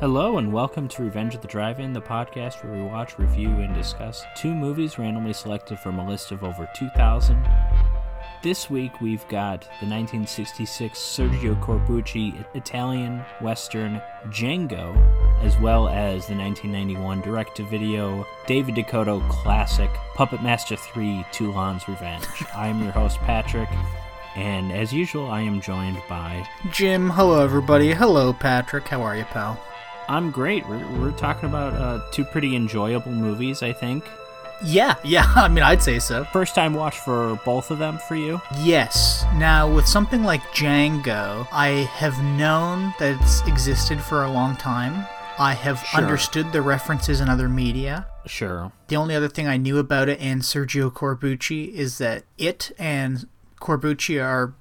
Hello and welcome to Revenge of the Drive-In, the podcast where we watch, review, and discuss two movies randomly selected from a list of over 2,000. This week we've got the 1966 Sergio Corbucci Italian Western Django, as well as the 1991 direct-to-video David DeCoteau classic Puppet Master 3 Toulon's Revenge. I am your host Patrick, and as usual I am joined by Jim, hello everybody. Hello Patrick. How are you, pal? I'm great. We're, we're talking about uh, two pretty enjoyable movies, I think. Yeah, yeah, I mean, I'd say so. First time watch for both of them for you? Yes. Now, with something like Django, I have known that it's existed for a long time. I have Sure. understood the references in other media. Sure. The only other thing I knew about it and Sergio Corbucci is that it and Corbucci are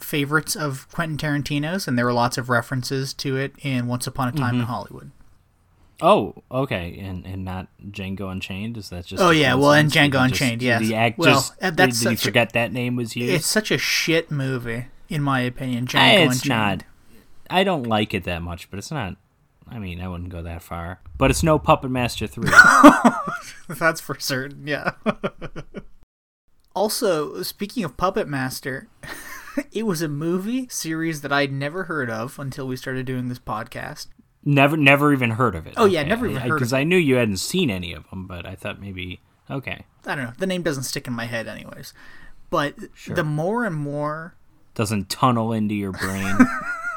favorites of Quentin Tarantino's, and there were lots of references to it in Once Upon a Time in Hollywood. Oh, okay, and and not Django Unchained. Is that just? Oh, yeah, well, and? Django just- Unchained, did yes. The act Well, just, uh, did, that's did such a- forget that name was used? It's such a shit movie, in my opinion. Django Eh, it's Unchained. not. I don't like it that much, but it's not. I mean, I wouldn't go that far. But it's no Puppet Master three. That's for certain, yeah. also, speaking of Puppet Master, it was a movie series that I'd never heard of until we started doing this podcast. never, never even heard of it. Oh, yeah, never even heard of it. Because I knew you hadn't seen any of them, but I thought maybe okay. I don't know, the name doesn't stick in my head, anyways. But Sure. the more and more. Doesn't tunnel into your brain.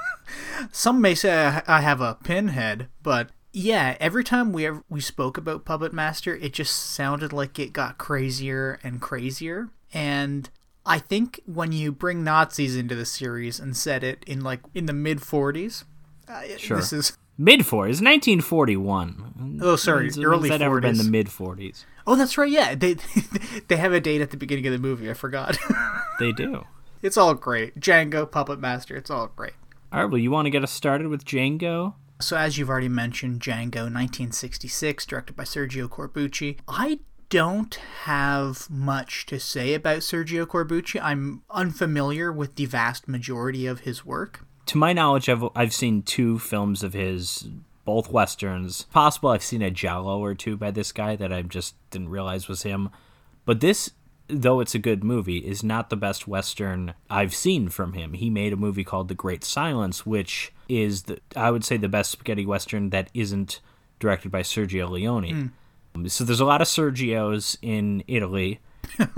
Some may say I I have a pinhead, but yeah, every time we ever, we spoke about Puppet Master, it just sounded like it got crazier and crazier. And I think when you bring Nazis into the series and set it in like in the mid 40s, uh, Sure. this is mid forties, nineteen forty one. Oh, sorry, early that ever been the mid forties? oh, that's right, yeah. They they have a date at the beginning of the movie. I forgot. They do. it's all great. Django, Puppet Master, it's all great. All right. Well, you want to get us started with Django? So, as you've already mentioned, Django 1966, directed by Sergio Corbucci. I don't have much to say about Sergio Corbucci. I'm unfamiliar with the vast majority of his work. To my knowledge, I've I've seen two films of his, both westerns. Possible I've seen a giallo or two by this guy that I just didn't realize was him. But this, though it's a good movie, is not the best western I've seen from him. He made a movie called The Great Silence, which is the I would say the best spaghetti western that isn't directed by Sergio Leone. Hmm. So there's a lot of Sergios in Italy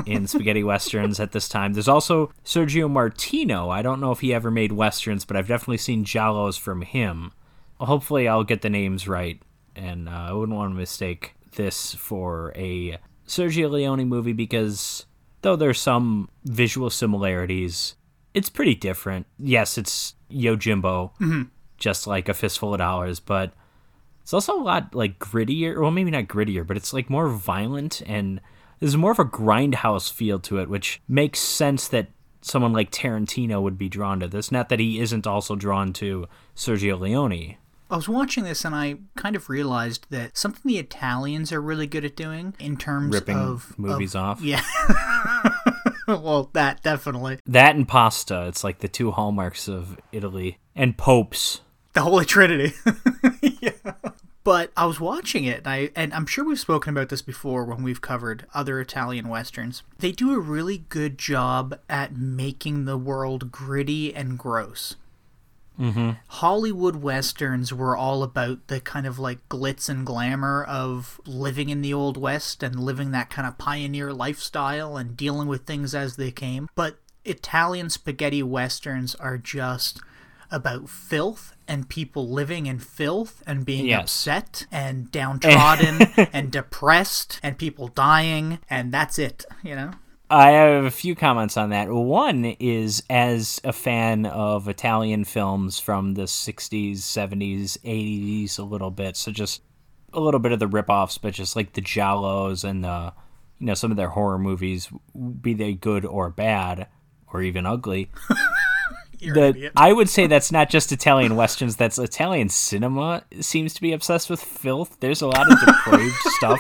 in spaghetti westerns at this time. There's also Sergio Martino. I don't know if he ever made westerns, but I've definitely seen giallos from him. Hopefully, I'll get the names right, and uh, I wouldn't want to mistake this for a Sergio Leone movie because though there's some visual similarities, it's pretty different. Yes, it's Yojimbo, just like a fistful of dollars, but it's also a lot like grittier. Well, maybe not grittier, but it's like more violent and there's more of a grindhouse feel to it, which makes sense that someone like Tarantino would be drawn to this. Not that he isn't also drawn to Sergio Leone. I was watching this and I kind of realized that something the Italians are really good at doing in terms Ripping of movies of- off. Yeah. well, that definitely. That and pasta. It's like the two hallmarks of Italy. And popes. the Holy Trinity. yeah. But I was watching it, and, I, and I'm sure we've spoken about this before when we've covered other Italian westerns. They do a really good job at making the world gritty and gross. Mm-hmm. Hollywood westerns were all about the kind of like glitz and glamour of living in the Old West and living that kind of pioneer lifestyle and dealing with things as they came. But Italian spaghetti westerns are just about filth and people living in filth and being Yes. upset and downtrodden and depressed and people dying and that's it, you know? I have a few comments on that. One is as a fan of Italian films from the 60s, 70s, 80s, a little bit. So just a little bit of the rip-offs, but just like the Giallos and the, you know, some of their horror movies, be they good or bad or even ugly. The. I would say that's not just Italian westerns. That's Italian cinema seems to be obsessed with filth. There's a lot of depraved stuff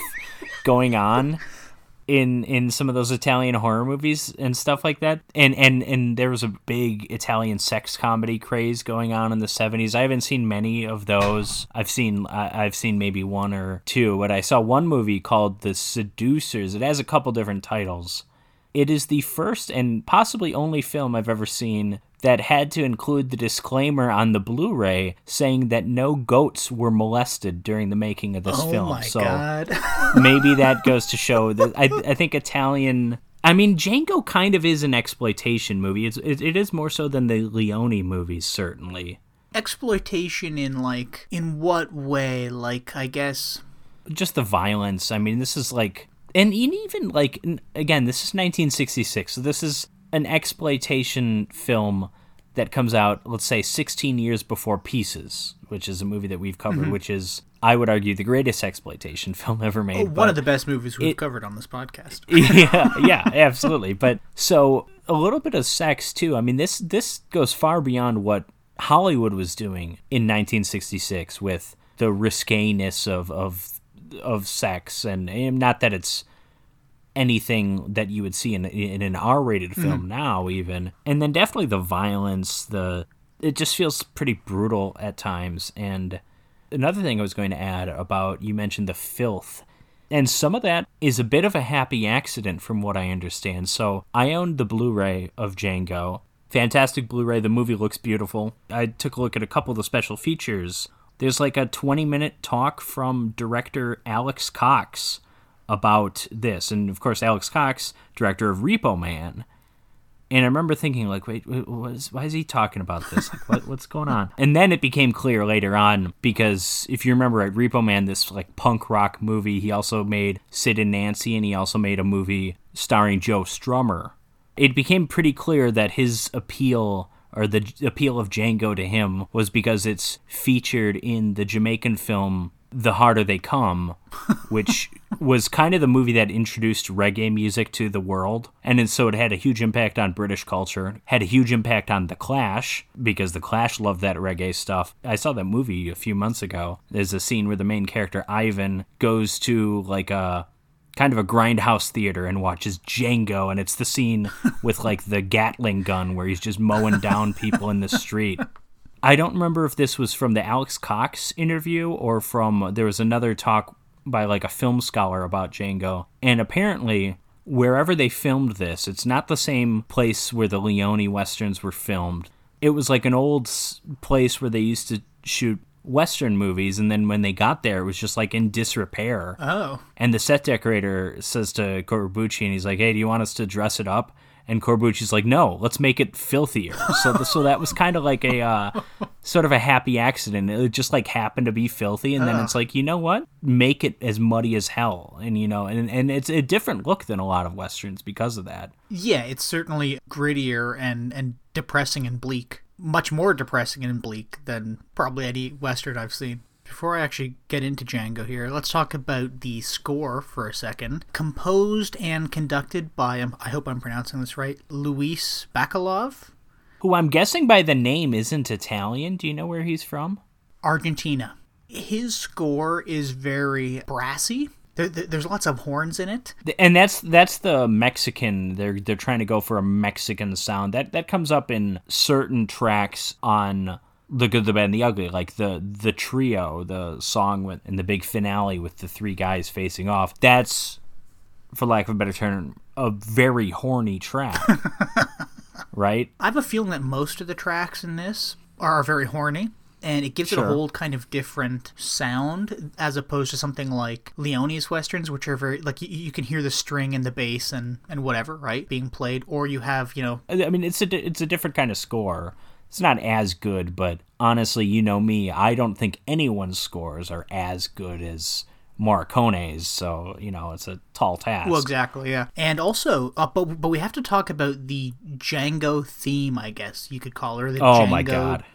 going on in in some of those Italian horror movies and stuff like that. And and and there was a big Italian sex comedy craze going on in the 70s. I haven't seen many of those. I've seen I've seen maybe one or two, but I saw one movie called The Seducers. It has a couple different titles. It is the first and possibly only film I've ever seen that had to include the disclaimer on the Blu-ray saying that no goats were molested during the making of this oh film. my so god. maybe that goes to show that I, I think Italian. I mean, Django kind of is an exploitation movie. It's, it, it is more so than the Leone movies, certainly. Exploitation in like in what way? Like I guess Just the violence. I mean, this is like, and even like again, this is 1966, so this is an exploitation film that comes out, let's say, 16 years before Pieces, which is a movie that we've covered, mm-hmm. which is, I would argue, the greatest exploitation film ever made. Oh, one but- of the best movies we've it- covered on this podcast. yeah, yeah, absolutely. But so a little bit of sex too. I mean, this this goes far beyond what Hollywood was doing in 1966 with the risqueness of of of sex, and, and not that it's anything that you would see in in an R-rated mm-hmm. film now, even. And then definitely the violence, the it just feels pretty brutal at times. And another thing I was going to add about you mentioned the filth. And some of that is a bit of a happy accident from what I understand. So I owned the Blu ray of Django. Fantastic Blu ray. The movie looks beautiful. I took a look at a couple of the special features. There's like a 20 minute talk from director Alex Cox about this. And of course, Alex Cox, director of Repo Man. And I remember thinking, like, wait, wait is, why is he talking about this? Like, what, what's going on? And then it became clear later on because if you remember, at Repo Man, this like punk rock movie, he also made Sid and Nancy, and he also made a movie starring Joe Strummer. It became pretty clear that his appeal or the appeal of Django to him was because it's featured in the Jamaican film The Harder They Come, which was kind of the movie that introduced reggae music to the world. And so it had a huge impact on British culture, had a huge impact on The Clash, because The Clash loved that reggae stuff. I saw that movie a few months ago. There's a scene where the main character, Ivan, goes to like a kind of a grindhouse theater and watches Django, and it's the scene with like the Gatling gun where he's just mowing down people in the street. I don't remember if this was from the Alex Cox interview or from there was another talk by like a film scholar about Django, and apparently wherever they filmed this, it's not the same place where the Leone westerns were filmed. It was like an old place where they used to shoot western movies, and then when they got there, it was just like in disrepair. Oh. And the set decorator says to Corbucci, and he's like, "Hey, do you want us to dress it up?" And Corbucci's like, "No, let's make it filthier." So, so that was kind of like a uh, sort of a happy accident. It just like happened to be filthy, and then it's like, you know what? Make it as muddy as hell, and you know, and and it's a different look than a lot of westerns because of that. Yeah, it's certainly grittier and, and depressing and bleak. Much more depressing and bleak than probably any Western I've seen. Before I actually get into Django here, let's talk about the score for a second. Composed and conducted by, um, I hope I'm pronouncing this right, Luis Bacalov, Who I'm guessing by the name isn't Italian. Do you know where he's from? Argentina. His score is very brassy. There, there- there's lots of horns in it. and that's that's the Mexican. They're they're trying to go for a Mexican sound. That that comes up in certain tracks on the good, the bad, and the ugly. Like the the trio, the song with in the big finale with the three guys facing off. That's, for lack of a better term, a very horny track. right? I have a feeling that most of the tracks in this are very horny, and it gives it a whole kind of different sound as opposed to something like Leone's westerns, which are very like you, you can hear the string and the bass and and whatever right being played, or you have you know I mean, it's a it's a different kind of score. It's not as good, but honestly, you know me, I don't think anyone's scores are as good as Morricone's. So you know, it's a tall task. well exactly yeah, and also uh, but but we have to talk about the Django theme, I guess you could call her the oh Django. my god!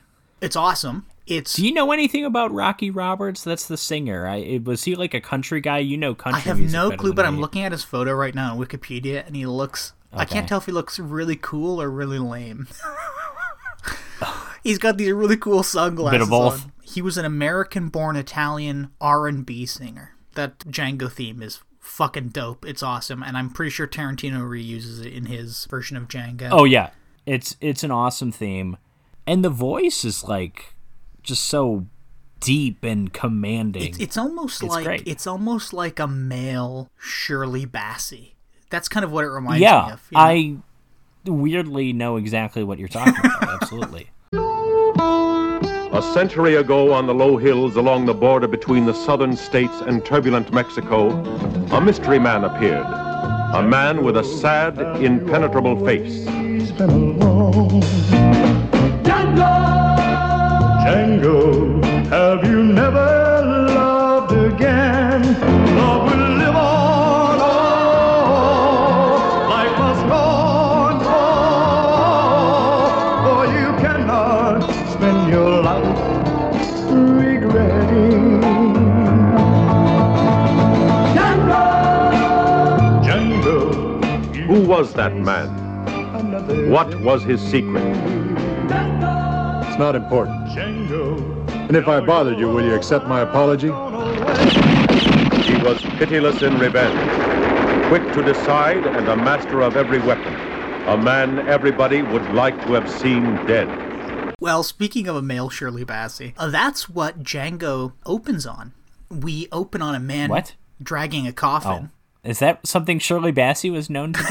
it's awesome. It's Do you know anything about Rocky Roberts? That's the singer. I it- was he like a country guy? You know country. I have no clue, but I'm looking at his photo right now on Wikipedia, and he looks. I can't tell if he looks really cool or really lame. He's got these really cool sunglasses. Bit of both. on. He was an American-born Italian R&B singer. That Django theme is fucking dope. It's awesome, and I'm pretty sure Tarantino reuses it in his version of Django. Oh yeah, it's it's an awesome theme, and the voice is like just so deep and commanding. It's, it's almost It's like great. it's almost like a male Shirley Bassey. That's kind of what it reminds me yeah, of. you know? I weirdly know exactly what you're talking about. Absolutely. A century ago on the low hills along the border between the southern states and turbulent Mexico, a mystery man appeared. A man with a sad, impenetrable face. been alone. Django, have you never was that man? What was his secret? It's not important. Django. And if I bothered you, will you accept my apology? He was pitiless in revenge, quick to decide and a master of every weapon. A man everybody would like to have seen dead. Well, speaking of a male Shirley Bassey, uh, that's what Django opens on. We open on a man What? dragging a Oh, coffin. Is that something Shirley Bassey was known to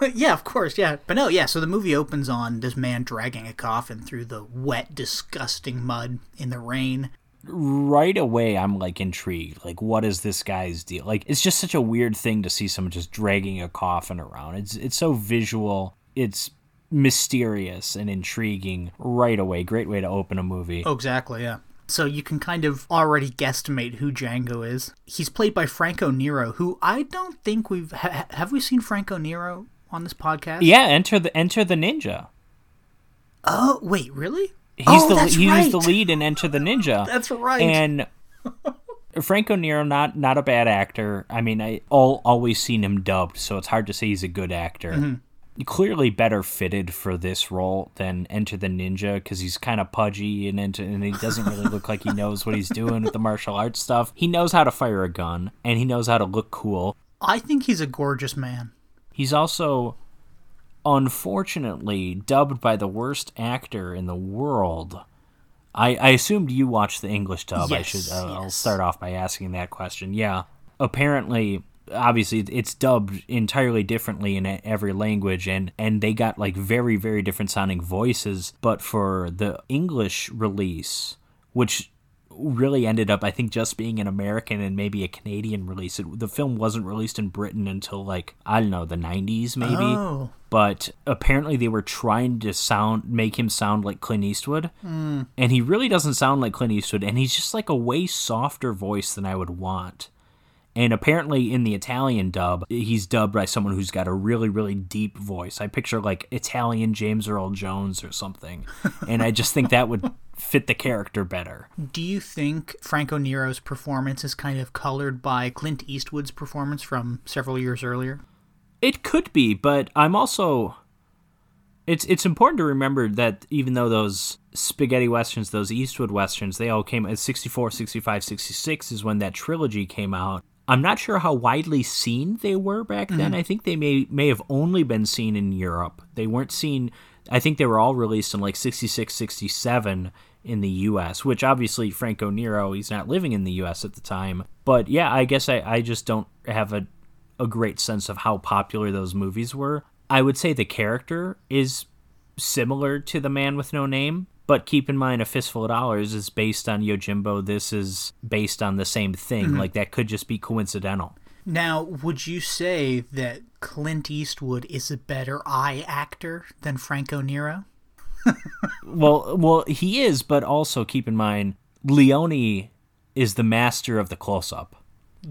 do? yeah, of course, yeah. But no, yeah, so the movie opens on this man dragging a coffin through the wet, disgusting mud in the rain. right away I'm like intrigued. Like what is this guy's deal? Like it's just such a weird thing to see someone just dragging a coffin around. It's it's so visual. It's mysterious and intriguing right away. Great way to open a movie. Oh, exactly, yeah. So you can kind of already guesstimate who Django is. He's played by Franco Nero, who I don't think we've ha- have we seen Franco Nero on this podcast? Yeah, enter the enter the ninja. Oh, wait, really? He's Oh, the that's he was the lead in Enter the Ninja. That's right. And Franco Nero, not not a bad actor. I mean, I all always seen him dubbed, so it's hard to say he's a good actor. Mm-hmm. Clearly better fitted for this role than Enter the Ninja because he's kind of pudgy and into, and he doesn't really look like he knows what he's doing with the martial arts stuff. He knows how to fire a gun and he knows how to look cool. I think he's a gorgeous man. He's also, unfortunately, dubbed by the worst actor in the world. I, I assumed you watched the English dub. I should. Uh, I'll start off by asking that question. Yeah, apparently, obviously, it's dubbed entirely differently in every language, and and they got like very very different sounding voices. But for the English release, which really ended up, I think, just being an American and maybe a Canadian release. It, the film wasn't released in Britain until like I don't know the '90s, maybe. Oh. But apparently, they were trying to sound make him sound like Clint Eastwood, hmm. and he really doesn't sound like Clint Eastwood, and he's just like a way softer voice than I would want. And apparently, in the Italian dub, he's dubbed by someone who's got a really, really deep voice. I picture like Italian James Earl Jones or something, and I just think that would fit the character better. Do you think Franco Nero's performance is kind of colored by Clint Eastwood's performance from several years earlier? It could be, but I'm also it's it's important to remember that even though those spaghetti westerns, those Eastwood westerns, they all came at 64, 65, 66 is when that trilogy came out. I'm not sure how widely seen they were back then. Mm-hmm. I think they may may have only been seen in Europe. They weren't seen I think they were all released in like 66, 67 in the US, which obviously Franco Nero, he's not living in the US at the time. But yeah, I guess I, I just don't have a a great sense of how popular those movies were. I would say the character is similar to The Man with No Name, but keep in mind A Fistful of Dollars is based on Yojimbo. This is based on the same thing. Mm-hmm. Like that could just be coincidental. Now, would you say that Clint Eastwood is a better eye actor than Franco Nero? Well, well, he is, but also keep in mind Leone is the master of the close-up.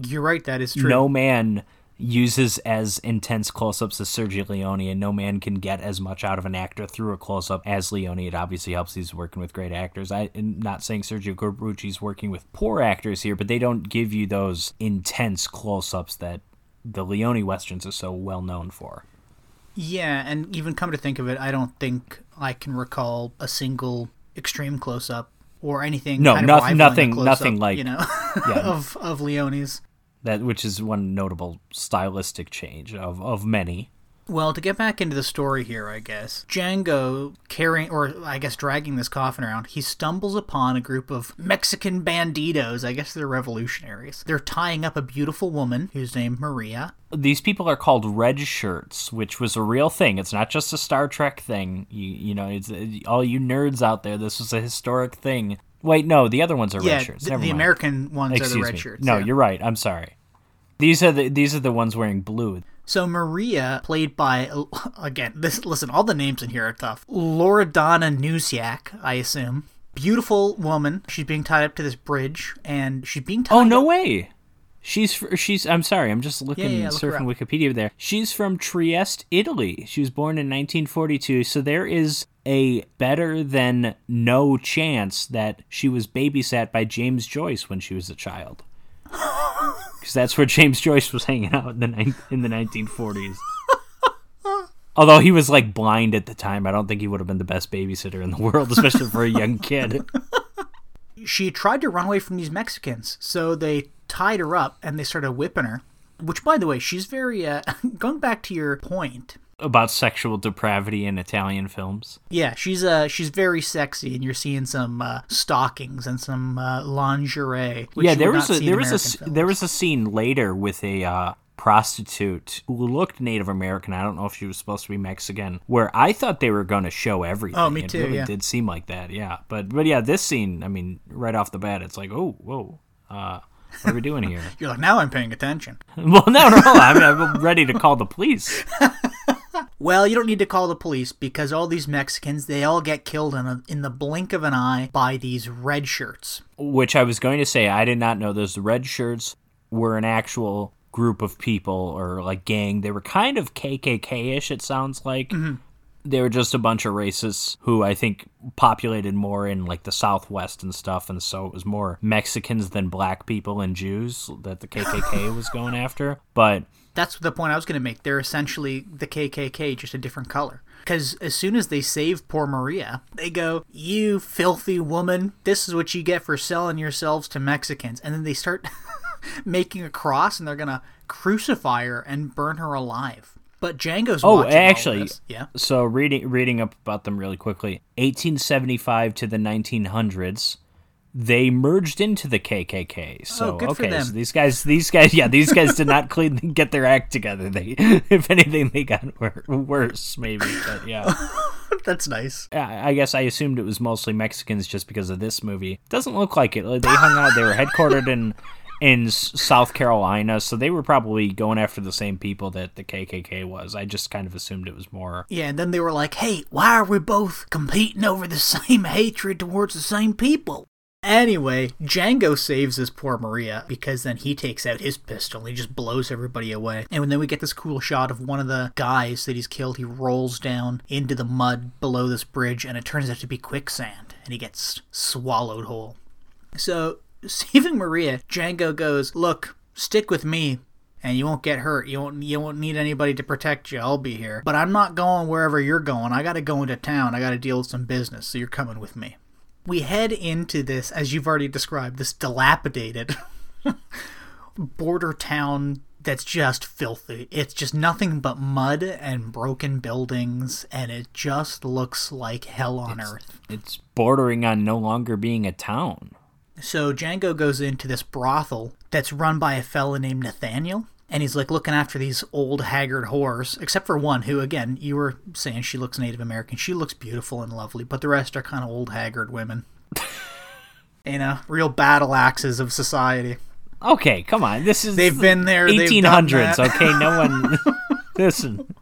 You're right, that is true. No man uses as intense close-ups as Sergio Leone, and no man can get as much out of an actor through a close-up as Leone. It obviously helps he's working with great actors. I, am not saying Sergio Corbucci's working with poor actors here, but they don't give you those intense close-ups that the Leone westerns are so well known for. Yeah, and even come to think of it, I don't think I can recall a single extreme close up or anything. No, kind of noth- nothing- nothing like- you know Yeah. of of Leone's. That which is one notable stylistic change of of many. Well, to get back into the story here, I guess, Django carrying, or I guess dragging this coffin around, he stumbles upon a group of Mexican banditos. I guess they're revolutionaries. They're tying up a beautiful woman who's named Maria. These people are called red shirts, which was a real thing. It's not just a Star Trek thing. You you know, it's all you nerds out there. This was a historic thing. Wait, no, the other ones are yeah, red shirts. the, Never the mind. American ones are the red me. shirts. No, yeah. you're right. I'm sorry. These are the these are the ones wearing blue. So Maria, played by again, this listen, all the names in here are tough. Loredana Nusciak, I assume. Beautiful woman. She's being tied up to this bridge, and she's being oh, tied. Oh no up- way. She's she's. I'm sorry. I'm just looking Yeah, yeah, look surfing up. Wikipedia there. She's from Trieste, Italy. She was born in 1942. So there is a better than no chance that she was babysat by James Joyce when she was a child. Because that's where James Joyce was hanging out in the ni- in the 1940s. Although he was like blind at the time, I don't think he would have been the best babysitter in the world, especially for a young kid. She tried to run away from these Mexicans, so they tied her up and they started whipping her. Which, by the way, she's very. Uh, going back to your point, About sexual depravity in Italian films. Yeah, she's uh she's very sexy, and you're seeing some uh, stockings and some uh, lingerie. Which yeah, there was a there was a American s- films. there was a scene later with a uh, prostitute who looked Native American. I don't know if she was supposed to be Mexican. Where I thought they were going to show everything. Oh, me It too, really yeah. did seem like that. Yeah, but but yeah, this scene. I mean, right off the bat, it's like, oh, whoa, uh, what are we doing here? You're like, now I'm paying attention. well, no, no, I mean, I'm ready to call the police. Well, you don't need to call the police because all these Mexicans, they all get killed in, a, in the blink of an eye by these red shirts. Which I was going to say, I did not know those red shirts were an actual group of people or like gang. They were kind of KKK ish, it sounds like. Mm-hmm. They were just a bunch of racists who I think populated more in like the Southwest and stuff. And so it was more Mexicans than black people and Jews that the KKK was going after. But That's the point I was going to make. They're essentially the KKK, just a different color. Because as soon as they save poor Maria, they go, You filthy woman, this is what you get for selling yourselves to Mexicans. And then they start making a cross and they're going to crucify her and burn her alive. But Django's Oh, actually. Yeah. So reading reading up about them really quickly, 1875 to the 1900s, they merged into the KKK. Oh, so Oh, good for okay, them. so these guys, these guys, yeah, these guys did not clean get their act together. They, if anything, they got worse, maybe. But yeah, That's nice. I I guess I assumed it was mostly Mexicans just because of this movie. Doesn't look like it. They hung out. They were headquartered in in South Carolina, so they were probably going after the same people that the KKK was. I just kind of assumed it was more Yeah, and then they were like, hey, why are we both competing over the same hatred towards the same people? Anyway, Django saves this poor Maria because then he takes out his pistol and he just blows everybody away. And then we get this cool shot of one of the guys that he's killed. He rolls down into the mud below this bridge and it turns out to be quicksand and he gets swallowed whole. So, saving Maria, Django goes, Look, stick with me and you won't get hurt. You won't you won't need anybody to protect you. I'll be here. But I'm not going wherever you're going. I got to go into town. I got to deal with some business. So you're coming with me. We head into this as you've already described, this dilapidated border town that's just filthy. It's just nothing but mud and broken buildings and it just looks like hell on earth. it's bordering on no longer being a town. So Django goes into this brothel that's run by a fella named Nathaniel. And he's like looking after these old haggard whores, except for one who, again, you were saying she looks Native American. She looks beautiful and lovely, but the rest are kind of old haggard women. you know, real battle axes of society. Okay, come on. This is They've been there, 1800s. Okay, no one. Listen,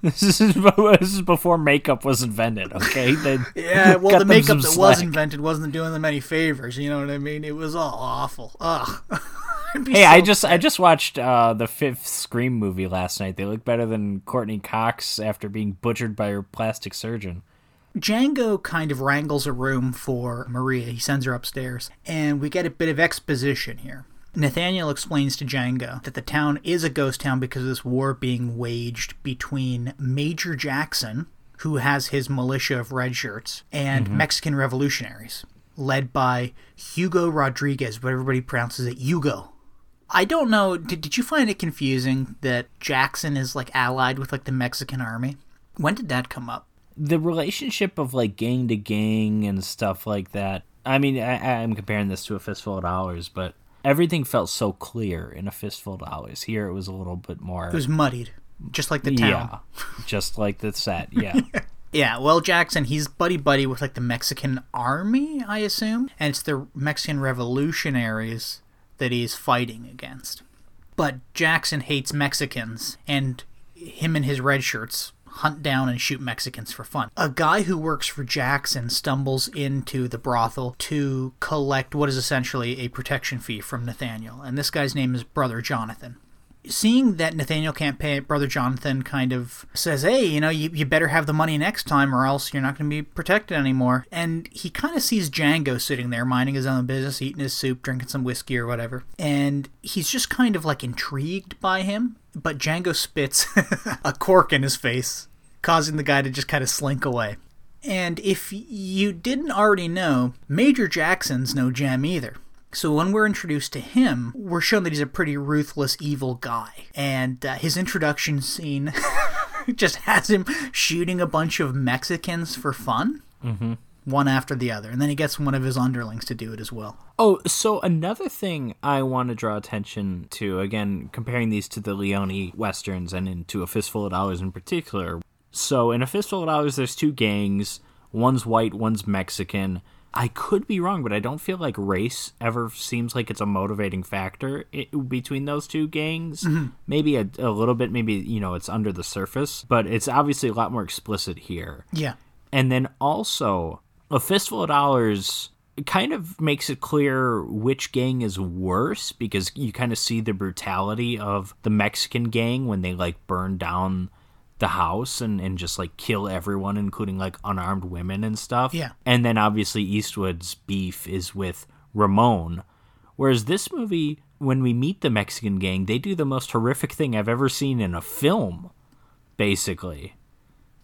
this is this is before makeup was invented. Okay, They Yeah, well, the makeup that was invented wasn't doing them any favors. You know what I mean? It was all awful. Ugh. Hey, I so just I just watched uh, the fifth Scream movie last night. They look better than Courteney Cox after being butchered by her plastic surgeon. Django kind of wrangles a room for Maria. He sends her upstairs, and we get a bit of exposition here. Nathaniel explains to Django that the town is a ghost town because of this war being waged between Major Jackson, who has his militia of red shirts, and Mexican revolutionaries, led by Hugo Rodriguez, but everybody pronounces it Hugo. I don't know. Did, did you find it confusing that Jackson is like allied with like the Mexican army? When did that come up? The relationship of like gang to gang and stuff like that. I mean, I, I'm comparing this to a fistful of dollars, but everything felt so clear in a fistful of dollars. Here it was a little bit more. It was muddied, just like the town. yeah, just like the set. Yeah. Yeah, well, Jackson, he's buddy buddy with like the Mexican army, I assume, and it's the Mexican revolutionaries that he's fighting against. But Jackson hates Mexicans, and him and his red shirts hunt down and shoot Mexicans for fun. A guy who works for Jackson stumbles into the brothel to collect what is essentially a protection fee from Nathaniel, and this guy's name is Brother Jonathan seeing that Nathaniel can't pay Brother Jonathan kind of says, Hey, you know, you, you better have the money next time or else you're not going to be protected anymore. And he kind of sees Django sitting there minding his own business, eating his soup, drinking some whiskey or whatever. And he's just kind of like intrigued by him. But Django spits a cork in his face, causing the guy to just kind of slink away. And if you didn't already know, Major Jackson's no gem either. So when we're introduced to him, we're shown that he's a pretty ruthless, evil guy. And uh, his introduction scene just has him shooting a bunch of Mexicans for fun, mm-hmm. one after the other. And then he gets one of his underlings to do it as well. Oh, so another thing I want to draw attention to, again, comparing these to the Leone westerns and into A Fistful of Dollars in particular. So in A Fistful of Dollars, there's two gangs. One's white, one's Mexican I could be wrong, but I don't feel like race ever seems like it's a motivating factor it, between those two gangs. Mm-hmm. Maybe a, a little bit, maybe, you know, it's under the surface, but it's obviously a lot more explicit here. Yeah. And then also, A Fistful of Dollars kind of makes it clear which gang is worse because you kind of see the brutality of the Mexican gang when they like burn down the house and, and just like kill everyone, including like unarmed women and stuff. Yeah. And then obviously Eastwood's beef is with Ramon. Whereas this movie, when we meet the Mexican gang, they do the most horrific thing I've ever seen in a film, basically.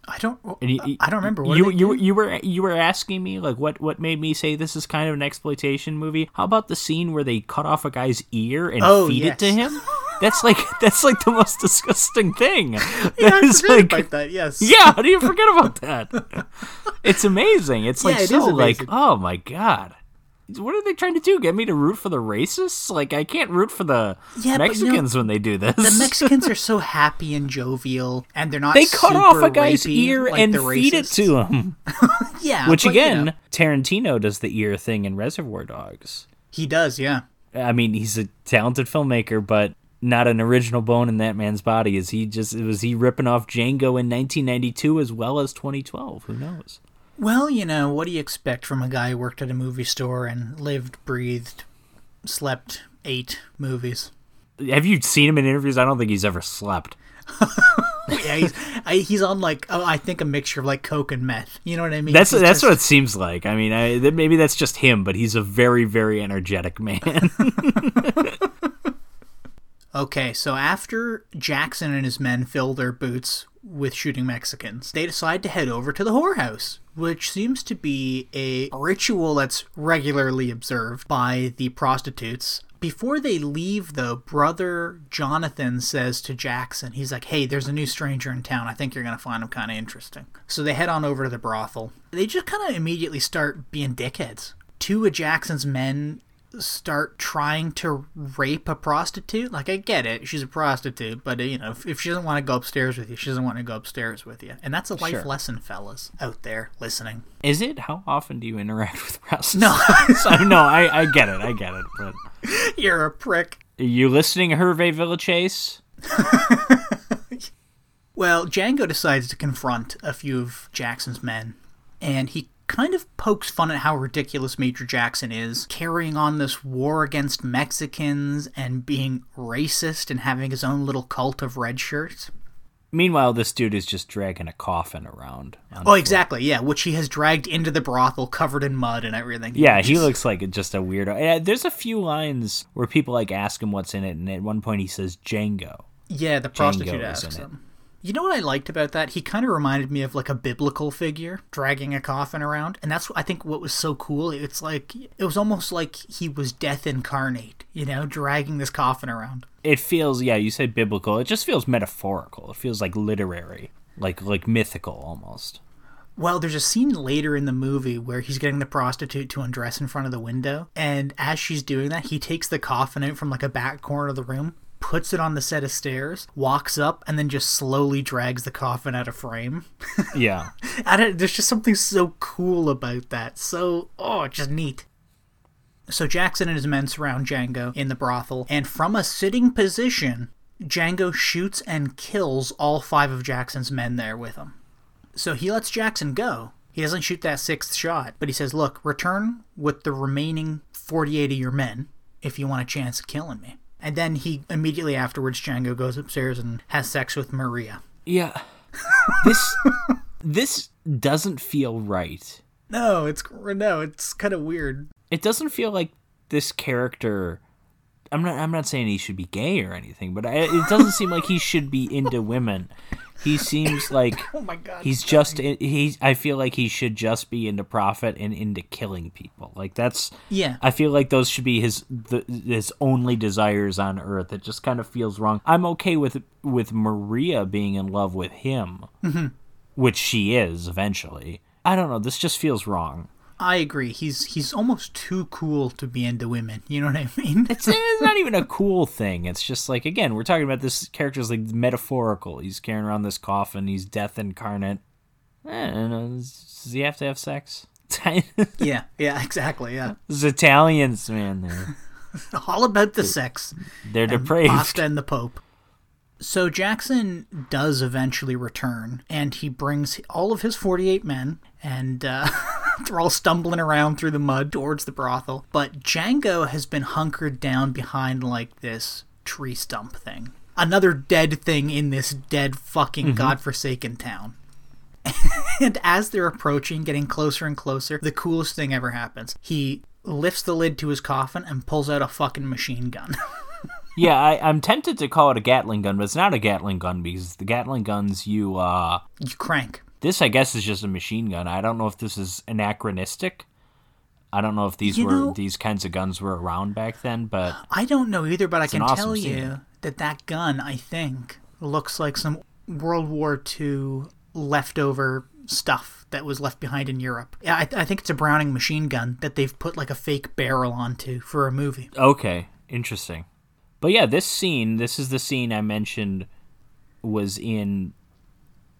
I don't. You, I don't remember. What you you you were you were asking me like what what made me say this is kind of an exploitation movie. How about the scene where they cut off a guy's ear and oh, feed yes. it to him? That's like that's like the most disgusting thing. Yeah, that I forgot like, about that. Yes. Yeah, how do you forget about that? it's amazing. It's like yeah, it so like oh my god. What are they trying to do? Get me to root for the racists? Like I can't root for the yeah, Mexicans no, when they do this. The Mexicans are so happy and jovial, and they're not. They cut off a guy's ear like and feed it to him. yeah, Which but, again, you know, Tarantino does the ear thing in Reservoir Dogs. he does. Yeah. I mean, he's a talented filmmaker, but not an original bone in that man's body. Is he just was he ripping off Django in 1992 as well as 2012? Who knows? Well, you know, what do you expect from a guy who worked at a movie store and lived, breathed, slept, ate movies? Have you seen him in interviews? I don't think he's ever slept. yeah, he's I, he's on like oh, I think a mixture of like coke and meth. You know what I mean? That's He's that's just- what it seems like. I mean, I, th- maybe that's just him, but he's a very very energetic man. Okay, so after Jackson and his men fill their boots with shooting Mexicans, they decide to head over to the whorehouse, which seems to be a ritual that's regularly observed by the prostitutes. Before they leave, though, brother Jonathan says to Jackson, he's like, hey, there's a new stranger in town. I think you're going to find him kind of interesting. So they head on over to the brothel. They just kind of immediately start being dickheads. Two of Jackson's men start trying to rape a prostitute. Like, I get it. She's a prostitute, but, you know, if, if she doesn't want to go upstairs with you, she doesn't want to go upstairs with you. And that's a life Sure. lesson, fellas, out there listening. Is it? How often do you interact with prostitutes? No. So, no, I, I get it. I get it. But You're a prick. are you listening, to Hervé Villechaize? Well, Django decides to confront a few of Jackson's men, and he kind of pokes fun at how ridiculous Major Jackson is, carrying on this war against Mexicans and being racist and having his own little cult of red shirts. Meanwhile, this dude is just dragging a coffin around. Oh, exactly, yeah, which he has dragged into the brothel covered in mud and everything. Yeah, he looks like just a weirdo. Yeah, there's a few lines where people like ask him what's in it, and at one point he says Django. Yeah, the prostitute asks him. You know what I liked about that? He kind of reminded me of like a biblical figure dragging a coffin around, and that's I think what was so cool. It's like it was almost like he was death incarnate, you know, dragging this coffin around. It feels, yeah, you say biblical. It just feels metaphorical. It feels like literary, like like mythical almost. Well, there's a scene later in the movie where he's getting the prostitute to undress in front of the window, and as she's doing that, he takes the coffin out from like a back corner of the room, puts it on the set of stairs, walks up, and then just slowly drags the coffin out of frame. Yeah. I don't, there's just something so cool about that. So, oh, just neat. So Jackson and his men surround Django in the brothel, and from a sitting position, Django shoots and kills all five of Jackson's men there with him. So he lets Jackson go. He doesn't shoot that sixth shot, but he says, Look, return with the remaining 48 of your men if you want a chance of killing me. And then he immediately afterwards, Django goes upstairs and has sex with Maria. Yeah. This this doesn't feel right. No, it's no, it's kind of weird. It doesn't feel like this character I'm not I'm not saying he should be gay or anything, but I, it doesn't seem like he should be into women. He seems like Oh my god. he's just he's I feel like he should just be into profit and into killing people. Like that's Yeah. I feel like those should be his the, his only desires on earth. It just kind of feels wrong. I'm okay with with Maria being in love with him, mm-hmm. which she is eventually. I don't know. This just feels wrong. I agree. He's he's almost too cool to be into women. You know what I mean? It's, it's not even a cool thing. It's just like again, we're talking about this character's like metaphorical. He's carrying around this coffin. He's death incarnate. I don't know. Does he have to have sex? yeah, yeah, exactly. Yeah, Those Italians, man, they're all about the sex. they're depraved. Pasta and the Pope. So Jackson does eventually return, and he brings all of his 48 men, and uh, they're all stumbling around through the mud towards the brothel. But Django has been hunkered down behind like this tree stump thing. Another dead thing in this dead fucking godforsaken town. and as they're approaching, getting closer and closer, the coolest thing ever happens. He lifts the lid to his coffin and pulls out a fucking machine gun. Yeah, I, I'm tempted to call it a Gatling gun, but it's not a Gatling gun because the Gatling guns you uh you crank. This I guess is just a machine gun. I don't know if this is anachronistic. I don't know if these You were know- these kinds of guns were around back then, but I don't know either, but I can awesome tell scene. you that that gun, I think, looks like some World War II leftover stuff that was left behind in Europe. Yeah, I, I think it's a Browning machine gun that they've put like a fake barrel onto for a movie. okay, interesting. But yeah, this scene, this is the scene I mentioned was in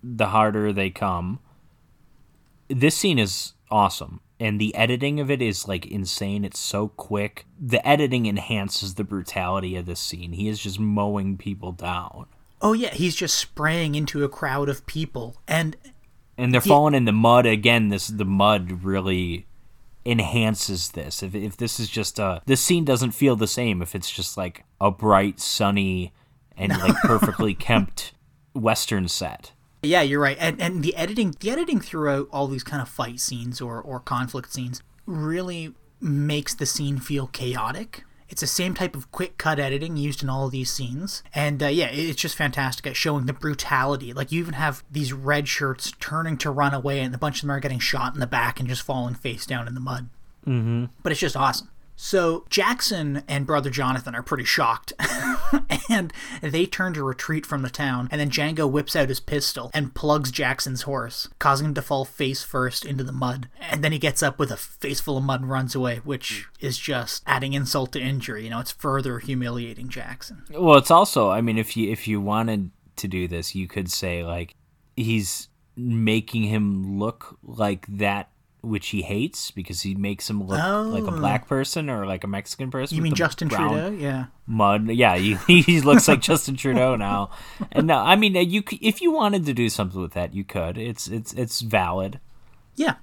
The Harder They Come. This scene is awesome. And the editing of it is like insane. It's so quick. The editing enhances the brutality of this scene. He is just mowing people down. Oh yeah, he's just spraying into a crowd of people, and and they're falling in the mud again. This the mud really enhances this. If if this is just a this scene doesn't feel the same if it's just like a bright, sunny, and like perfectly kempt western set. Yeah, you're right. And and the editing the editing throughout all these kind of fight scenes or, or conflict scenes really makes the scene feel chaotic. It's the same type of quick cut editing used in all of these scenes. And uh, yeah, it's just fantastic at showing the brutality. Like you even have these red shirts turning to run away and a bunch of them are getting shot in the back and just falling face down in the mud. Mm-hmm. But it's just awesome. So Jackson and brother Jonathan are pretty shocked, and they turn to retreat from the town. And then Django whips out his pistol and plugs Jackson's horse, causing him to fall face first into the mud. And then he gets up with a face full of mud and runs away, which is just adding insult to injury. You know, it's further humiliating Jackson. Well, it's also, I mean, if you if you wanted to do this, you could say like he's making him look like that which he hates because he makes him look like a black person or like a Mexican person. Oh. You mean Justin Trudeau? Yeah. Mud, yeah, he, he looks like Justin Trudeau now. And no, I mean, uh, you if you wanted to do something with that, you could. It's it's it's valid. Yeah.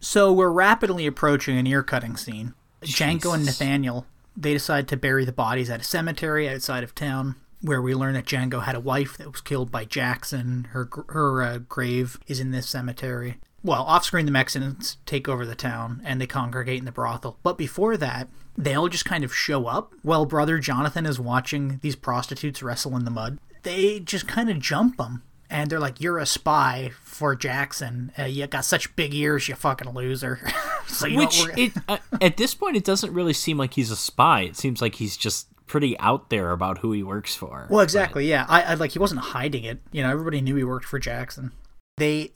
So we're rapidly approaching an ear cutting scene. Django and Nathaniel, they decide to bury the bodies at a cemetery outside of town, where we learn that Django had a wife that was killed by Jackson. Her her uh, grave is in this cemetery. Well, off screen, the Mexicans take over the town and they congregate in the brothel. But before that, they all just kind of show up while brother Jonathan is watching these prostitutes wrestle in the mud. They just kind of jump them and they're like, "You're a spy for Jackson. Uh, you got such big ears, you fucking loser." so you Which it, uh, at this point, it doesn't really seem like he's a spy. It seems like he's just pretty out there about who he works for. Well, exactly. Yeah, I, I like he wasn't hiding it. You know, everybody knew he worked for Jackson. They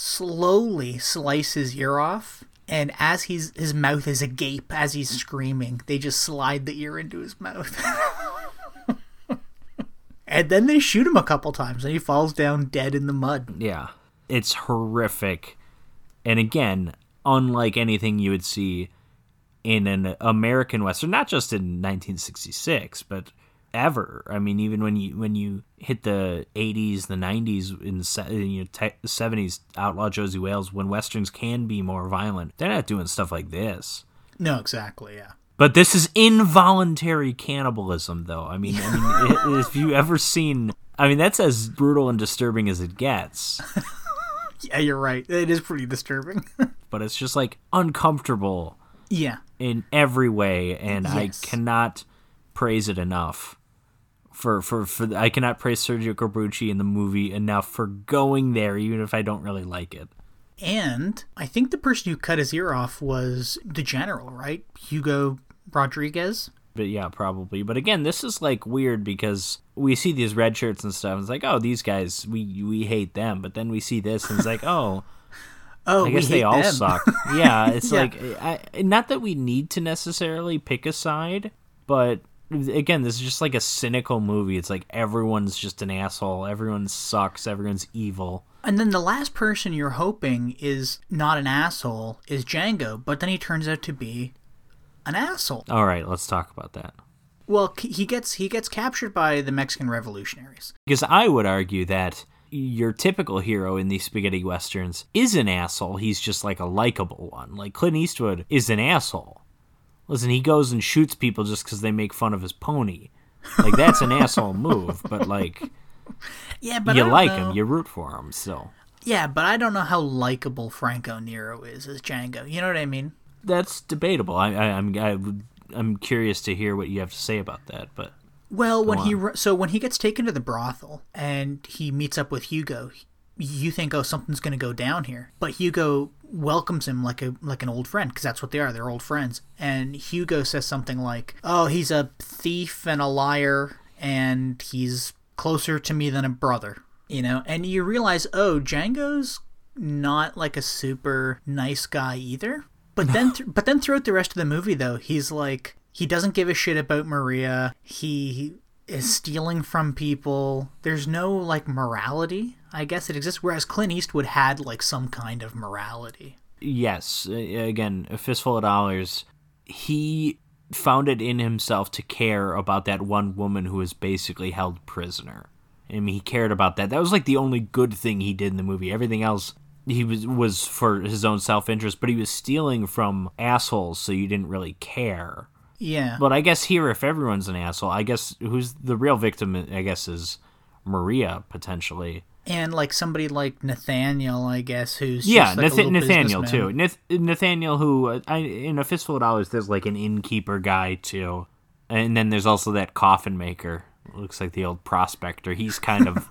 slowly slice his ear off, and as he's his mouth is agape as he's screaming, they just slide the ear into his mouth. and then they shoot him a couple times, and he falls down dead in the mud. Yeah. It's horrific. And again, unlike anything you would see in an American Western, not just in 1966, but ever. I mean, even when you when you hit the 80s, the 90s, in the you know, te- 70s, Outlaw Josey Wales, when Westerns can be more violent, they're not doing stuff like this. No, exactly. Yeah. But this is involuntary cannibalism, though. I mean, I mean, if you ever seen, I mean, that's as brutal and disturbing as it gets. Yeah, you're right. It is pretty disturbing. But it's just like uncomfortable yeah. in every way, and I cannot praise it enough. For, for for I cannot praise Sergio Corbucci in the movie enough for going there, even if I don't really like it. And I think the person who cut his ear off was the general, right? Hugo Rodriguez. But yeah, probably. But again, this is like weird because we see these red shirts and stuff. And it's like, oh, these guys, we we hate them. But then we see this, and it's like, oh, Oh, I guess they all them. suck. Yeah, it's Yeah. like I, not that we need to necessarily pick a side, but again, this is just like a cynical movie. It's like everyone's just an asshole. Everyone sucks. Everyone's evil. And then the last person you're hoping is not an asshole is Django, but then he turns out to be an asshole. All right, let's talk about that. Well, he gets he gets captured by the Mexican revolutionaries. Because I would argue that your typical hero in these spaghetti westerns is an asshole. He's just like a likable one. Like Clint Eastwood is an asshole. Listen, he goes and shoots people just because they make fun of his pony. Like that's an asshole move, but like Yeah, but you like know- him, you root for him so. Yeah, but I don't know how likable Franco Nero is as Django. You know what I mean? That's debatable. I, I I'm I would, I'm curious to hear what you have to say about that. But Well, when he so when he gets taken to the brothel and he meets up with Hugo, you think, oh, something's going to go down here. But Hugo welcomes him like a like an old friend because that's what they are. They're old friends. And Hugo says something like, "Oh, he's a thief and a liar, and he's closer to me than a brother." You know, and you realize, oh, Django's not like a super nice guy either. But then, th- but then throughout the rest of the movie, though, he's like he doesn't give a shit about Maria. He is stealing from people. There's no like morality. I guess it exists. Whereas Clint Eastwood had like some kind of morality. yes, again, a fistful of dollars. He found it in himself to care about that one woman who was basically held prisoner. I mean, he cared about that. That was like the only good thing he did in the movie. Everything else he was was for his own self interest, but he was stealing from assholes, so you didn't really care. Yeah. But I guess here, if everyone's an asshole, I guess who's the real victim? I guess is Maria potentially. And like somebody like Nathaniel, I guess, who's Yeah, just, like, little Nathaniel too. Nath- Nathaniel, who uh, I, in a fistful of dollars, there's like an innkeeper guy too, and then there's also that coffin maker. Looks like the old prospector. He's kind of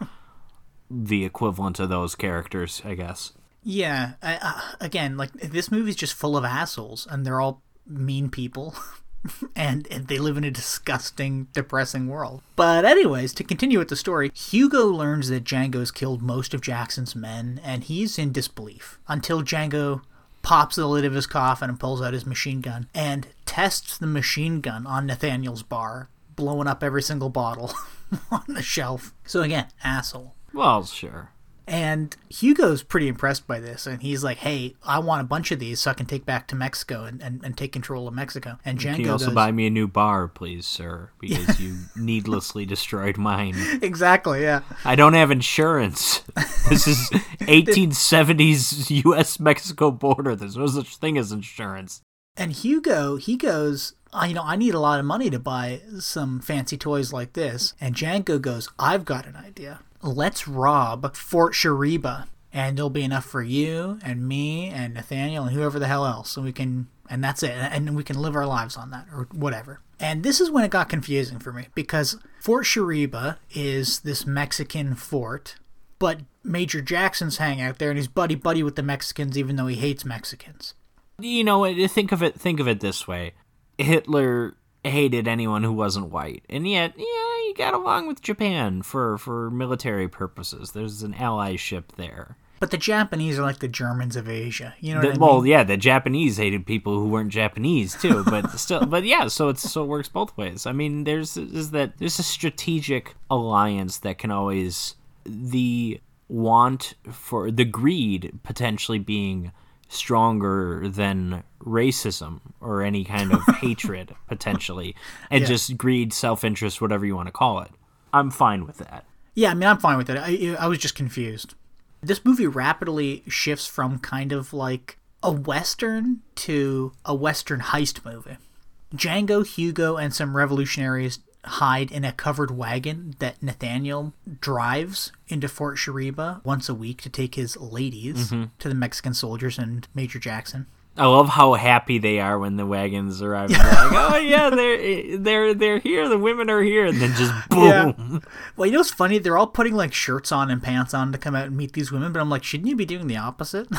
the equivalent of those characters, I guess. Yeah. I, uh, again, like this movie's just full of assholes, and they're all mean people. And, and they live in a disgusting, depressing world. But, anyways, to continue with the story, Hugo learns that Django's killed most of Jackson's men, and he's in disbelief until Django pops the lid of his coffin and pulls out his machine gun and tests the machine gun on Nathaniel's bar, blowing up every single bottle on the shelf. So, again, asshole. Well, sure. And Hugo's pretty impressed by this, and he's like, "Hey, I want a bunch of these so I can take back to Mexico and, and, and take control of Mexico." And Django Can you also goes, buy me a new bar, please, sir? Because you needlessly destroyed mine. "Exactly, yeah." I don't have insurance. This is 1870s U.S. Mexico border. There's no such thing as insurance. And Hugo, he goes, "I you know, I need a lot of money to buy some fancy toys like this." And Django goes, "I've got an idea. Let's rob Fort Charriba, and there'll be enough for you and me and Nathaniel and whoever the hell else, and we can." And that's it. And we can live our lives on that or whatever. And this is when it got confusing for me because Fort Charriba is this Mexican fort but Major Jackson's hang out there and he's buddy buddy with the Mexicans even though he hates Mexicans. You know, think of it. Think of it this way: Hitler hated anyone who wasn't white, and yet, yeah, he got along with Japan for for military purposes. There's an allyship there. But the Japanese are like the Germans of Asia. You know The- what I well, mean? yeah, the Japanese hated people who weren't Japanese too, but still, but yeah, so it's so it works both ways. I mean, there's is that there's a strategic alliance that can always the want for the greed potentially being stronger than racism or any kind of hatred potentially, and just greed, self interest, whatever you want to call it. I'm fine with that. Yeah, I mean, I'm fine with it. I, I was just confused. This movie rapidly shifts from kind of like a Western to a Western heist movie. Django, Hugo, and some revolutionaries hide in a covered wagon that Nathaniel drives into Fort Charriba once a week to take his ladies mm-hmm. to the Mexican soldiers and Major Jackson. I love how happy they are when the wagons arrive. They're like, "Oh yeah, they're they're they're here. The women are here," and then just Yeah. boom. Well, you know what's funny? They're all putting like shirts on and pants on to come out and meet these women, but I'm like, shouldn't you be doing the opposite?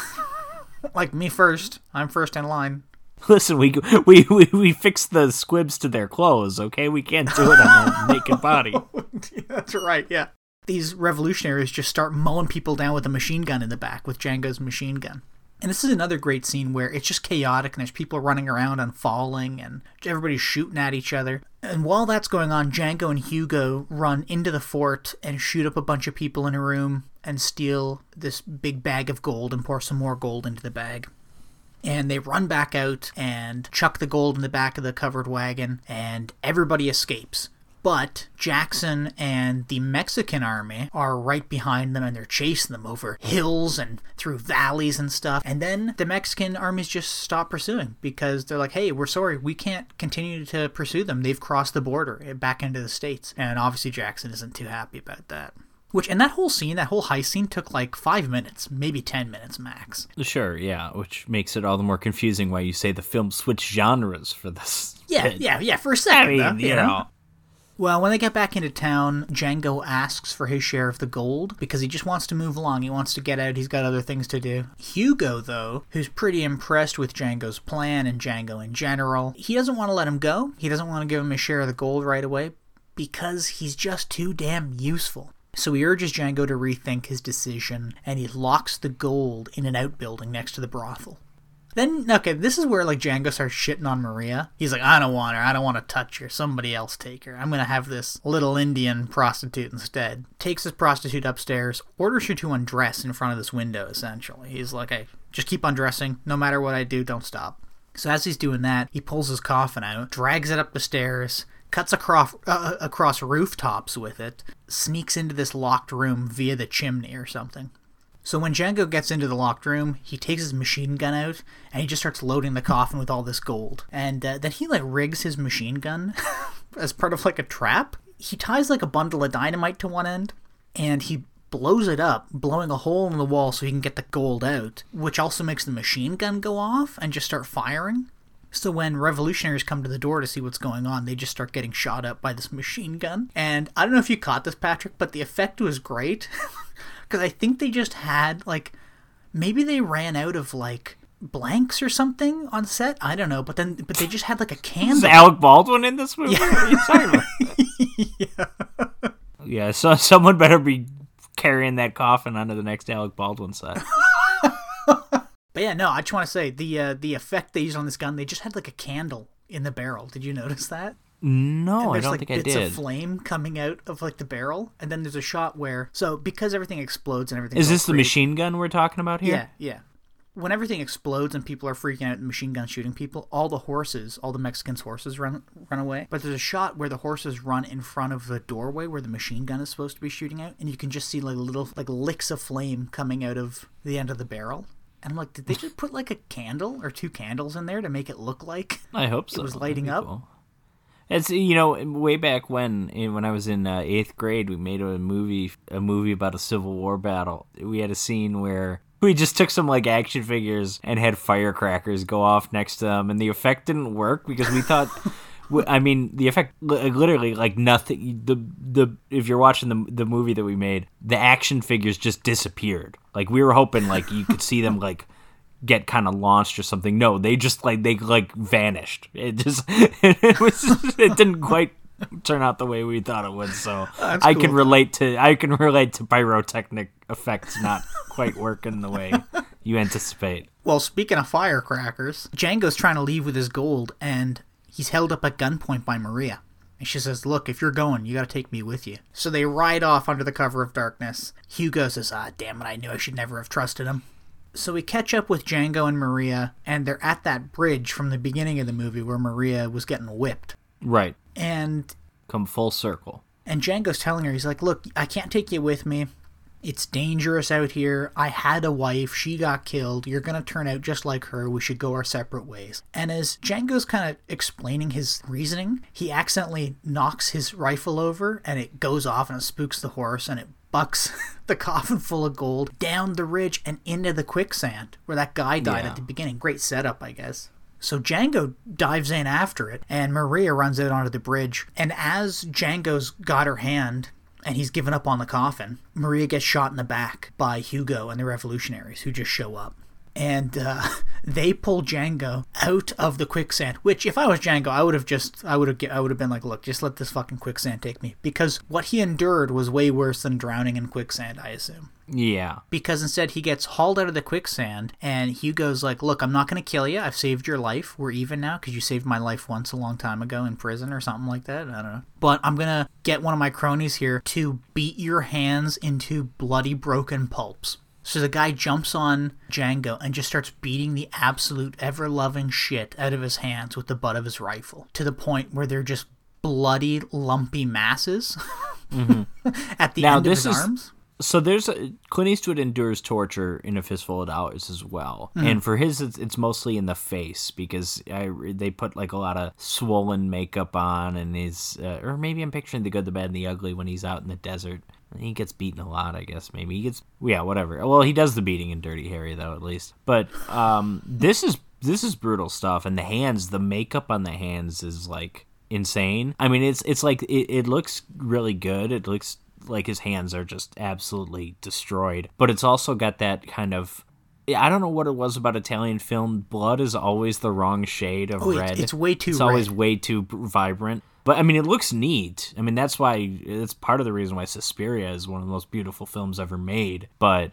like me first. I'm first in line. Listen, we we we we fixed the squibs to their clothes. Okay, we can't do it on their naked body. That's right, yeah. These revolutionaries just start mowing people down with a machine gun in the back with Django's machine gun. And this is another great scene where it's just chaotic and there's people running around and falling and everybody's shooting at each other. And while that's going on, Django and Hugo run into the fort and shoot up a bunch of people in a room and steal this big bag of gold and pour some more gold into the bag and they run back out and chuck the gold in the back of the covered wagon, and everybody escapes. But Jackson and the Mexican army are right behind them and they're chasing them over hills and through valleys and stuff. And then the Mexican armies just stop pursuing because they're like, hey, we're sorry, we can't continue to pursue them. They've crossed the border back into the States. And obviously, Jackson isn't too happy about that. Which, and that whole scene, that whole heist scene took like five minutes, maybe 10 minutes max. Sure, yeah, which makes it all the more confusing why you say the film switched genres for this. Yeah, bit. yeah, yeah, for a I second. mean, though, you know. Well, when they get back into town, Django asks for his share of the gold because he just wants to move along. He wants to get out. He's got other things to do. Hugo, though, who's pretty impressed with Django's plan and Django in general, he doesn't want to let him go. He doesn't want to give him his share of the gold right away because he's just too damn useful. So he urges Django to rethink his decision and he locks the gold in an outbuilding next to the brothel. Then, okay, this is where like Django starts shitting on Maria. He's like, I don't want her. I don't want to touch her. Somebody else take her. I'm gonna have this little Indian prostitute instead. Takes his prostitute upstairs, orders her to undress in front of this window. Essentially, he's like, hey, just keep undressing. No matter what I do, don't stop. So as he's doing that, he pulls his coffin out, drags it up the stairs, cuts across uh, across rooftops with it, sneaks into this locked room via the chimney or something. So when Django gets into the locked room, he takes his machine gun out and he just starts loading the coffin with all this gold. And uh, then he like rigs his machine gun as part of like a trap. He ties like a bundle of dynamite to one end and he blows it up, blowing a hole in the wall so he can get the gold out, which also makes the machine gun go off and just start firing. So when revolutionaries come to the door to see what's going on, they just start getting shot up by this machine gun. And I don't know if you caught this, Patrick, but the effect was great. Because I think they just had, like, maybe they ran out of, like, blanks or something on set. I don't know. But then, but they just had, like, a can. Is candle. Alec Baldwin in this movie? What are you talking about? yeah. so someone better be carrying that coffin onto the next Alec Baldwin set. But yeah, no, I just want to say the uh, the effect they used on this gun, they just had, like, a candle in the barrel. Did you notice that? No, I don't like think I bits did. of flame coming out of like the barrel, and then there's a shot where so because everything explodes and everything. Is this the machine gun we're talking about here? Yeah, yeah. When everything explodes and people are freaking out and machine gun shooting people, all the horses, all the Mexicans' horses run run away. But there's a shot where the horses run in front of the doorway where the machine gun is supposed to be shooting out, and you can just see like little like licks of flame coming out of the end of the barrel. And I'm like, did they just put like a candle or two candles in there to make it look like I hope so. It was lighting up? cool. It's you know way back when when I was in uh, eighth grade, we made a movie a movie about a Civil War battle. We had a scene where we just took some like action figures and had firecrackers go off next to them, and the effect didn't work because we thought I mean, the effect uh, literally like nothing. The the if you're watching the the movie that we made, the action figures just disappeared. Like we were hoping like you could see them like get kind of launched or something. No, they just like they like vanished. It just it was it didn't quite turn out the way we thought it would. So I can relate to I can relate to pyrotechnic effects not quite working the way you anticipate. Well, speaking of firecrackers, Django's trying to leave with his gold, and he's held up at gunpoint by Maria. And she says, Look, if you're going, you gotta take me with you. So they ride off under the cover of darkness. Hugo says, Ah, damn it, I knew I should never have trusted him. So we catch up with Django and Maria, and they're at that bridge from the beginning of the movie where Maria was getting whipped. Right. And Come full circle. and Django's telling her, he's like, Look, I can't take you with me. It's dangerous out here. I had a wife. She got killed. You're going to turn out just like her. We should go our separate ways. And as Django's kind of explaining his reasoning, he accidentally knocks his rifle over and it goes off and it spooks the horse and it bucks the coffin full of gold down the ridge and into the quicksand where that guy died Yeah. at the beginning. Great setup, I guess. So Django dives in after it, and Maria runs out onto the bridge. And as Django's got her hand and he's given up on the coffin, Maria gets shot in the back by Hugo and the revolutionaries who just show up. And uh, they pull Django out of the quicksand. Which, if I was Django, I would have just, I would have, I would have been like, "Look, just let this fucking quicksand take me," because what he endured was way worse than drowning in quicksand. I assume Yeah. because instead he gets hauled out of the quicksand and Hugo's like, "Look, I'm not going to kill you. I've saved your life. We're even now because you saved my life once a long time ago in prison or something like that. I don't know. But I'm going to get one of my cronies here to beat your hands into bloody broken pulps." So the guy jumps on Django and just starts beating the absolute ever loving shit out of his hands with the butt of his rifle to the point where they're just bloody, lumpy masses at the Now, end of his is- arms. So there's a, Clint Eastwood endures torture in a fistful of dollars as well, Mm-hmm. and for his it's, it's mostly in the face because I, they put like a lot of swollen makeup on, and he's uh, or maybe I'm picturing the good, the bad, and the ugly when he's out in the desert. He gets beaten a lot, I guess. Maybe he gets yeah, whatever. Well, he does the beating in Dirty Harry though, at least. But um, this is this is brutal stuff, and the hands, the makeup on the hands is like insane. I mean, it's it's like it, it looks really good. It looks like his hands are just absolutely destroyed. But it's also got that kind of I don't know what it was about Italian film. Blood is always the wrong shade of Oh, red. it's way too It's always way too vibrant. But I mean, it looks neat. I mean, that's why it's part of the reason why Suspiria is one of the most beautiful films ever made. But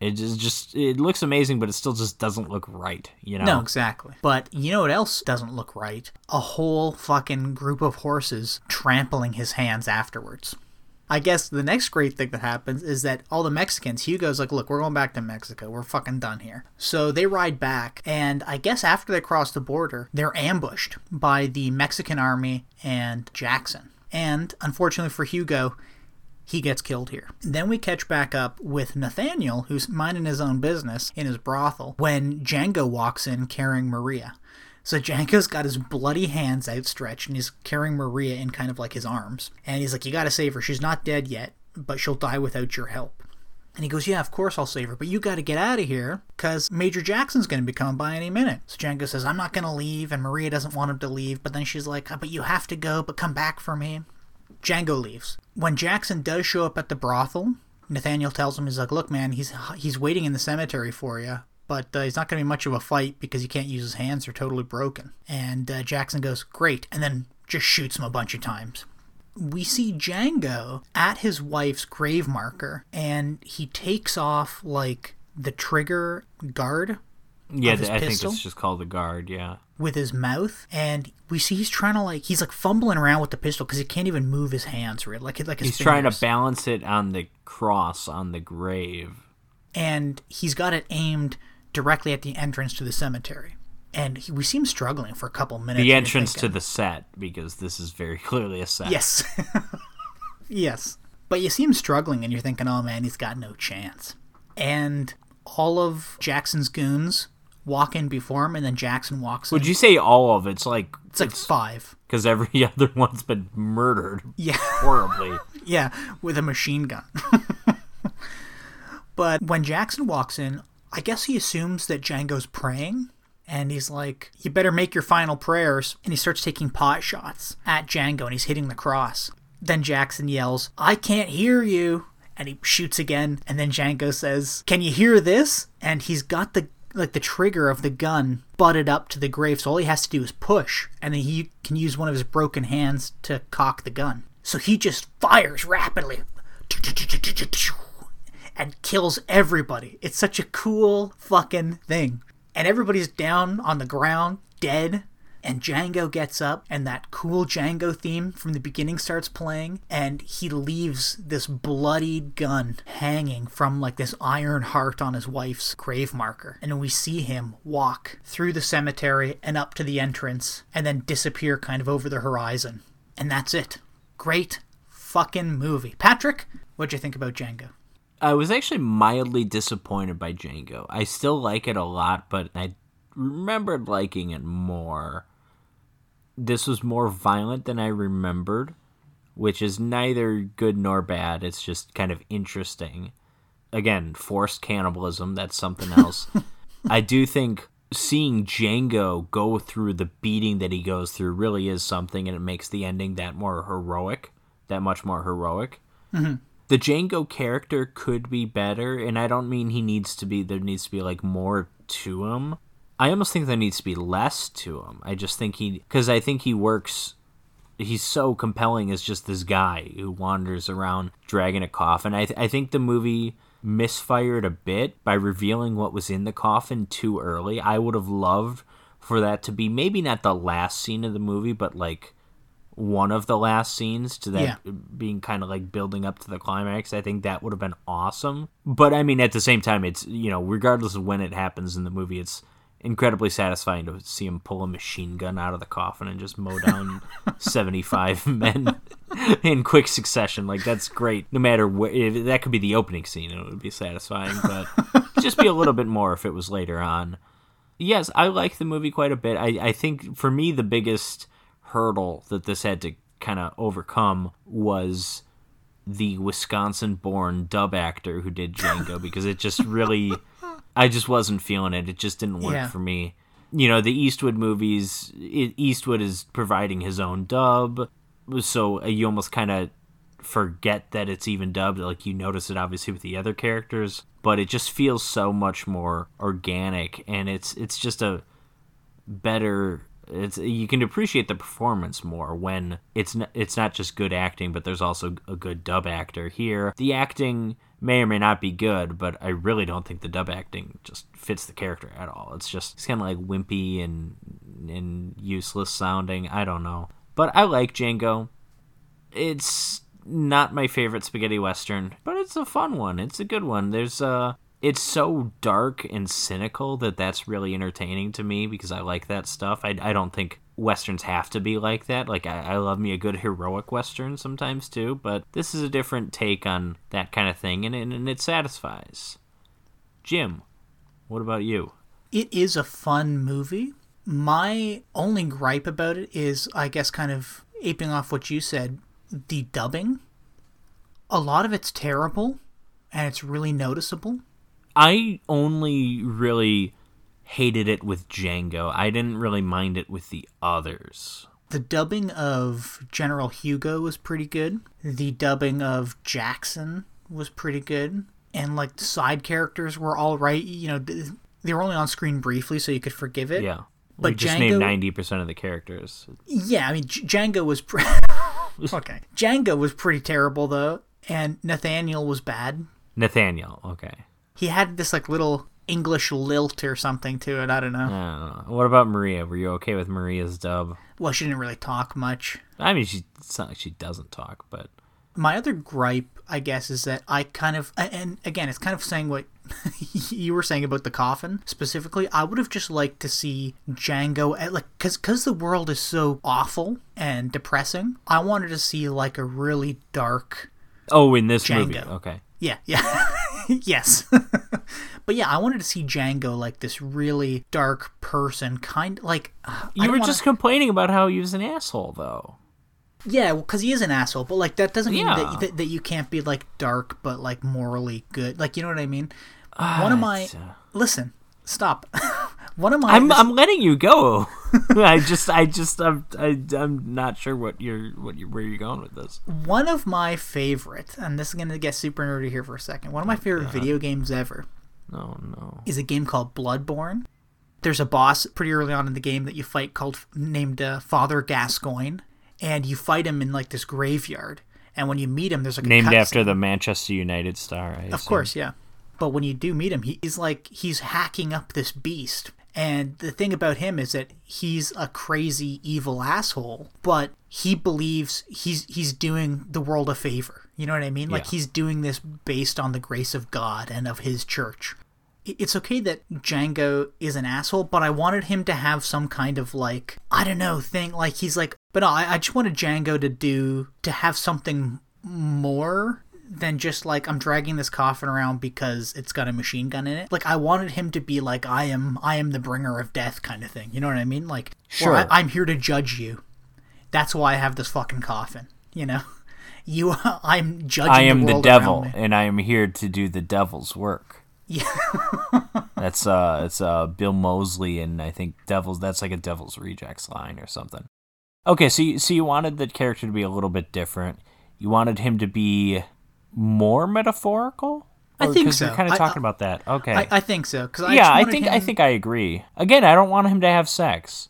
it just just it looks amazing, but it still just doesn't look right. You know? No, exactly. But you know what else doesn't look right? A whole fucking group of horses trampling his hands afterwards. I guess the next great thing that happens is that all the Mexicans, Hugo's like, look, we're going back to Mexico. We're fucking done here. So they ride back, and I guess after they cross the border, they're ambushed by the Mexican army and Jackson. And unfortunately for Hugo, he gets killed here. Then we catch back up with Nathaniel, who's minding his own business in his brothel, when Django walks in carrying Maria. So Django's got his bloody hands outstretched and he's carrying Maria in kind of like his arms. And he's like, You gotta save her. She's not dead yet, but she'll die without your help. And he goes, Yeah, of course I'll save her, but you gotta get out of here because Major Jackson's gonna be coming by any minute. So Django says, I'm not gonna leave, and Maria doesn't want him to leave, but then she's like, "Ah, But you have to go, but come back for me. Django leaves. When Jackson does show up at the brothel, Nathaniel tells him, he's like, look, man, he's he's waiting in the cemetery for you, but uh, he's not going to be much of a fight because he can't use his hands; they're totally broken. And uh, Jackson goes, great, and then just shoots him a bunch of times. We see Django at his wife's grave marker, and he takes off like the trigger guard yeah, I think it's just called the guard. Yeah. with his mouth, and we see he's trying to like he's like fumbling around with the pistol because he can't even move his hands, really. Like like his He's trying to balance it on the cross on the grave. and he's got it aimed directly at the entrance to the cemetery. And he, we see him struggling for a couple minutes. The entrance to uh, the set because this is very clearly a set. yes, yes. But you see him struggling, and you're thinking, "Oh man, he's got no chance." And all of Jackson's goons walk in before him, and then Jackson walks in. Would you say all of it's like it's like five. because every other one's been murdered Yeah. horribly? Yeah, with a machine gun. but when Jackson walks in, I guess he assumes that Django's praying, and he's like, "You better make your final prayers." And he starts taking pot shots at Django, and he's hitting the cross. Then Jackson yells, "I can't hear you!" And he shoots again, and then Django says, "Can you hear this?" And he's got the like the trigger of the gun butted up to the grave, so all he has to do is push, and then he can use one of his broken hands to cock the gun. So he just fires rapidly and kills everybody. It's such a cool fucking thing. And everybody's down on the ground, dead. And Django gets up, and that cool Django theme from the beginning starts playing, and he leaves this bloodied gun hanging from like this iron heart on his wife's grave marker. And we see him walk through the cemetery and up to the entrance, and then disappear kind of over the horizon. And that's it. Great fucking movie. Patrick, what'd you think about Django? I was actually mildly disappointed by Django. I still like it a lot, but I remembered liking it more. This was more violent than I remembered, which is neither good nor bad. It's just kind of interesting. Again, forced cannibalism, that's something else. I do think seeing Django go through the beating that he goes through really is something, and it makes the ending that more heroic, that much more heroic. Mm-hmm. The Django character could be better, and I don't mean he needs to be, there needs to be like more to him. I almost think there needs to be less to him. I just think he, because I think he works he's so compelling as just this guy who wanders around dragging a coffin. I, th- I think the movie misfired a bit by revealing what was in the coffin too early. I would have loved for that to be maybe not the last scene of the movie, but like one of the last scenes to that Yeah. being kind of like building up to the climax. I think that would have been awesome. But I mean, at the same time, it's, you know, regardless of when it happens in the movie, it's incredibly satisfying to see him pull a machine gun out of the coffin and just mow down 75 men in quick succession. Like, that's great. No matter where, if that could be the opening scene, it would be satisfying, but just be a little bit more if it was later on. Yes, I like the movie quite a bit. I, I think for me, the biggest hurdle that this had to kind of overcome was the Wisconsin born dub actor who did Django because it just really, I just wasn't feeling it. It just didn't work Yeah. for me. You know, the Eastwood movies, it, Eastwood is providing his own dub, so you almost kind of forget that it's even dubbed. Like you notice it obviously with the other characters, but it just feels so much more organic, and it's it's just a better. It's you can appreciate the performance more when it's not, it's not just good acting, but there's also a good dub actor here. The acting may or may not be good, but I really don't think the dub acting just fits the character at all. It's just it's kind of like wimpy and and useless sounding. I don't know, but I like Django. It's not my favorite spaghetti western, but it's a fun one. It's a good one. There's uh it's so dark and cynical that that's really entertaining to me because I like that stuff. I, I don't think westerns have to be like that. Like I, I love me a good heroic western sometimes too, but this is a different take on that kind of thing, and and, and it satisfies. Jim, what about you? It is a fun movie. My only gripe about it is, I guess, kind of aping off what you said, the dubbing. A lot of it's terrible, and it's really noticeable. I only really hated it with Django. I didn't really mind it with the others. The dubbing of General Hugo was pretty good. The dubbing of Jackson was pretty good. And, like, the side characters were all right. You know, they were only on screen briefly, so you could forgive it. Yeah. But we just Django- named ninety percent of the characters. Yeah, I mean, J- Django was pre- okay. Django was pretty terrible though, and Nathaniel was bad. Nathaniel, okay. He had this like little English lilt or something to it. I don't know. I don't know. What about Maria? Were you okay with Maria's dub? Well, she didn't really talk much. I mean, she it's not like she doesn't talk, but My other gripe, I guess, is that I kind of, and again, it's kind of saying what you were saying about the coffin specifically. I would have just liked to see Django, at, like, because because the world is so awful and depressing. I wanted to see like a really dark oh, in this movie, okay. Yeah, yeah. yes. but yeah, I wanted to see Django like this really dark person, kind like uh, You were wanna- just complaining about how he was an asshole, though. yeah, because he is an asshole. But like that doesn't mean Yeah. that, that that you can't be like dark but like morally good. Like you know what I mean? One of my uh, listen, stop. One of my I'm I'm letting you go. I just I just I'm I, I'm not sure what you're what you where you're going with this. one of my favorite, and this is gonna get super nerdy here for a second. One of my favorite video games ever No, no. is a game called Bloodborne. There's a boss pretty early on in the game that you fight called named uh, Father Gascoigne, and you fight him in like this graveyard. And when you meet him, there's like a Named after the Manchester United star. I Of assume. course, yeah. But when you do meet him, he's like he's hacking up this beast. And the thing about him is that he's a crazy evil asshole, but he believes he's he's doing the world a favor. You know what I mean? Like he's doing this based on the grace of God and of his church. It's okay that Django is an asshole, but I wanted him to have some kind of like I don't know thing. Like he's like, but no, I, I just wanted Django to do to have something more than just like I'm dragging this coffin around because it's got a machine gun in it. Like I wanted him to be like I am I am the bringer of death kind of thing. You know what I mean? Like Sure. I, I'm here to judge you. That's why I have this fucking coffin. You know, you I'm judging. I am the around devil, and I am here to do the devil's work. Yeah. That's uh, it's uh, Bill Moseley, and I think Devil's. That's like a Devil's Rejects line or something. Okay, so you, so you wanted the character to be a little bit different. You wanted him to be more metaphorical. I think 'cause You're kind of I- talking about that. Okay. I, I think so. Cause I yeah, I think I think I agree. Again, I don't want him to have sex.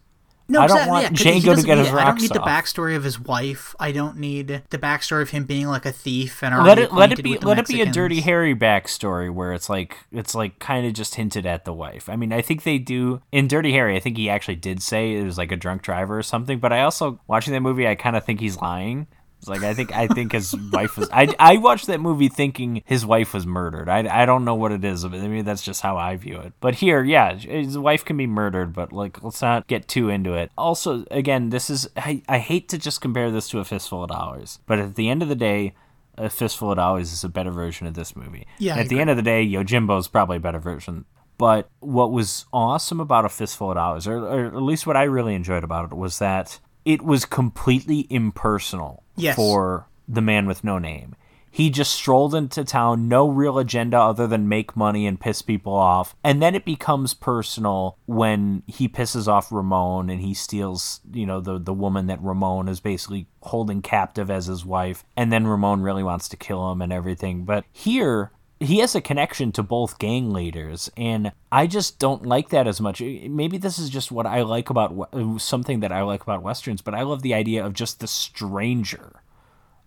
No, I don't want yeah, Django to get need his it. I don't need the backstory of his wife. I don't need the backstory of him being like a thief and let it let it be let it be a dirty Mexicans. Harry backstory where it's like it's like kind of just hinted at the wife. I mean, I think they do in Dirty Harry. I think he actually did say it was like a drunk driver or something. But I also watching that movie, I kind of think he's lying. It's like I think I think his wife was. I I watched that movie thinking his wife was murdered. I I don't know what it is. I mean, that's just how I view it. But here, yeah, his wife can be murdered, but like let's not get too into it. Also, again, this is I I hate to just compare this to a fistful of dollars, but at the end of the day a fistful of dollars is a better version of this movie. Yeah, At the end of the day, Yojimbo's probably a better version. But what was awesome about a fistful of dollars, or, or at least what I really enjoyed about it, was that it was completely impersonal Yes. for the man with no name. He just strolled into town, no real agenda other than make money and piss people off. And then it becomes personal when he pisses off Ramon and he steals, you know, the the woman that Ramon is basically holding captive as his wife. And then Ramon really wants to kill him and everything. But here he has a connection to both gang leaders and i just don't like that as much maybe this is just what i like about something that i like about westerns but i love the idea of just the stranger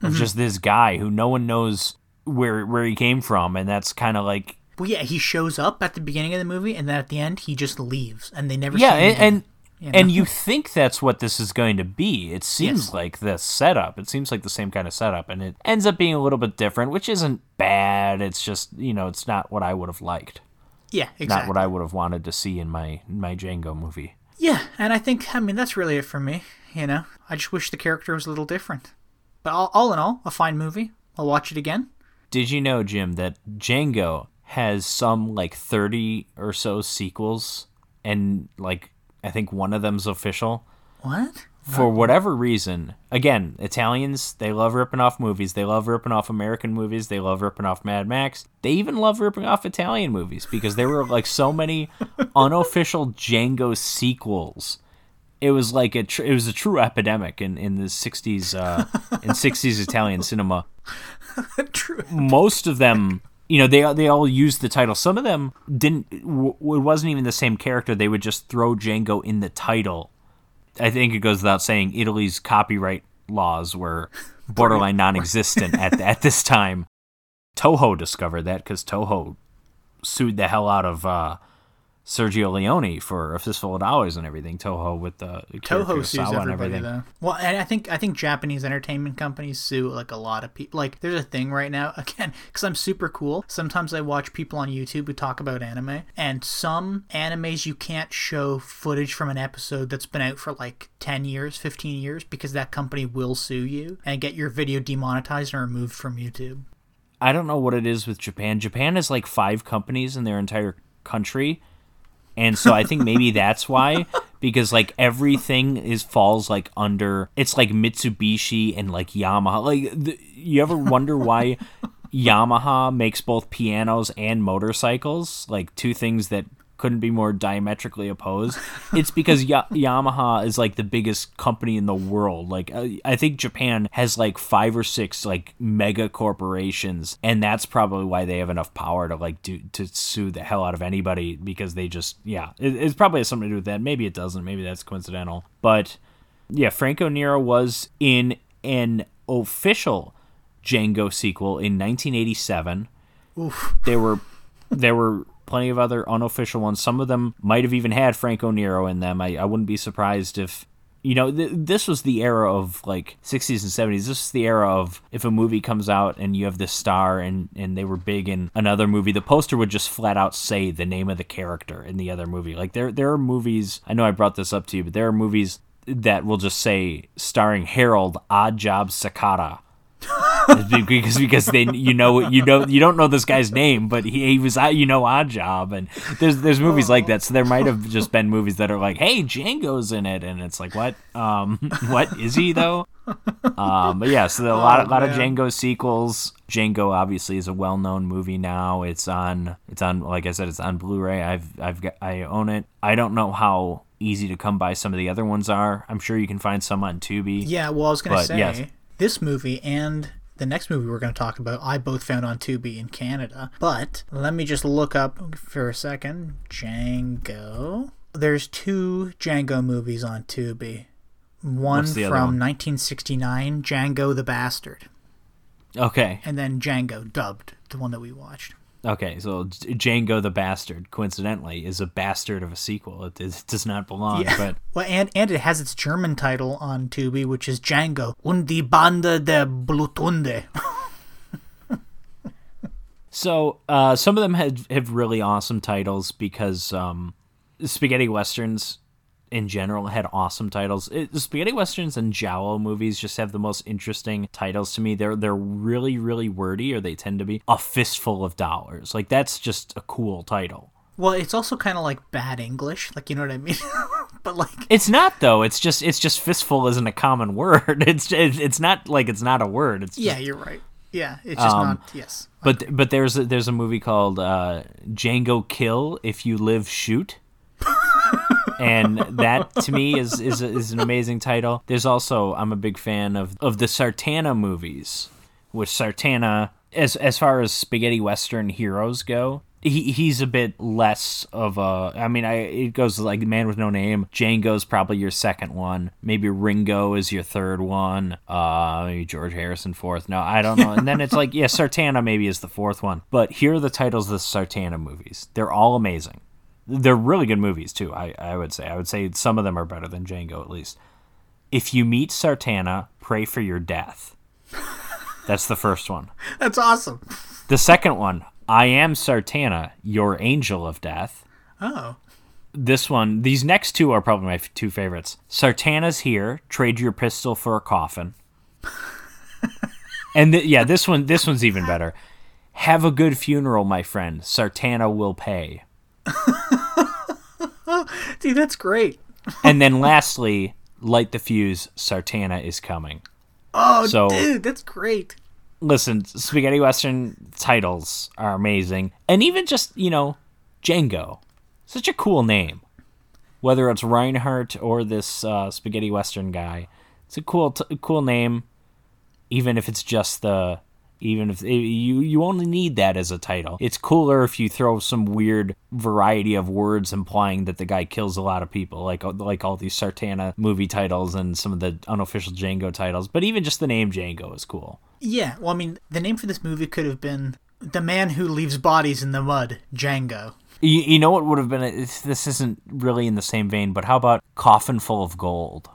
of mm-hmm. just this guy who no one knows where where he came from and that's kind of like Well, yeah, he shows up at the beginning of the movie, and then at the end, he just leaves, and they never. yeah see him and and, you know? and you think that's what this is going to be it seems Yes. like the setup it seems like the same kind of setup and it ends up being a little bit different which isn't bad it's just you know it's not what i would have liked yeah, exactly. not what I would have wanted to see in my my Django movie. Yeah, and I think I mean that's really it for me. You know, I just wish the character was a little different. But all, all in all, a fine movie. I'll watch it again. Did you know, Jim, that Django has some like 30 or so sequels and like I think one of them's official? What? For whatever reason, again, Italians, they love ripping off movies. They love ripping off American movies. They love ripping off Mad Max. They even love ripping off Italian movies because there were like so many unofficial Django sequels. It was like a tr- it was a true epidemic in in the 60s uh in 60s Italian cinema. True. most of them you know they they all used the title. Some of them didn't w- it wasn't even the same character. They would just throw Django in the title. I think it goes without saying italy's copyright laws were borderline non-existent at at this time. Toho discovered that cuz toho sued the hell out of uh Sergio Leone for a fistful of dollars and everything. Toho with the Toho sues Kurosawa and everybody everything. though. Well, and I think I think Japanese entertainment companies sue like a lot of people. Like there's a thing right now again because I'm super cool. Sometimes I watch people on YouTube who talk about anime, and some animes you can't show footage from an episode that's been out for like 10 years, 15 years because that company will sue you and get your video demonetized and removed from YouTube. I don't know what it is with Japan. Japan has like five companies in their entire country. And so I think maybe that's why because like everything is falls like under it's like Mitsubishi and like Yamaha. Like you ever wonder why Yamaha makes both pianos and motorcycles? Like two things that couldn't be more diametrically opposed. It's because ya- Yamaha is like the biggest company in the world. Like uh, I think Japan has like five or six like mega corporations, and that's probably why they have enough power to like do to sue the hell out of anybody because they just yeah, it, it's probably has something to do with that. Maybe it doesn't. Maybe that's coincidental, but yeah, Franco Nero was in an official Django sequel in 1987. Oof. There were there were plenty of other unofficial ones. Some of them might have even had Franco Nero in them. I, I wouldn't be surprised if you know th- this was the era of like 60s and 70s. This is the era of if a movie comes out and you have this star and and they were big in another movie, the poster would just flat out say the name of the character in the other movie. Like there there are movies. I know I brought this up to you, but there are movies that will just say starring Harold Odd Job Sakata because because they you know you know you don't know this guy's name, but he, he was you know Odd Job, and there's there's movies like that. So there might have just been movies that are like, hey, Django's in it, and it's like, what, um, what is he though? Um, but yeah, so a lot a lot of Django sequels. Django obviously is a well known movie now. It's on it's on like I said, it's on Blu-ray. I've I've got I own it. I don't know how easy to come by some of the other ones are. I'm sure you can find some on Tubi. Yeah, well, I was going to But, say yes. This movie and the next movie we're going to talk about, I both found on Tubi in Canada. But let me just look up for a second. Django. There's two Django movies on Tubi. One from one? 1969, Django the Bastard, Okay. and then Django dubbed, the one that we watched. Okay, so Django the Bastard, coincidentally, is a bastard of a sequel. It, it does not belong, Yeah. but Well, and and it has its German title on Tubi, which is Django und die Bande der Bluthunde. so uh, some of them have, have really awesome titles because um, spaghetti westerns in general had awesome titles. It, spaghetti westerns and giallo movies just have the most interesting titles to me. They're they're really really wordy, or they tend to be. A fistful of dollars, like that's just a cool title. Well, it's also kind of like bad English, like you know what I mean. but like, It's not though. It's just it's just fistful isn't a common word. It's it's it's not like it's not a word. It's just yeah, you're right. Yeah, it's just Um, not. Yes. But but there's a, there's a movie called uh, Django Kill If You Live Shoot. and that to me is, is is an amazing title. There's also I'm a big fan of of the Sartana movies, which Sartana as as far as spaghetti western heroes go, he he's a bit less of a. I mean, I it goes like The Man with No Name. Django's probably your second one. Maybe Ringo is your third one. Uh, maybe George Harrison fourth. No, I don't know. And then it's like yeah, Sartana maybe is the fourth one. But here are the titles of the Sartana movies. They're all amazing. They're really good movies too. I I would say. I would say some of them are better than Django at least. If you meet Sartana, pray for your death. That's the first one. That's awesome. The second one, I am Sartana, your angel of death. Oh. This one, these next two are probably my f- two favorites. Sartana's here, trade your pistol for a coffin. and th- yeah, this one, this one's even better. Have a good funeral, my friend. Sartana will pay. Dude, that's great. And then lastly, light the fuse. Sartana is coming. Oh, So- dude, that's great. listen, spaghetti western titles are amazing, and even just you know, Django, such a cool name. Whether it's Reinhardt or this uh, spaghetti western guy, it's a cool, t- cool name. Even if it's just the, even if you you only need that as a title, it's cooler if you throw some weird variety of words implying that the guy kills a lot of people, like like all these Sartana movie titles and some of the unofficial Django titles. But even just the name Django is cool. Yeah, well, I mean, the name for this movie could have been The Man Who Leaves Bodies in the Mud, Django. You, you know what would have been? It's, this isn't really in the same vein, but how about coffin full of gold?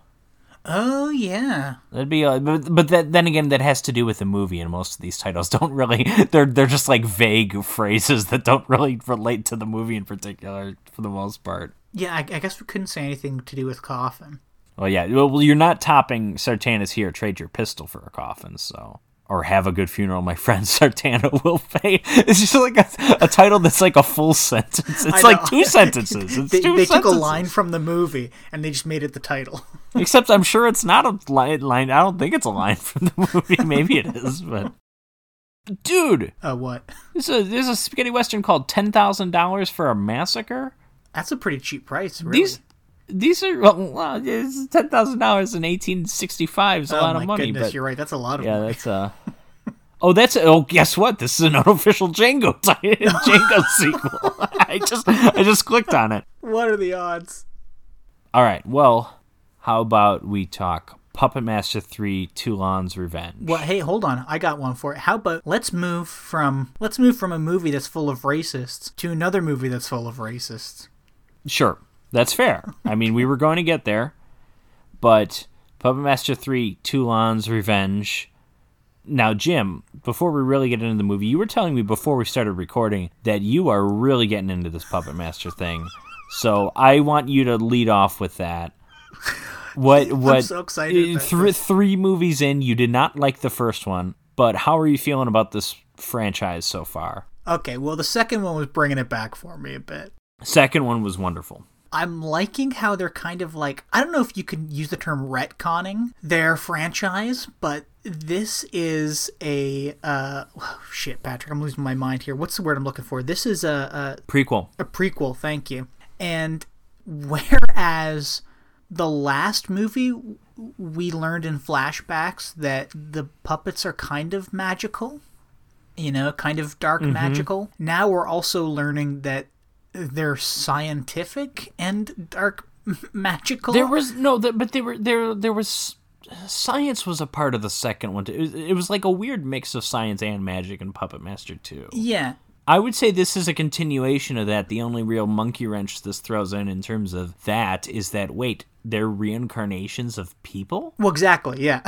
Oh, yeah. That'd be, uh, but, but that, then again, that has to do with the movie, and most of these titles don't really. They're they're just like vague phrases that don't really relate to the movie in particular, for the most part. Yeah, I, I guess we couldn't say anything to do with Coffin. Well, yeah. Well, you're not topping Sartana's here. Trade your pistol for a coffin, so. Or have a good funeral, my friend. Sartana will pay. It's just like a, a title that's like a full sentence. It's like two sentences. It's They, two they took a line from the movie and they just made it the title. Except I'm sure it's not a line. line. I don't think it's a line from the movie. Maybe it is, but dude, Uh, what? there's a there's a spaghetti western called Ten Thousand Dollars for a Massacre. That's a pretty cheap price, really. These these are well, ten thousand dollars in eighteen sixty five is a oh lot of money, goodness, but you're right. That's a lot of yeah, money. that's uh. Oh, that's oh. Guess what? This is an unofficial Django Django sequel. I just I just clicked on it. What are the odds? All right. Well, how about we talk Puppet Master Three: Toulon's Revenge? Well, hey, hold on. I got one for it. How about let's move from let's move from a movie that's full of racists to another movie that's full of racists. Sure, that's fair. I mean, we were going to get there, but Puppet Master 3 Toulon's Revenge. Now, Jim, before we really get into the movie, you were telling me before we started recording that you are really getting into this Puppet Master thing. So I want you to lead off with that. What? What? so excited about thr- this. three movies in, you did not like the first one, but how are you feeling about this franchise so far? Okay, well, the second one was bringing it back for me a bit. Second one was wonderful. I'm liking how they're kind of like I don't know if you can use the term retconning their franchise, but this is a uh oh, shit, Patrick, I'm losing my mind here. What's the word I'm looking for? This is a, Prequel. a a prequel, thank you. And whereas the last movie we learned in flashbacks that the puppets are kind of magical, you know, kind of dark mm-hmm. magical. Now we're also learning that they're scientific and dark magical. There was no, but there were there there was science was a part of the second one. Too. It, was- it was like a weird mix of science and magic in Puppet Master Two. yeah. I would say this is a continuation of that. The only real monkey wrench this throws in in terms of that is that wait, they're reincarnations of people. Well, exactly, yeah.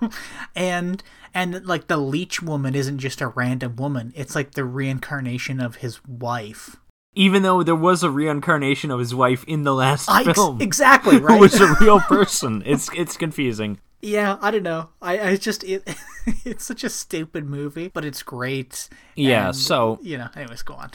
and and like the leech woman isn't just a random woman; it's like the reincarnation of his wife. Even though there was a reincarnation of his wife in the last I, film, exactly who right. was a real person. It's it's confusing. yeah, I don't know. I, I just it, it's such a stupid movie, but it's great. Yeah. And, So you know, anyways, go on.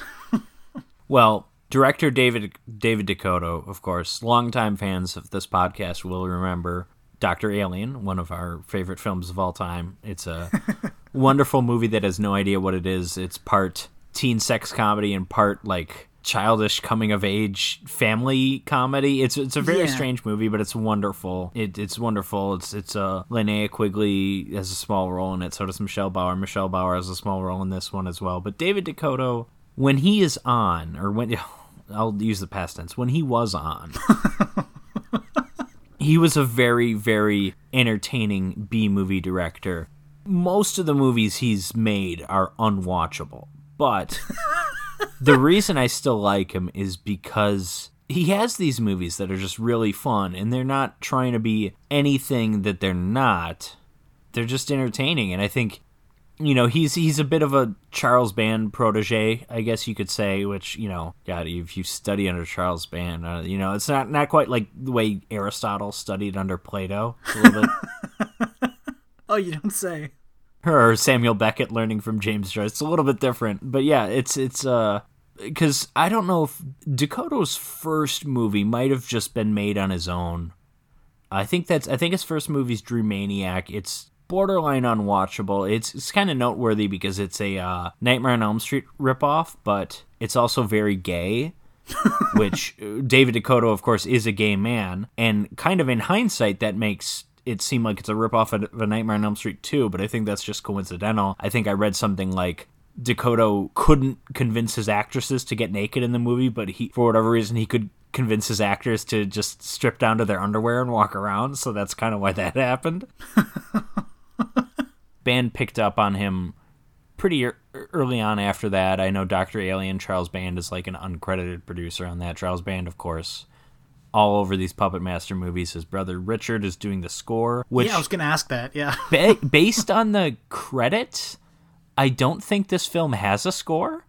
Well, director David David DeCoteau, of course, longtime fans of this podcast will remember Doctor Alien, one of our favorite films of all time. It's a wonderful movie that has no idea what it is. It's part teen sex comedy and part like childish coming of age family comedy. It's it's a very Yeah. strange movie, but it's wonderful. It, it's wonderful. It's it's uh, Linnea Quigley has a small role in it. So does Michelle Bauer. Michelle Bauer has a small role in this one as well. But David DeCoteau, when he is on, or when I'll use the past tense, when he was on. he was a very very entertaining B movie director. Most of the movies he's made are unwatchable, but the reason I still like him is because he has these movies that are just really fun and they're not trying to be anything that they're not. They're just entertaining and I think you know, he's he's a bit of a Charles Band protege, I guess you could say, which, you know, God, if you study under Charles Band, uh, you know, it's not not quite like the way Aristotle studied under Plato. A little bit Oh, you don't say. or Samuel Beckett learning from James Joyce. It's a little bit different, but yeah, it's it's uh because I don't know if DeCoteau's first movie might have just been made on his own. I think that's I think his first movie's Dream Maniac. It's borderline unwatchable. It's it's kind of noteworthy because it's a uh, Nightmare on Elm Street ripoff, but it's also very gay. which uh, David DeCoteau, of course, is a gay man, and kind of in hindsight, that makes it seem like it's a ripoff of a Nightmare on Elm Street 2, but I think that's just coincidental. I think I read something like DeCoteau couldn't convince his actresses to get naked in the movie, but he, for whatever reason, he could convince his actors to just strip down to their underwear and walk around. So that's kind of why that happened. Band picked up on him pretty ear- early on after that. I know Dr. Alien, Charles Band is like an uncredited producer on that. Charles Band, of course, all over these Puppet Master movies. His brother Richard is doing the score, which yeah, I was gonna ask that. Yeah. ba- based on the credit, I don't think this film has a score.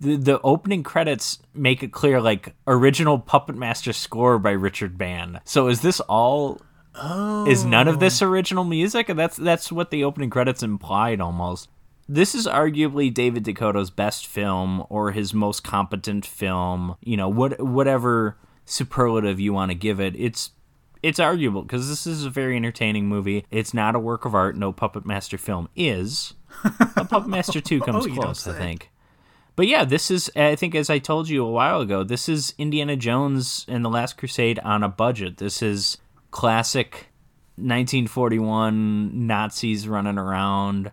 The, the opening credits make it clear like original Puppet Master score by Richard Band. So is this all is none of this original music? And that's that's what the opening credits implied almost. This is arguably David DeCoteau's best film or his most competent film, you know, what whatever superlative you want to give it. It's it's arguable because this is a very entertaining movie. It's not a work of art. No Puppet Master film is. A Puppet Master 2 comes Oh, close, I think. But yeah, this is I think as I told you a while ago, this is Indiana Jones and the Last Crusade on a budget. This is classic 1941 Nazis running around,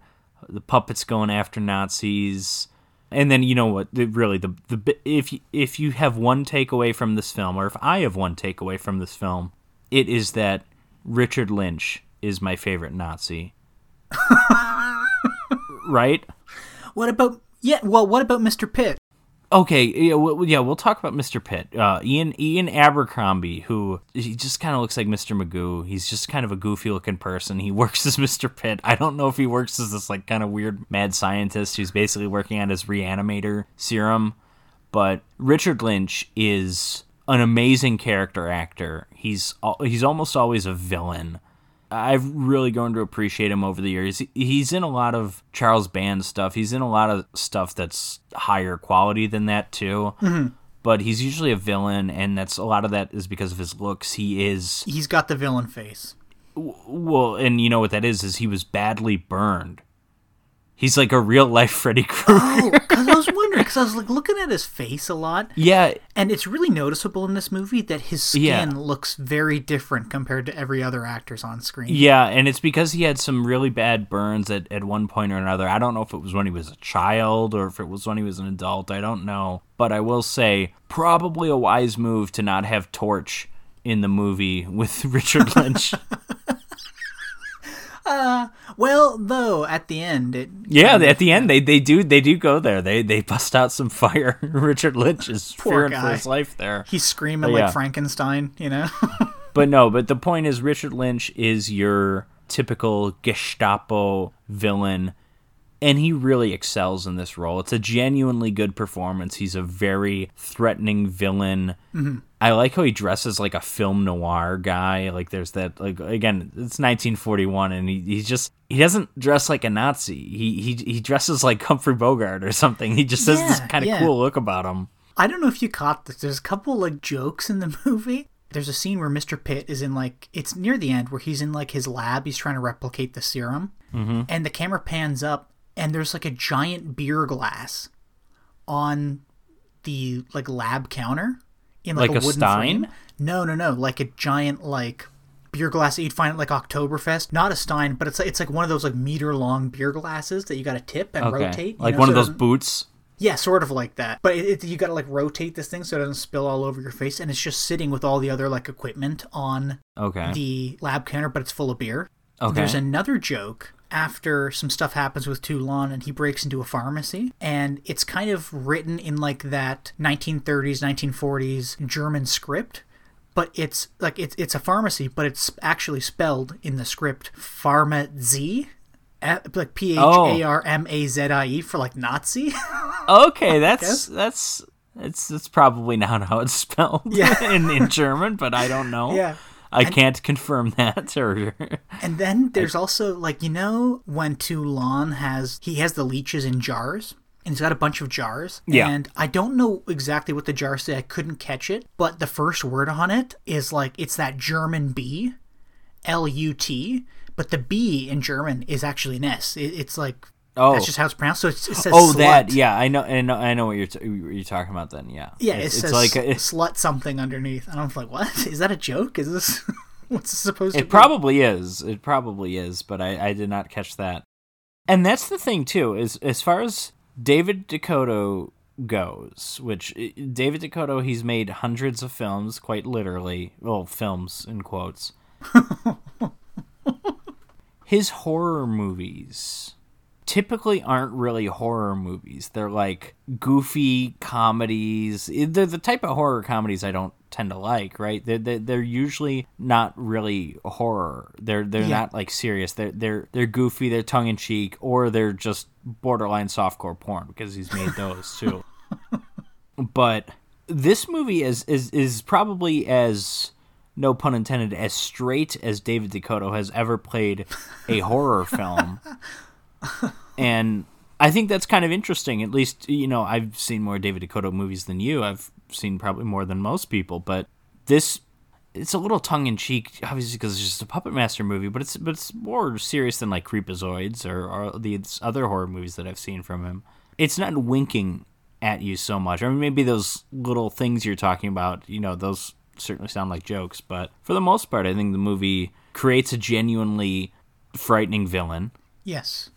the puppets going after Nazis. And then you know what? Really, the the if you, if you have one takeaway from this film, or if I have one takeaway from this film, it is that Richard Lynch is my favorite Nazi. right? What about yeah? Well, what about Mr. Pitt? Okay, yeah, well, yeah, we'll talk about Mr. Pitt. Uh, Ian Ian Abercrombie, who he just kind of looks like Mr. Magoo. He's just kind of a goofy looking person. He works as Mr. Pitt. I don't know if he works as this like kind of weird mad scientist who's basically working on his reanimator serum. But Richard Lynch is an amazing character actor. He's he's almost always a villain. I've really grown to appreciate him over the years. He's in a lot of Charles Band stuff. He's in a lot of stuff that's higher quality than that too. Mm-hmm. But he's usually a villain, and that's a lot of that is because of his looks. He is He's got the villain face. well, and you know what that is? Is he was badly burned. He's like a real life Freddy oh, Krueger. Oh, because I was wondering, because I was like looking at his face a lot, yeah, and it's really noticeable in this movie that his skin Yeah. looks very different compared to every other actor's on screen. Yeah, and it's because he had some really bad burns at, at one point or another. I don't know if it was when he was a child or if it was when he was an adult. I don't know. But I will say, probably a wise move to not have Torch in the movie with Richard Lynch. Uh, well, though at the end, it yeah, at the end they, they do they do go there. They they bust out some fire. Richard Lynch is fearing for his life there. he's screaming yeah. like Frankenstein. You know. But no, but the point is Richard Lynch is your typical Gestapo villain and he really excels in this role. It's a genuinely good performance. He's a very threatening villain. I like how he dresses like a film noir guy. Like there's that like again, it's 1941 and he, he just he doesn't dress like a Nazi. He he he dresses like Humphrey Bogart or something. He just has this kind of yeah. cool look about him. I don't know if you caught this. There's a couple like jokes in the movie. There's a scene where Mr. Pitt is in like it's near the end where he's in like his lab. He's trying to replicate the serum, mm-hmm. and the camera pans up, and there's like a giant beer glass on the like lab counter in like, Like a wooden Stein? frame. No, no, no, like a giant like beer glass that you'd find at like Oktoberfest. Not a Stein, but it's like it's like one of those like meter long beer glasses that you got to tip and Okay. rotate. like know, one so of those boots. yeah, sort of like that. But it, it, you got to like rotate this thing so it doesn't spill all over your face, and it's just sitting with all the other like equipment on Okay. the lab counter, but it's full of beer. Okay. There's another joke after some stuff happens with Toulon and he breaks into a pharmacy, and it's kind of written in like that 1930s, 1940s German script. But it's like it's it's a pharmacy, but it's actually spelled in the script Pharma-Z, eh, like P H A R M A Z I E for like Nazi. Okay, that's that's it's that's probably not how it's spelled Yeah. in, in German, but I don't know. Yeah. I can't confirm that or And then there's also like you know when Toulon has he has the leeches in jars and he's got a bunch of jars. Yeah. And I don't know exactly what the jars say. I couldn't catch it, but the first word on it is like it's that German B, L U T, but the B in German is actually an S. It, it's like Oh. that's just how it's pronounced. So it's, it says Oh, slut. that yeah, I know I know I know what you're t- what you're talking about then, yeah. Yeah, it's, it it's says like a, slut something underneath. And I'm like, what is that a joke? Is this what's this supposed to be? It be? probably is. It probably is, but I, I did not catch that. And that's the thing too, is as far as David DeCoteau goes, which eh, David DeCoteau he's made hundreds of films, quite literally. Well, films in quotes. His horror movies typically aren't really horror movies. They're like goofy comedies. Eh, they're the type of horror comedies I don't tend to like, right? They're, they're, they're usually not really horror. They're they're Yeah. not like serious. They're they're they're goofy. They're tongue in cheek, or they're just borderline softcore porn because he's made those too. but this movie is is is probably as no pun intended as straight as David DeCoteau has ever played a horror film and I think that's kind of interesting. At least, you know, I've seen more David DeCoteau movies than you. I've seen probably more than most people, but this it's a little tongue in cheek, obviously because it's just a Puppet Master movie, but it's but it's more serious than like Creepazoids or, or the other horror movies that I've seen from him. It's not winking at you so much. I mean, maybe those little things you're talking about, you know, those certainly sound like jokes, but for the most part, I think the movie creates a genuinely frightening villain, Yes.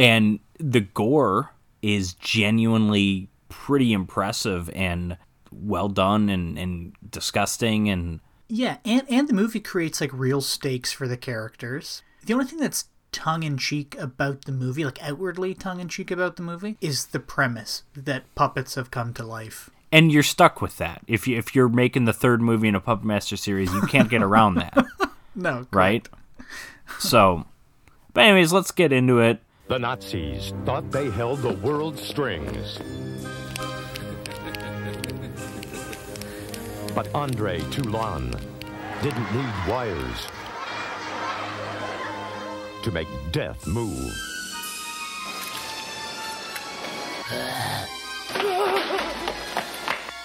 And the gore is genuinely pretty impressive and well done and, and disgusting and Yeah, and and the movie creates like real stakes for the characters. The only thing that's tongue in cheek about the movie, like outwardly tongue in cheek about the movie, is the premise that puppets have come to life. and you're stuck with that. If you if you're making the third movie in a Puppet Master series, you can't get around that, No, right? So, but anyways, let's get into it. The Nazis thought they held the world's strings. But Andre Toulon didn't need wires to make death move.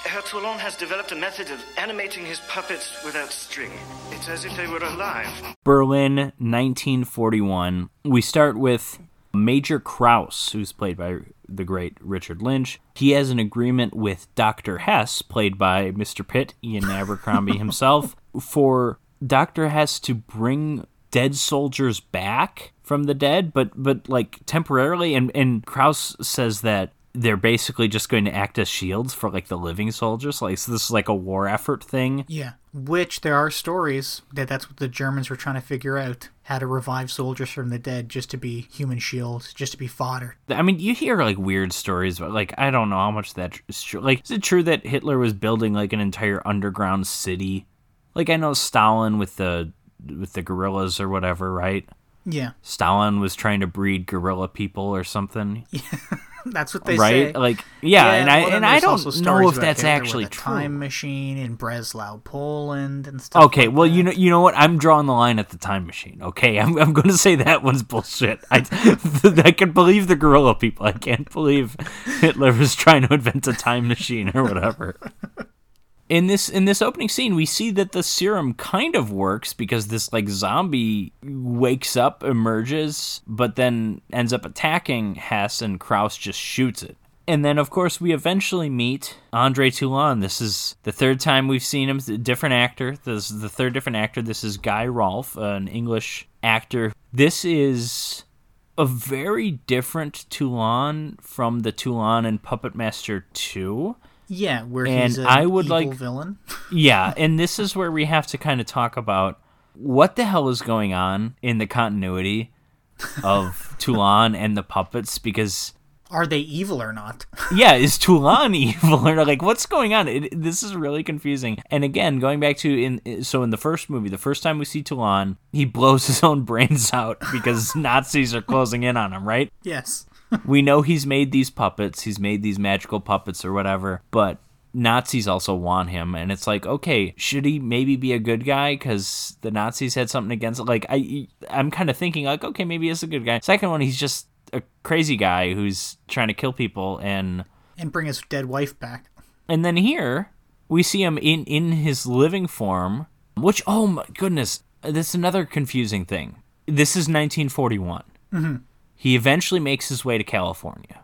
Herr Toulon has developed a method of animating his puppets without string. It's as if they were alive. Berlin, 1941. We start with Major Kraus, who's played by the great Richard Lynch. He has an agreement with Dr. Hess, played by Mr. Pitt, Ian Abercrombie himself, for Dr. Hess to bring dead soldiers back from the dead, but but like temporarily. And and Kraus says that they're basically just going to act as shields for like the living soldiers. Like so, this is like a war effort thing. Yeah, which there are stories that that's what the Germans were trying to figure out how to revive soldiers from the dead just to be human shields, just to be fodder. I mean, you hear like weird stories, but like I don't know how much that is true. Like, is it true that Hitler was building like an entire underground city? Like, I know Stalin with the with the guerrillas or whatever, right? Yeah, Stalin was trying to breed gorilla people or something, that's what they right? say. Like, yeah, and I well, then and I don't know if that's actually true. time machine in Breslau, Poland, and stuff. Okay, like well, that. you know, you know what? I'm drawing the line at the time machine. Okay, I'm, I'm going to say that one's bullshit. I, I can believe the gorilla people. I can't believe Hitler was trying to invent a time machine or whatever. In this in this opening scene, we see that the serum kind of works because this like zombie wakes up, emerges, but then ends up attacking Hess, and Kraus just shoots it. And then, of course, we eventually meet Andre Toulon. This is the third time we've seen him. Different actor. This is the third different actor. This is Guy Rolfe, an English actor. This is a very different Toulon from the Toulon in Puppet Master 2. Yeah, where and he's I would evil like- villain. Yeah, and this is where we have to kind of talk about what the hell is going on in the continuity of Toulon and the puppets because Are they evil or not? yeah, is Toulon evil or not? like what's going on? It, this is really confusing. And again, going back to in so in the first movie, the first time we see Toulon, he blows his own brains out because Nazis are closing in on him, right? yes. We know he's made these puppets, he's made these magical puppets or whatever, but Nazis also want him, and it's like, okay, should he maybe be a good guy because the Nazis had something against it? Like, I, I'm kind of thinking like, okay, maybe he's a good guy. Second one, he's just a crazy guy who's trying to kill people, and And bring his dead wife back. and then here we see him in in his living form, which oh my goodness, that's another confusing thing. This is 1941. Mm-hmm. He eventually makes his way to California.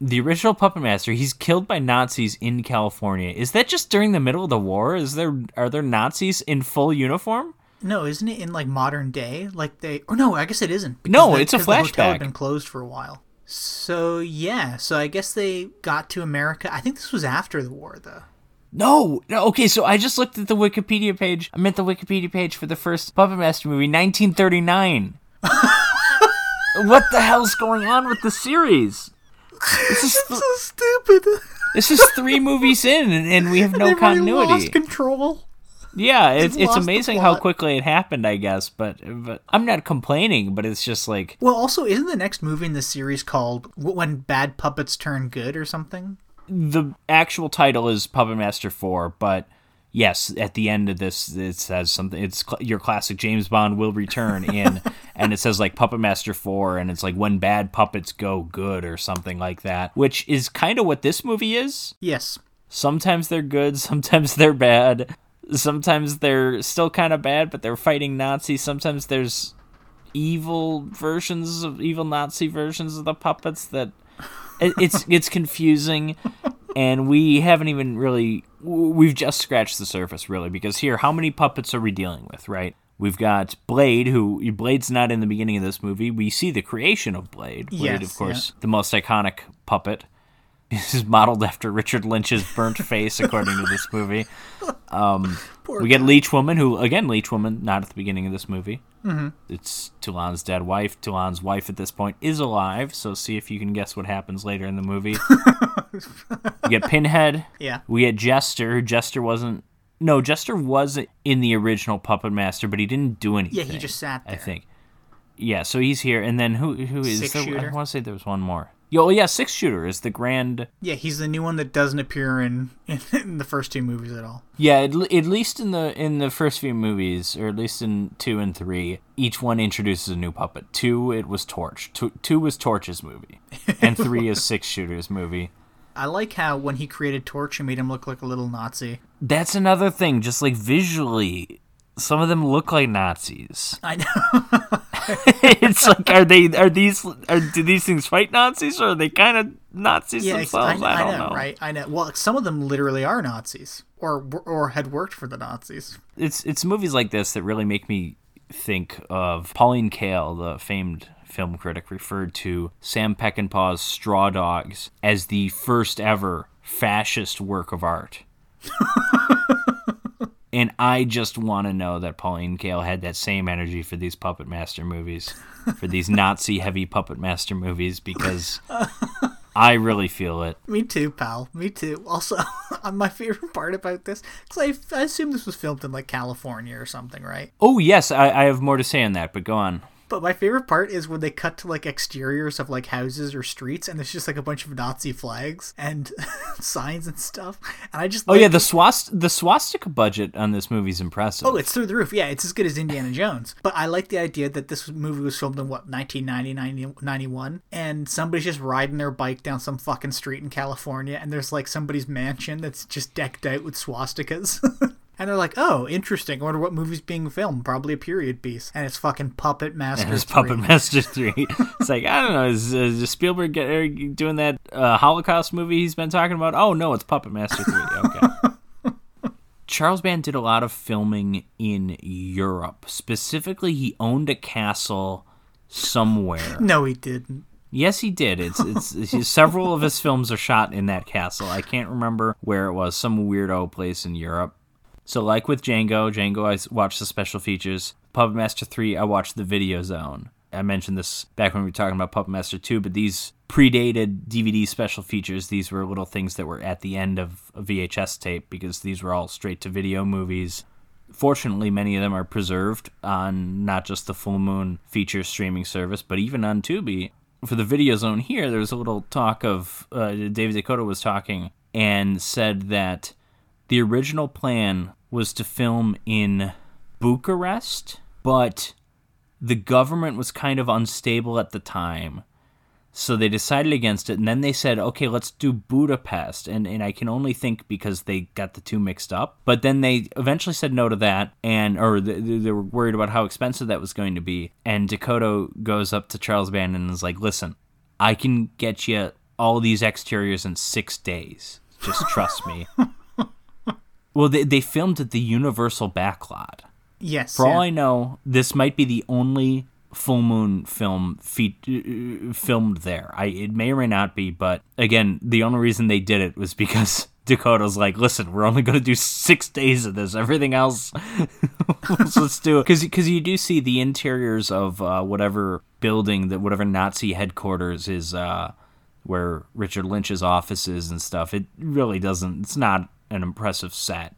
The original Puppet Master, he's killed by Nazis in California. Is that just during the middle of the war? Is there are there Nazis in full uniform? No, isn't it in like modern day? Like they, or no, I guess it isn't. No, the- it's a because the hotel flashback. had been closed for a while. So yeah, so I guess they got to America. I think this was after the war, though. No, no. Okay, so I just looked at the Wikipedia page. I meant the Wikipedia page for the first Puppet Master movie, 1939. what the hell's going on with the series? This is th- So stupid. this is three movies in, and, and we have no continuity. lost control. Yeah, it's it's amazing how quickly it happened, I guess. But but I'm not complaining, but it's just like Well, also, isn't the next movie in the series called "When Bad Puppets Turn Good" or something? the actual title is Puppet Master 4, but yes, at the end of this it says something it's cl- your classic James Bond will return in and it says like Puppet Master 4 and it's like when bad puppets go good or something like that, which is kind of what this movie is. Yes. Sometimes they're good, sometimes they're bad. Sometimes they're still kind of bad, but they're fighting Nazis. Sometimes there's evil versions of evil Nazi versions of the puppets that it's it's confusing and we haven't even really we've just scratched the surface really because here how many puppets are we dealing with right? We've got blade who blade's not in the beginning of this movie. We see the creation of blade. Blade Yes, of course the most iconic puppet. This is modeled after richard lynch's burnt face according to this movie. Um, we get leech woman who again leech woman not at the beginning of this movie mm-hmm. it's toulon's dead wife toulon's wife at this point is alive so see if you can guess what happens later in the movie we get Pinhead. Yeah. We get Jester. Jester wasn't. No, Jester wasn't in the original Puppet Master, but he didn't do anything. Yeah, he just sat there. I think. Yeah, so he's here, and then who who is Six there? Shooter. I want to say there was one more. Yo, well, yeah, Six Shooter is the grand. Yeah, he's the new one that doesn't appear in, in, the first two movies at all. Yeah, at, at least in the in the first few movies, or at least in two and three, each one introduces a new puppet. Two, it was Torch. Two, two was Torch's movie, and three is Six Shooter's movie. I like how when he created Torch, he made him look like a little Nazi. That's another thing. Just like visually, some of them look like Nazis. I know. it's like, are they? Are these? Are do these things fight Nazis, or are they kind of Nazis Yeah, ex- I, themselves? I, don't know, know. right? I know. Well, some of them literally are Nazis, or or had worked for the Nazis. It's it's movies like this that really make me think of Pauline Kael, the famed film critic, referred to Sam Peckinpah's Straw Dogs as the first ever fascist work of art. and I just want to know that Pauline Kael had that same energy for these Puppet Master movies, for these Nazi heavy Puppet Master movies, because I really feel it. Me too, pal. Me too. Also, uh, my favorite part about this, because I, I assume this was filmed in like California or something, right? Oh, yes, I, I have more to say on that, but go on. But my favorite part is when they cut to like exteriors of like houses or streets, and there's just like a bunch of Nazi flags and signs and stuff. And I just Oh like, yeah, the swast the swastika budget on this movie is impressive. Oh, it's through the roof. Yeah, it's as good as Indiana Jones. But I like the idea that this movie was filmed in what 1990, 91, and somebody's just riding their bike down some fucking street in California, and there's like somebody's mansion that's just decked out with swastikas. And they're like, "Oh, interesting. I wonder what movie's being filmed. Probably a period piece." And it's fucking Puppet Master. And it's 3. Puppet Master Three. it's like I don't know. Is, is Spielberg get, er, doing that uh, Holocaust movie he's been talking about? Oh no, it's Puppet Master Three. Okay. Charles Band did a lot of filming in Europe. Specifically, he owned a castle somewhere. No, he didn't. Yes, he did. It's it's, it's several of his films are shot in that castle. I can't remember where it was. Some weirdo place in Europe. So, like with Django, Django, I watched the special features. Puppet Master 3, I watched the Video Zone. I mentioned this back when we were talking about Puppet Master 2, but these predated DVD special features. These were little things that were at the end of a VHS tape because these were all straight to video movies. Fortunately, many of them are preserved on not just the Full Moon feature streaming service, but even on Tubi. For the Video Zone here, there was a little talk of uh, David DeCoteau was talking and said that the original plan was to film in Bucharest, but the government was kind of unstable at the time. So they decided against it, and then they said, okay, let's do Budapest. And, and I can only think because they got the two mixed up. But then they eventually said no to that, and or they, they were worried about how expensive that was going to be. And DeCoteau goes up to Charles Band and is like, listen, I can get you all these exteriors in six days. Just trust me. well, they, they filmed at the Universal backlot. Yes. For all. I know, this might be the only full moon film fe- uh, filmed there. I it may or may not be, but again, the only reason they did it was because DeCoteau's like, listen, we're only going to do six days of this. Everything else, let's do it. Because you do see the interiors of uh, whatever building that whatever Nazi headquarters is, uh, where Richard Lynch's office is and stuff. It really doesn't. It's not an impressive set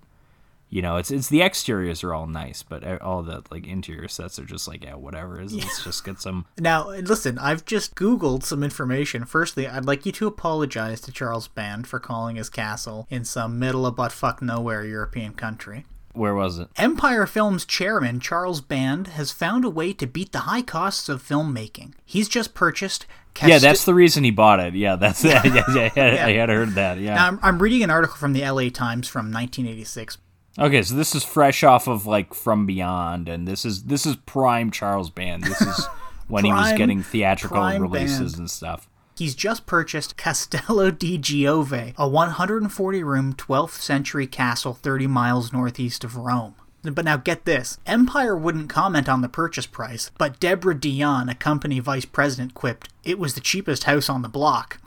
you know, it's it's the exteriors are all nice, but all the like interior sets are just like yeah, whatever. Is let's just get some. Now, listen, I've just Googled some information. Firstly, I'd like you to apologize to Charles Band for calling his castle in some middle of buttfuck nowhere European country. Where was it? Empire Films chairman Charles Band has found a way to beat the high costs of filmmaking. He's just purchased. Yeah, that's the reason he bought it. Yeah, that's yeah, yeah, yeah, yeah, I had heard that. Yeah. Now, I'm, I'm reading an article from the LA Times from 1986. Okay, so this is fresh off of like From Beyond, and this is this is prime Charles Band. This is when he was getting theatrical releases Band. and stuff. He's just purchased Castello di Giove, a 140 room 12th century castle 30 miles northeast of Rome. But now get this Empire wouldn't comment on the purchase price, but Deborah Dion, a company vice president, quipped, It was the cheapest house on the block.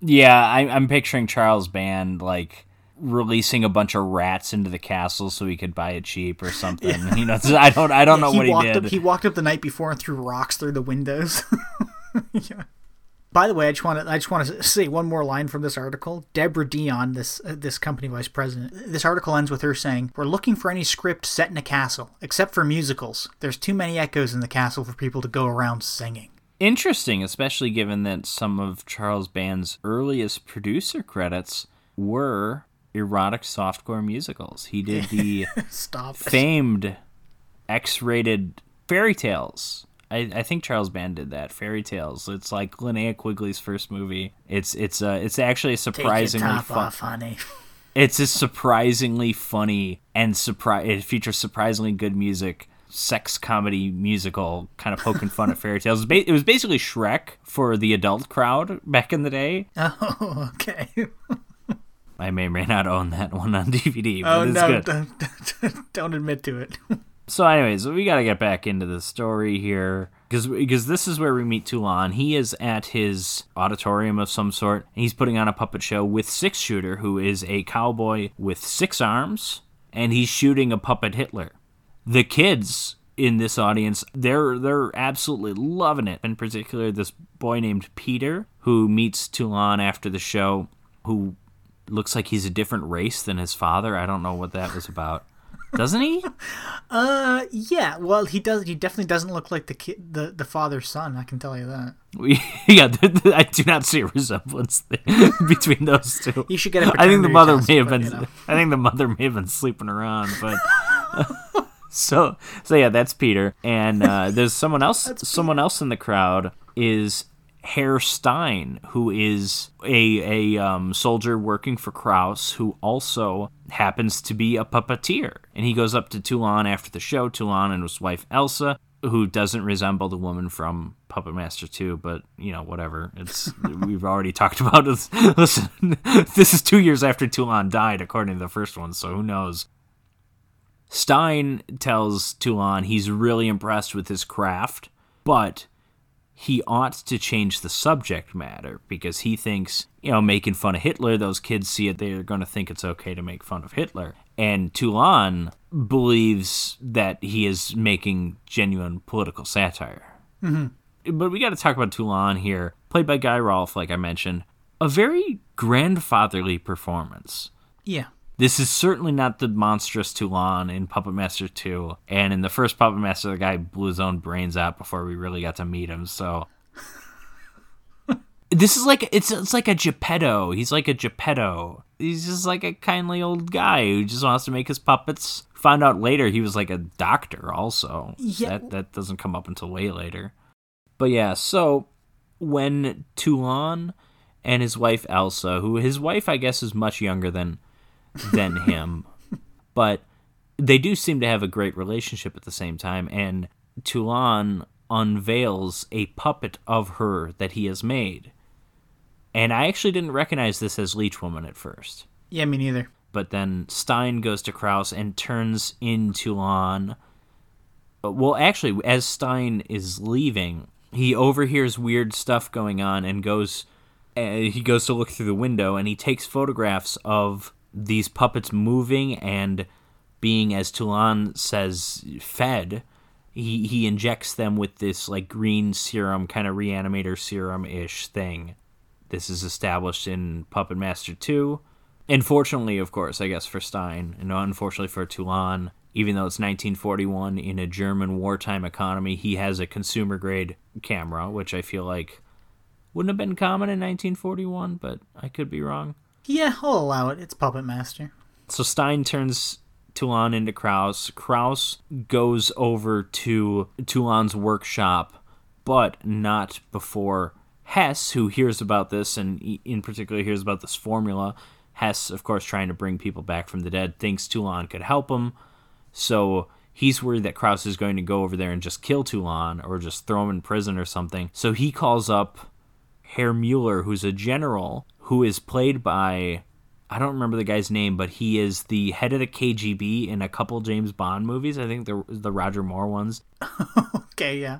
Yeah, I, I'm picturing Charles Band like releasing a bunch of rats into the castle so he could buy it cheap or something. You know, I don't, I don't know he what he walked did. Up, he walked up the night before and threw rocks through the windows. yeah. By the way, I just want to I just want to say one more line from this article. Deborah Dion, this uh, this company vice president. This article ends with her saying, "We're looking for any script set in a castle, except for musicals. There's too many echoes in the castle for people to go around singing." Interesting, especially given that some of Charles Band's earliest producer credits were erotic softcore musicals. He did the famed X-rated fairy tales. I, I think Charles Band did that. Fairy tales. It's like Linnea Quigley's first movie. It's it's uh it's actually a Take your surprisingly fun. off, honey. It's a surprisingly funny and surprise. It features surprisingly good music. Sex comedy musical, kind of poking fun at fairy tales. It was, ba- it was basically Shrek for the adult crowd back in the day. Oh, okay. I may or may not own that one on DVD, Oh no! good. Don't, don't admit to it. So, anyways, we got to get back into the story here because because this is where we meet Toulon. He is at his auditorium of some sort. And he's putting on a puppet show with Six Shooter, who is a cowboy with six arms, and he's shooting a puppet Hitler. The kids in this audience, they're they're absolutely loving it. In particular, this boy named Peter, who meets Toulon after the show, who looks like he's a different race than his father. I don't know what that was about. Doesn't he? Uh, yeah. Well, he does. He definitely doesn't look like the kid, the the father's son. I can tell you that. We, yeah, I do not see a resemblance between those two. You should get a I think the mother may have been. you know. I think the mother may have been sleeping around, but so so yeah, that's Peter, and uh, there's someone else. someone else in the crowd is Herr Stein, who is a a um, soldier working for Kraus, who also happens to be a puppeteer, and he goes up to Toulon after the show. Toulon and his wife Elsa, who doesn't resemble the woman from Puppet Master 2, but you know, whatever. It's we've already talked about this. Listen, this is two years after Toulon died, according to the first one, so who knows? Stein tells Toulon he's really impressed with his craft, but he ought to change the subject matter because he thinks, you know, making fun of Hitler, those kids see it, they're going to think it's okay to make fun of Hitler. And Toulon believes that he is making genuine political satire. Mm-hmm. But we got to talk about Toulon here, played by Guy Rolfe, like I mentioned. A very grandfatherly performance. Yeah. This is certainly not the monstrous Toulon in Puppet Master 2. And in the first Puppet Master, the guy blew his own brains out before we really got to meet him. So this is like it's it's like a Geppetto. He's like a Geppetto. He's just like a kindly old guy who just wants to make his puppets. Found out later he was like a doctor also. Yeah. That that doesn't come up until way later. But yeah, so when Toulon and his wife Elsa, who his wife I guess is much younger than than him, but they do seem to have a great relationship at the same time. And Toulon unveils a puppet of her that he has made. And I actually didn't recognize this as Leech Woman at first. Yeah, me neither. But then Stein goes to Kraus and turns in Toulon. Uh, Well, actually, as Stein is leaving, he overhears weird stuff going on and goes. Uh, he goes to look through the window and he takes photographs of these puppets moving and being, as Toulon says, fed. He he injects them with this like green serum, kind of reanimator serum ish thing. This is established in Puppet Master 2. Unfortunately, of course, I guess for Stein, and unfortunately for Toulon, even though it's 1941 in a German wartime economy, he has a consumer grade camera, which I feel like wouldn't have been common in 1941, but I could be wrong. Yeah, I'll allow it. It's Puppet Master. So Stein turns Toulon into Kraus. Kraus goes over to Toulon's workshop, but not before Hess, who hears about this and in particular hears about this formula. Hess, of course, trying to bring people back from the dead, thinks Toulon could help him. So he's worried that Kraus is going to go over there and just kill Toulon or just throw him in prison or something. So he calls up Herr Mueller, who's a general who is played by I don't remember the guy's name, but he is the head of the KGB in a couple James Bond movies. I think the the Roger Moore ones. Okay, yeah.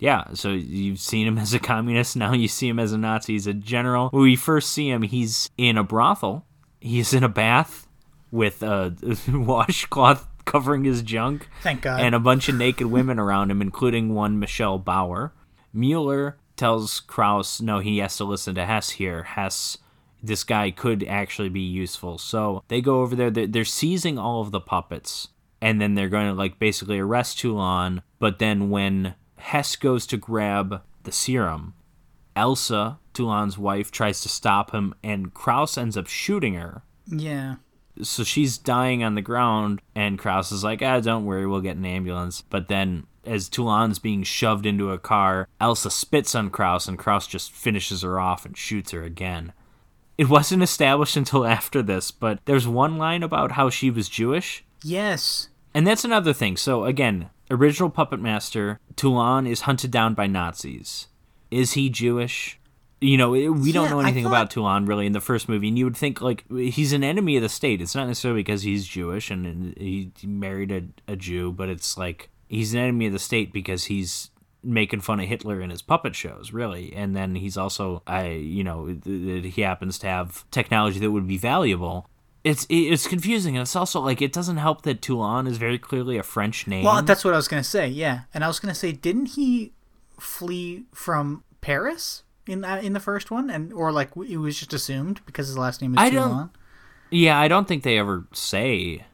Yeah, so you've seen him as a communist. Now you see him as a Nazi. He's a general. When we first see him, he's in a brothel. He's in a bath with a washcloth covering his junk. Thank God. And a bunch of naked women around him, including one Michelle Bauer. Mueller tells Kraus, no, he has to listen to Hess here. Hess, this guy could actually be useful. So they go over there. They're, they're seizing all of the puppets. And then they're going to, like, basically arrest Toulon. But then when Hess goes to grab the serum, Elsa, Toulon's wife, tries to stop him, and Kraus ends up shooting her. Yeah. So she's dying on the ground, and Kraus is like, ah, don't worry, we'll get an ambulance. But then, as Toulon's being shoved into a car, Elsa spits on Kraus, and Kraus just finishes her off and shoots her again. It wasn't established until after this, but there's one line about how she was Jewish, Yes. and that's another thing. So again, original Puppet Master, Toulon is hunted down by Nazis. Is he Jewish? You know, we don't know anything thought- about Toulon really in the first movie, and you would think like he's an enemy of the state. It's not necessarily because he's Jewish and, and he married a, a Jew, but it's like he's an enemy of the state because he's making fun of Hitler in his puppet shows, really. And then he's also, I, you know, he happens to have technology that would be valuable. It's it's confusing, and it's also like it doesn't help that Toulon is very clearly a French name. Well, that's what I was gonna say. Yeah, and I was gonna say, didn't he flee from Paris in that in the first one, and or like it was just assumed because his last name is I don't- Toulon? Yeah, I don't think they ever say.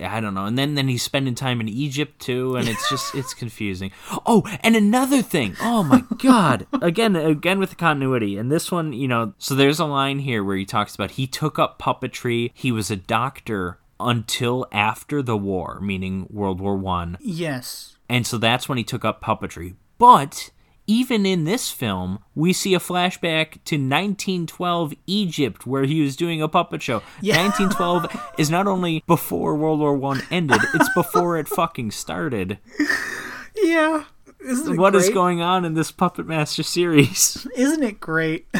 I don't know. And then then he's spending time in Egypt too, and it's just it's confusing. Oh, and another thing. Oh my god. again again with the continuity. And this one, you know, so there's a line here where he talks about he took up puppetry. He was a doctor until after the war, meaning World War 1. Yes. And so that's when he took up puppetry. But even in this film, we see a flashback to 1912 Egypt where he was doing a puppet show. Yeah. 1912 is not only before World War 1 ended, it's before it fucking started. Yeah. What is going on in this Puppet Master series? Isn't it great?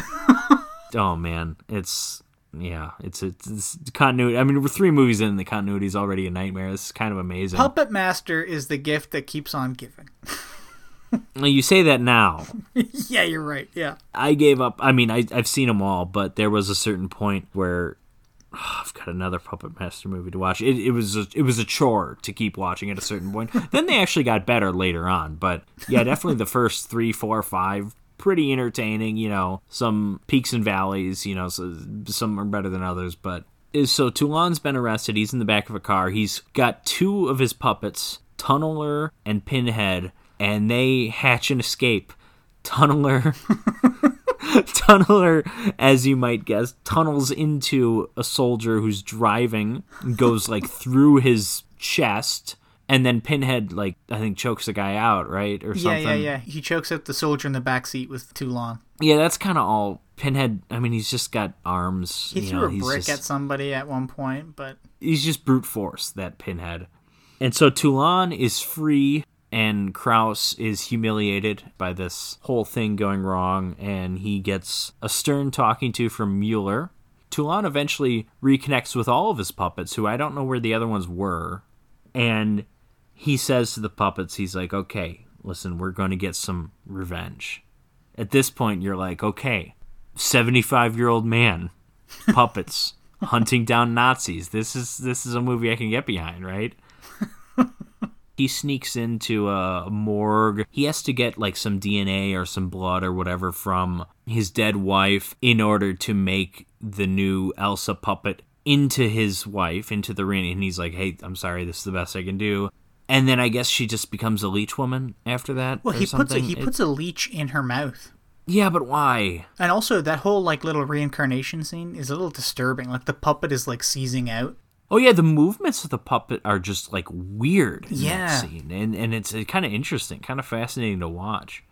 Oh man, it's yeah, it's it's, it's continuity. I mean, we're three movies in, and the continuity is already a nightmare. This is kind of amazing. Puppet Master is the gift that keeps on giving. Well, you say that now. yeah, you're right. Yeah. I gave up. I mean, I, I've seen them all, but there was a certain point where I've got another Puppet Master movie to watch. It, it was a, it was a chore to keep watching at a certain point. then they actually got better later on, but yeah, definitely the first three, four, five, pretty entertaining. You know, some peaks and valleys. You know, so, some are better than others, but. Is so Toulon's been arrested. He's in the back of a car. He's got two of his puppets, Tunneler and Pinhead, and they hatch and escape. Tunneler Tunneler, as you might guess, tunnels into a soldier who's driving, goes like through his chest, and then Pinhead, like, I think chokes the guy out, right? Or Yeah, something. yeah, yeah. He chokes out the soldier in the back seat with Toulon. Yeah, that's kind of all. Pinhead, I mean, he's just got arms. He you threw know, a he's brick just- at somebody at one point, but he's just brute force that pinhead and so toulon is free and kraus is humiliated by this whole thing going wrong and he gets a stern talking to from mueller toulon eventually reconnects with all of his puppets who i don't know where the other ones were and he says to the puppets he's like okay listen we're going to get some revenge at this point you're like okay 75 year old man puppets hunting down Nazis. This is this is a movie I can get behind, right? He sneaks into a morgue. He has to get like some DNA or some blood or whatever from his dead wife in order to make the new Elsa puppet into his wife, into the ring. And he's like, "Hey, I'm sorry, this is the best I can do." And then I guess she just becomes a leech woman after that. well, he puts a, he It- puts a leech in her mouth. yeah, but why? And also that whole like little reincarnation scene is a little disturbing. Like the puppet is like seizing out. Oh yeah, the movements of the puppet are just like weird in Yeah. that scene, and and it's uh, kind of interesting, kind of fascinating to watch.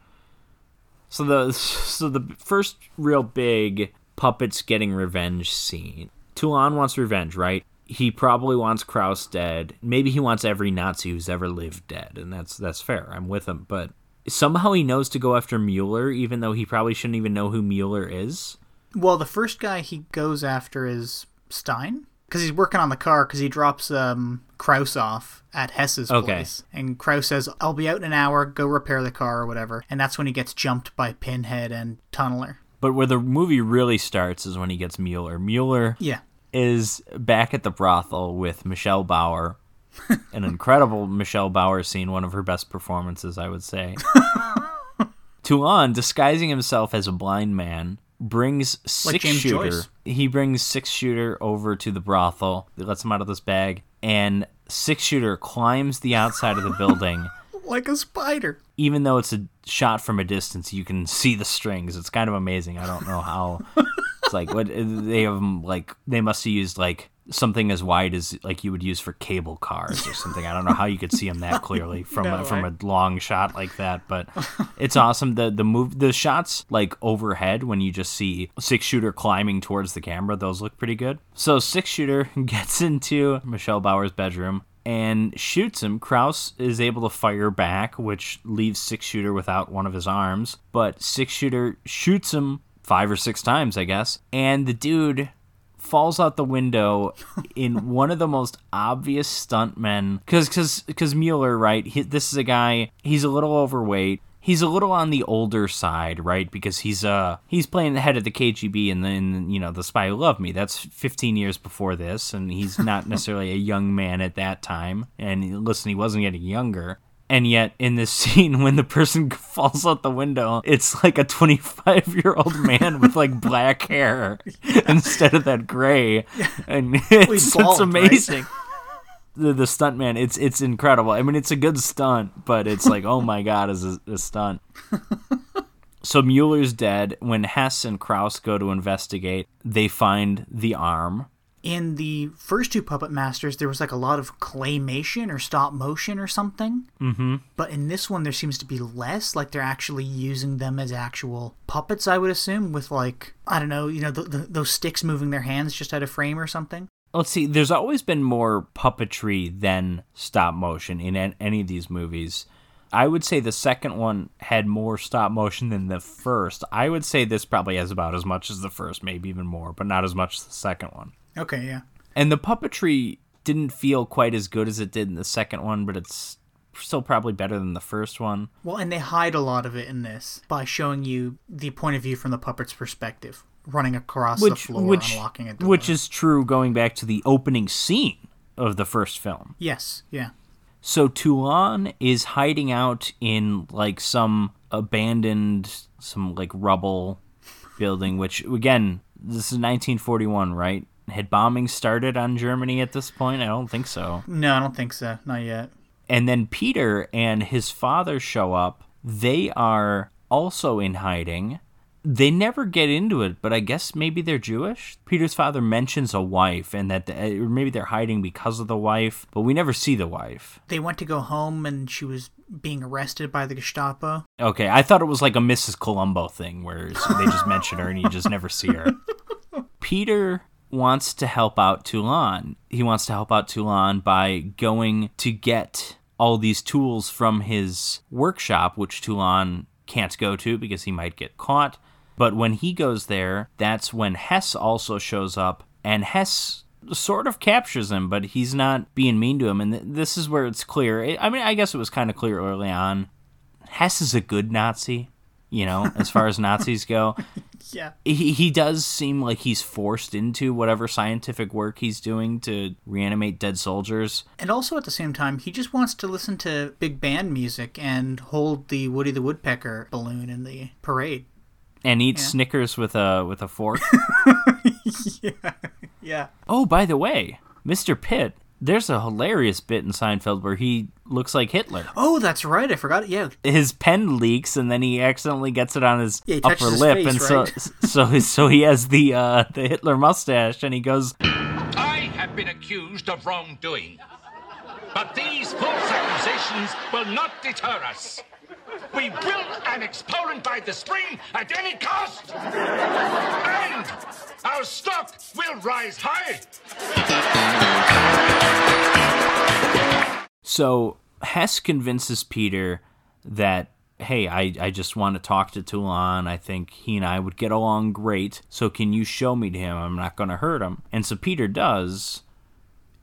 So the so the first real big puppets getting revenge scene. Toulon wants revenge, right? He probably wants Kraus dead. Maybe he wants every Nazi who's ever lived dead, and that's that's fair. I'm with him, but somehow he knows to go after Mueller, even though he probably shouldn't even know who Mueller is. Well, the first guy he goes after is Stein because he's working on the car because he drops um, Kraus off at Hess's Okay. place. And Kraus says, I'll be out in an hour, go repair the car or whatever. And that's when he gets jumped by Pinhead and Tunneler. But where the movie really starts is when he gets Mueller. Mueller Yeah. is back at the brothel with Michelle Bauer. An incredible Michelle Bauer scene, one of her best performances, I would say. Toulon, disguising himself as a blind man, brings six James shooter. Joyce. He brings six shooter over to the brothel. He lets him out of this bag, and six shooter climbs the outside of the building. Like a spider. Even though it's a shot from a distance, you can see the strings. It's kind of amazing. I don't know how. it's like what they have like they must have used like something as wide as like you would use for cable cars or something. I don't know how you could see them that clearly from No, a, from a long shot like that, but it's awesome. The the move the shots like overhead when you just see six shooter climbing towards the camera, those look pretty good. So six shooter gets into Michelle Bauer's bedroom and shoots him. Kraus is able to fire back, which leaves six shooter without one of his arms, but six shooter shoots him five or six times, I guess, and the dude falls out the window in one of the most obvious stuntmen because because because Mueller right he, this is a guy he's a little overweight. He's a little on the older side right because he's uh he's playing the head of the KGB and then you know the spy who loved me. That's 15 years before this and he's not necessarily a young man at that time. And listen he wasn't getting younger and yet, in this scene, when the person falls out the window, it's like a 25 year old man with like black hair instead of that gray. And it's, bald, it's amazing. The, the stunt man, it's it's incredible. I mean, it's a good stunt, but it's like, oh my god, is a, a stunt. So Mueller's dead. When Hess and Kraus go to investigate, they find the arm. In the first two Puppet Masters, there was like a lot of claymation or stop motion or something. Mm-hmm. But in this one, there seems to be less. Like they're actually using them as actual puppets, I would assume, with like, I don't know, you know, the, the, those sticks moving their hands just out of frame or something. Let's see. There's always been more puppetry than stop motion in an- any of these movies. I would say the second one had more stop motion than the first. I would say this probably has about as much as the first, maybe even more, but not as much as the second one. Okay, yeah. And the puppetry didn't feel quite as good as it did in the second one, but it's still probably better than the first one. Well, and they hide a lot of it in this by showing you the point of view from the puppet's perspective, running across the Which floor, which unlocking a door. which is true going back to the opening scene of the first film. yes, yeah. So Toulon is hiding out in like some abandoned, some like rubble building, which again, this is 1941, right? Had bombing started on Germany at this point? I don't think so. No, I don't think so. Not yet. And then Peter and his father show up. They are also in hiding. They never get into it, but I guess maybe they're Jewish. Peter's father mentions a wife, and that or maybe they're hiding because of the wife, but we never see the wife. They went to go home and she was being arrested by the Gestapo. Okay, I thought it was like a Mrs. Columbo thing where they just mention her and you just never see her. Peter wants to help out Toulon. He wants to help out Toulon by going to get all these tools from his workshop, which Toulon can't go to because he might get caught. But when he goes there, that's when Hess also shows up, and Hess sort of captures him, but he's not being mean to him. And th- this is where it's clear. I mean, I guess it was kind of clear early on. Hess is a good Nazi, you know, as far as Nazis go. Yeah. He, he does seem like he's forced into whatever scientific work he's doing to reanimate dead soldiers. And also at the same time, he just wants to listen to big band music and hold the Woody the Woodpecker balloon in the parade. And eat Snickers with a with a fork. Yeah. Yeah. oh, by the way, Mr. Pitt, there's a hilarious bit in Seinfeld where he looks like Hitler. Oh, that's right. I forgot. Yeah. his pen leaks and then he accidentally gets it on his Yeah, upper his lip face, and so right? so so he has the uh the Hitler mustache and he goes I have been accused of wrongdoing. But these false accusations will not deter us. We will annex Poland by the spring at any cost. And our stock will rise high. so Hess convinces Peter that hey, I, I just want to talk to Toulon. I think he and I would get along great. So can you show me to him? I'm not going to hurt him. And so Peter does.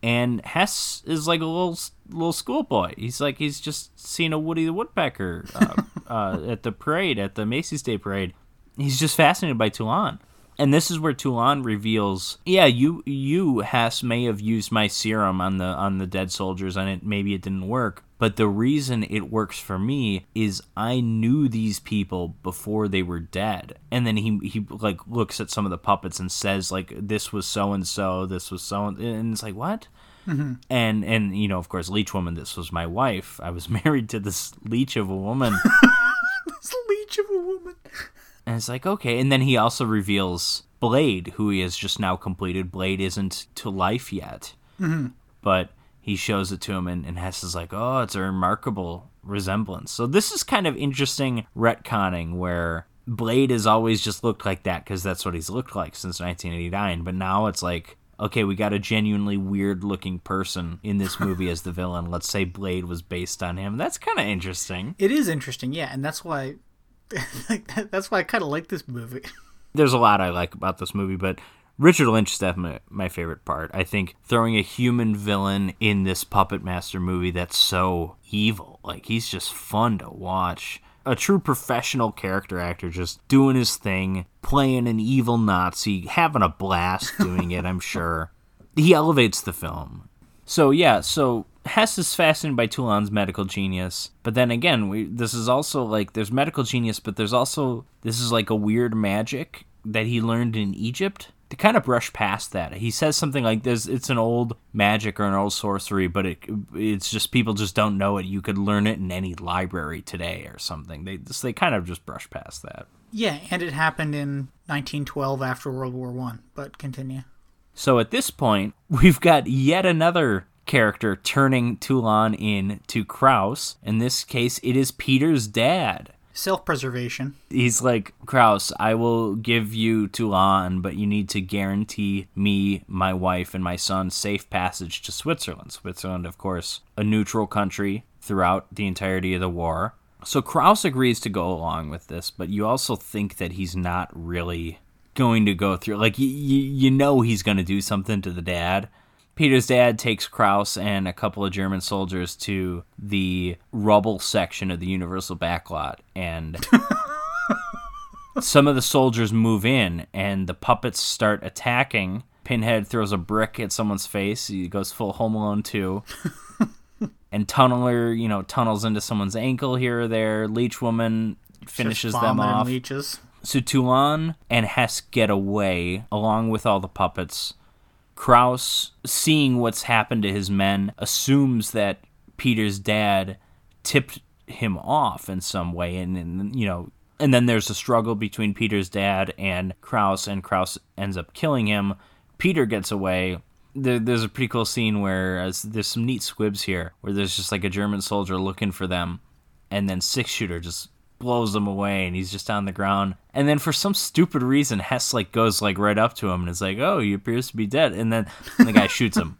And Hess is like a little little schoolboy. He's like he's just seen a Woody the Woodpecker uh, uh, at the parade at the Macy's Day Parade. He's just fascinated by Toulon. And this is where Toulon reveals, yeah, you you Hess may have used my serum on the on the dead soldiers and it maybe it didn't work, but the reason it works for me is I knew these people before they were dead. And then he he like looks at some of the puppets and says like this was so and so, this was so and it's like what? Mm-hmm. And and you know, of course, leech woman, this was my wife. I was married to this leech of a woman. this leech of a woman. And it's like, okay. And then he also reveals Blade, who he has just now completed. Blade isn't to life yet. Mm-hmm. But he shows it to him, and, and Hess is like, oh, it's a remarkable resemblance. So this is kind of interesting retconning where Blade has always just looked like that because that's what he's looked like since 1989. But now it's like, okay, we got a genuinely weird looking person in this movie as the villain. Let's say Blade was based on him. That's kind of interesting. It is interesting, yeah, and that's why like that's why I kind of like this movie. There's a lot I like about this movie, but Richard Lynch is definitely my favorite part. I think throwing a human villain in this Puppet Master movie that's so evil, like he's just fun to watch. A true professional character actor just doing his thing, playing an evil Nazi, having a blast doing it, I'm sure. He elevates the film. So, yeah, so Hess is fascinated by Toulon's medical genius, but then again, we this is also like there's medical genius, but there's also this is like a weird magic that he learned in Egypt. To kind of brush past that, he says something like this: "It's an old magic or an old sorcery, but it it's just people just don't know it. You could learn it in any library today or something." They just, they kind of just brush past that. Yeah, and it happened in 1912 after World War One. But continue. So at this point, we've got yet another character turning Toulon in to Kraus. In this case, it is Peter's dad. Self preservation. He's like, Kraus, I will give you Toulon, but you need to guarantee me, my wife, and my son safe passage to Switzerland. Switzerland, of course, a neutral country throughout the entirety of the war. So Kraus agrees to go along with this, but you also think that he's not really going to go through. Like, you, you know he's going to do something to the dad Peter's dad takes Kraus and a couple of German soldiers to the rubble section of the Universal backlot, and some of the soldiers move in, and the puppets start attacking. Pinhead throws a brick at someone's face. He goes full Home Alone 2. and Tunneler, you know, tunnels into someone's ankle here or there. Leech Woman finishes them off. Leeches. So Toulon and Hess get away along with all the puppets. Kraus, seeing what's happened to his men, assumes that Peter's dad tipped him off in some way, and, and you know, and then there's a struggle between Peter's dad and Kraus, and Kraus ends up killing him. Peter gets away. There, there's a pretty cool scene where uh, there's some neat squibs here, where there's just like a German soldier looking for them, and then six shooter just blows him away and he's just on the ground. And then for some stupid reason, Hess like goes like right up to him and is like, "Oh, he appears to be dead." And then the guy shoots him.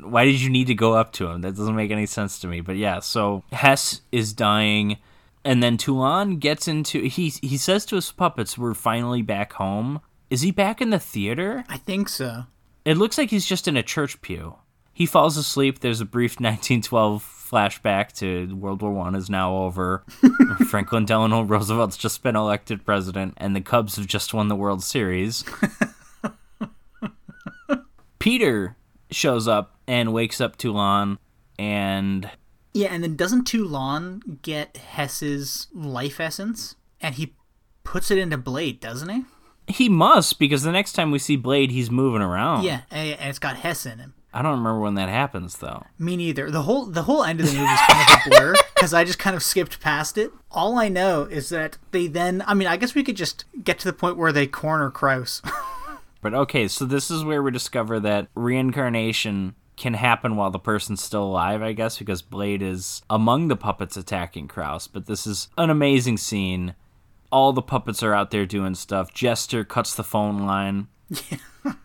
Why did you need to go up to him? That doesn't make any sense to me. But yeah, so Hess is dying, and then Toulon gets into he he says to his puppets, "We're finally back home." Is he back in the theater? I think so. It looks like he's just in a church pew. He falls asleep. There's a brief 1912 flashback to World War One is now over. Franklin Delano Roosevelt's just been elected president, and the Cubs have just won the World Series. Peter shows up and wakes up Toulon, and yeah, and then doesn't Toulon get Hess's life essence, and he puts it into Blade, doesn't he? He must because the next time we see Blade, he's moving around. Yeah, and it's got Hess in him. I don't remember when that happens though. Me neither. The whole the whole end of the movie is kind of a blur because I just kind of skipped past it. All I know is that they then. I mean, I guess we could just get to the point where they corner Kraus. but okay, so this is where we discover that reincarnation can happen while the person's still alive, I guess, because Blade is among the puppets attacking Kraus. But this is an amazing scene. All the puppets are out there doing stuff. Jester cuts the phone line. Yeah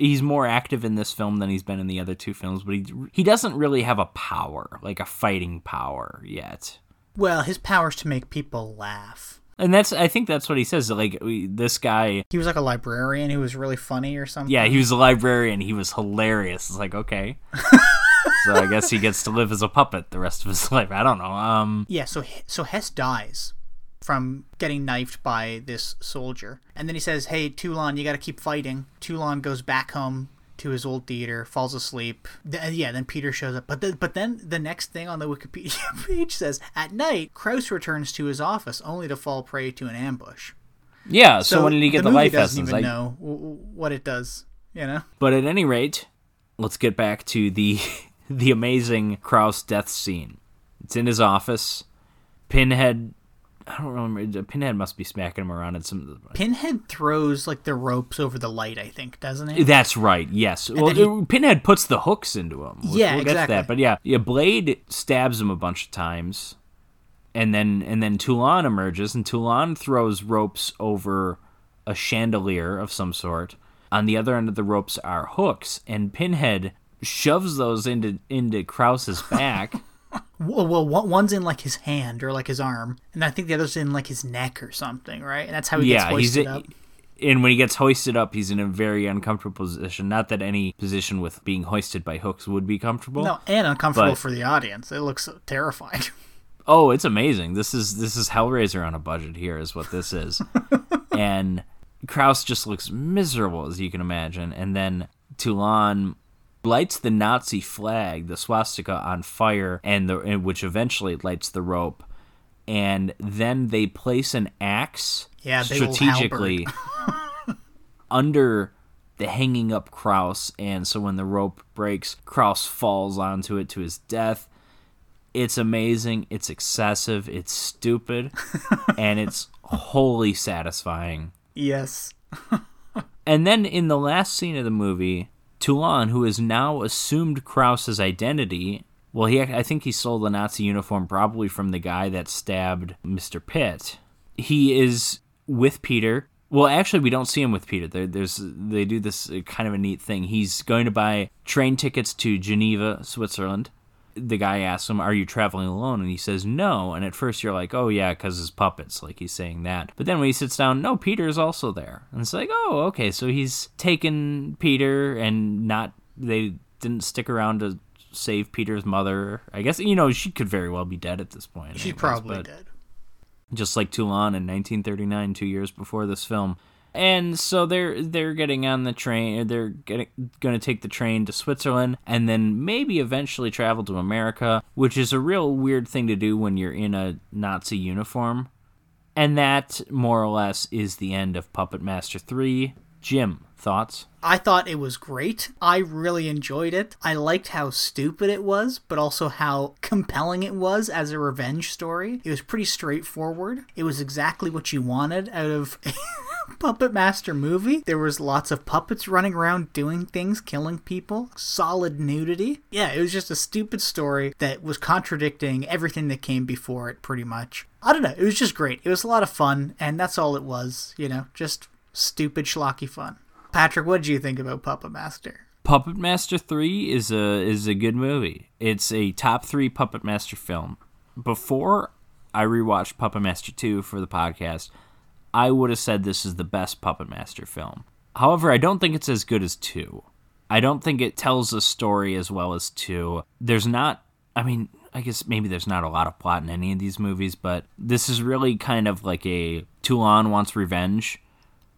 he's more active in this film than he's been in the other two films, but he he doesn't really have a power, like a fighting power yet. Well, his power's to make people laugh. And that's I think that's what he says. Like we, this guy, He was like a librarian who was really funny or something. yeah, he was a librarian. He was hilarious. It's like okay, so I guess he gets to live as a puppet the rest of his life. I don't know. Um, Yeah, so so Hess dies from getting knifed by this soldier. And then he says, "Hey, Toulon, you got to keep fighting." Toulon goes back home to his old theater, falls asleep. Th- uh, yeah, then Peter shows up. But the, but then the next thing on the Wikipedia page says, "At night, Kraus returns to his office only to fall prey to an ambush." yeah. So, when did he get the, movie life doesn't essence? even I- know what it does, you know? But at any rate, let's get back to the the amazing Kraus death scene. It's in his office. Pinhead, I don't remember. Pinhead must be smacking him around in some. Pinhead throws like the ropes over the light, I think, doesn't he? That's right. Yes. Well, he- Pinhead puts the hooks into him. We'll- Yeah, we'll exactly. that. But yeah, yeah. Blade stabs him a bunch of times, and then and then Toulon emerges, and Toulon throws ropes over a chandelier of some sort. On the other end of the ropes are hooks, and Pinhead shoves those into into Kraus's back. Well, one's in like his hand or like his arm, and I think the other's in like his neck or something, right? And that's how he yeah, gets hoisted up. and when he gets hoisted up, he's in a very uncomfortable position. Not that any position with being hoisted by hooks would be comfortable. No, and uncomfortable but- for the audience. It looks terrifying. Oh, it's amazing. This is this is Hellraiser on a budget here is what this is. and Kraus just looks miserable as you can imagine. And then Toulon lights the Nazi flag, the swastika on fire and the and which eventually lights the rope. And then they place an axe Yeah, strategically under the hanging up Kraus and so when the rope breaks, Kraus falls onto it to his death it's amazing, it's excessive, it's stupid, and it's wholly satisfying. yes. And then in the last scene of the movie, Toulon, who has now assumed Kraus's identity, well, he I think he stole the Nazi uniform probably from the guy that stabbed Mr. Pitt. He is with Peter. Well, actually, we don't see him with Peter. There, there's they do this uh, kind of a neat thing. He's going to buy train tickets to Geneva, Switzerland. The guy asks him, "Are you traveling alone?" And he says, "No." And at first, you're like, "Oh yeah, because his puppets." Like he's saying that. But then when he sits down, no, Peter's also there. And it's like, "Oh, okay." So he's taken Peter and not they didn't stick around to save Peter's mother. I guess you know she could very well be dead at this point. She's anyways, probably dead. just like Toulon in 1939, two years before this film. And so they're they're getting on the train. They're going to take the train to Switzerland, and then maybe eventually travel to America, which is a real weird thing to do when you're in a Nazi uniform. And that more or less is the end of Puppet Master Three. Jim, thoughts? I thought it was great. I really enjoyed it. I liked how stupid it was, but also how compelling it was as a revenge story. It was pretty straightforward. It was exactly what you wanted out of Puppet Master movie. There was lots of puppets running around doing things, killing people, solid nudity. Yeah, it was just a stupid story that was contradicting everything that came before it pretty much. I don't know, it was just great. It was a lot of fun, and that's all it was, you know, just stupid schlocky fun. Patrick, what did you think about Puppet Master? Puppet Master 3 is a is a good movie. It's a top 3 Puppet Master film. Before I rewatched Puppet Master 2 for the podcast, I would have said this is the best Puppet Master film. However, I don't think it's as good as 2. I don't think it tells a story as well as 2. There's not I mean, I guess maybe there's not a lot of plot in any of these movies, but this is really kind of like a Toulon wants revenge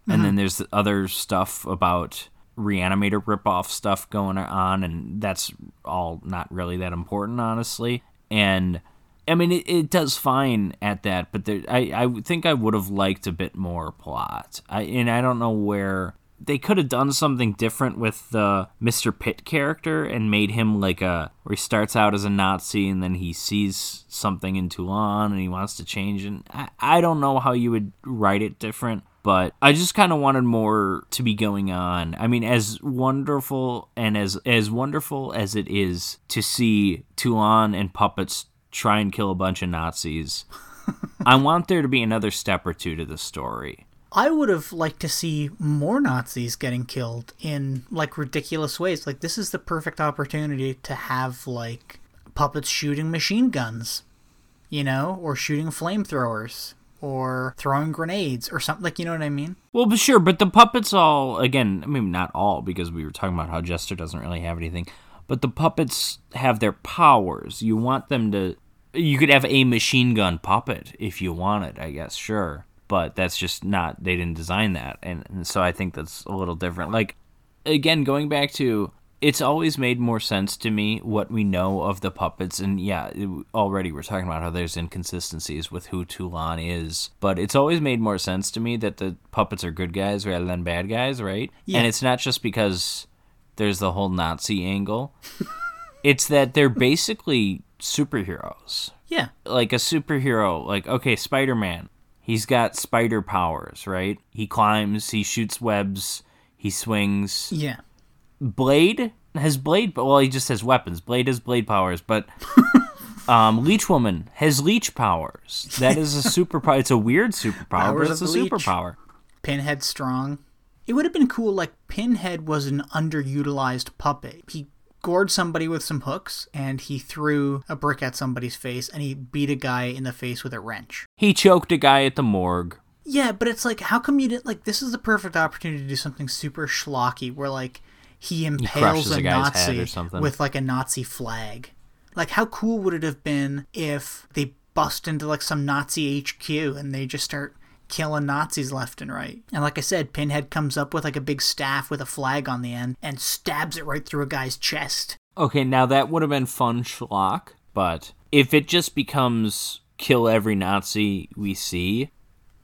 and then mm-hmm. there's the other stuff about reanimator ripoff stuff going on and that's all not really that important honestly and i mean it, it does fine at that but there, i i think i would have liked a bit more plot i and i don't know where they could have done something different with the Mr. Pitt character and made him like a where he starts out as a Nazi and then he sees something in Toulon and he wants to change and I, I don't know how you would write it different but I just kind of wanted more to be going on. I mean, as wonderful and as as wonderful as it is to see Toulon and puppets try and kill a bunch of Nazis, I want there to be another step or two to the story. I would have liked to see more Nazis getting killed in like ridiculous ways. Like this is the perfect opportunity to have like puppets shooting machine guns. you know, or shooting flamethrowers or throwing grenades or something like you know what I mean? Well, but sure, but the puppets all again. I mean, not all because we were talking about how Jester doesn't really have anything, but the puppets have their powers. You want them to. You could have a machine gun puppet if you wanted, I guess, sure, but that's just not. They didn't design that, and, and so I think that's a little different. Like again, going back to it's always made more sense to me what we know of the puppets and yeah it, already we're talking about how there's inconsistencies with who Toulon is but it's always made more sense to me that the puppets are good guys rather than bad guys right Yeah. and it's not just because there's the whole nazi angle it's that they're basically superheroes Yeah. like a superhero like okay spider-man he's got spider powers right he climbs he shoots webs he swings Yeah. Blade has Blade, well, he just has weapons. Blade has Blade powers, but um, Leech Woman has Leech powers. That is a superpower. It's a weird superpower, Powers but it's a of the leech. superpower. Pinhead strong. It would have been cool like Pinhead was an underutilized puppet. He gored somebody with some hooks and he threw a brick at somebody's face and he beat a guy in the face with a wrench. He choked a guy at the morgue. Yeah, but it's like how come you didn't like this is the perfect opportunity to do something super schlocky where like he impales crushes a, a Nazi or something. with like a Nazi flag. Like how cool would it have been if they bust into like some Nazi HQ and they just start killing Nazis left and right. And like I said, Pinhead comes up with like a big staff with a flag on the end and stabs it right through a guy's chest. Okay, now that would have been fun schlock, but if it just becomes kill every Nazi we see,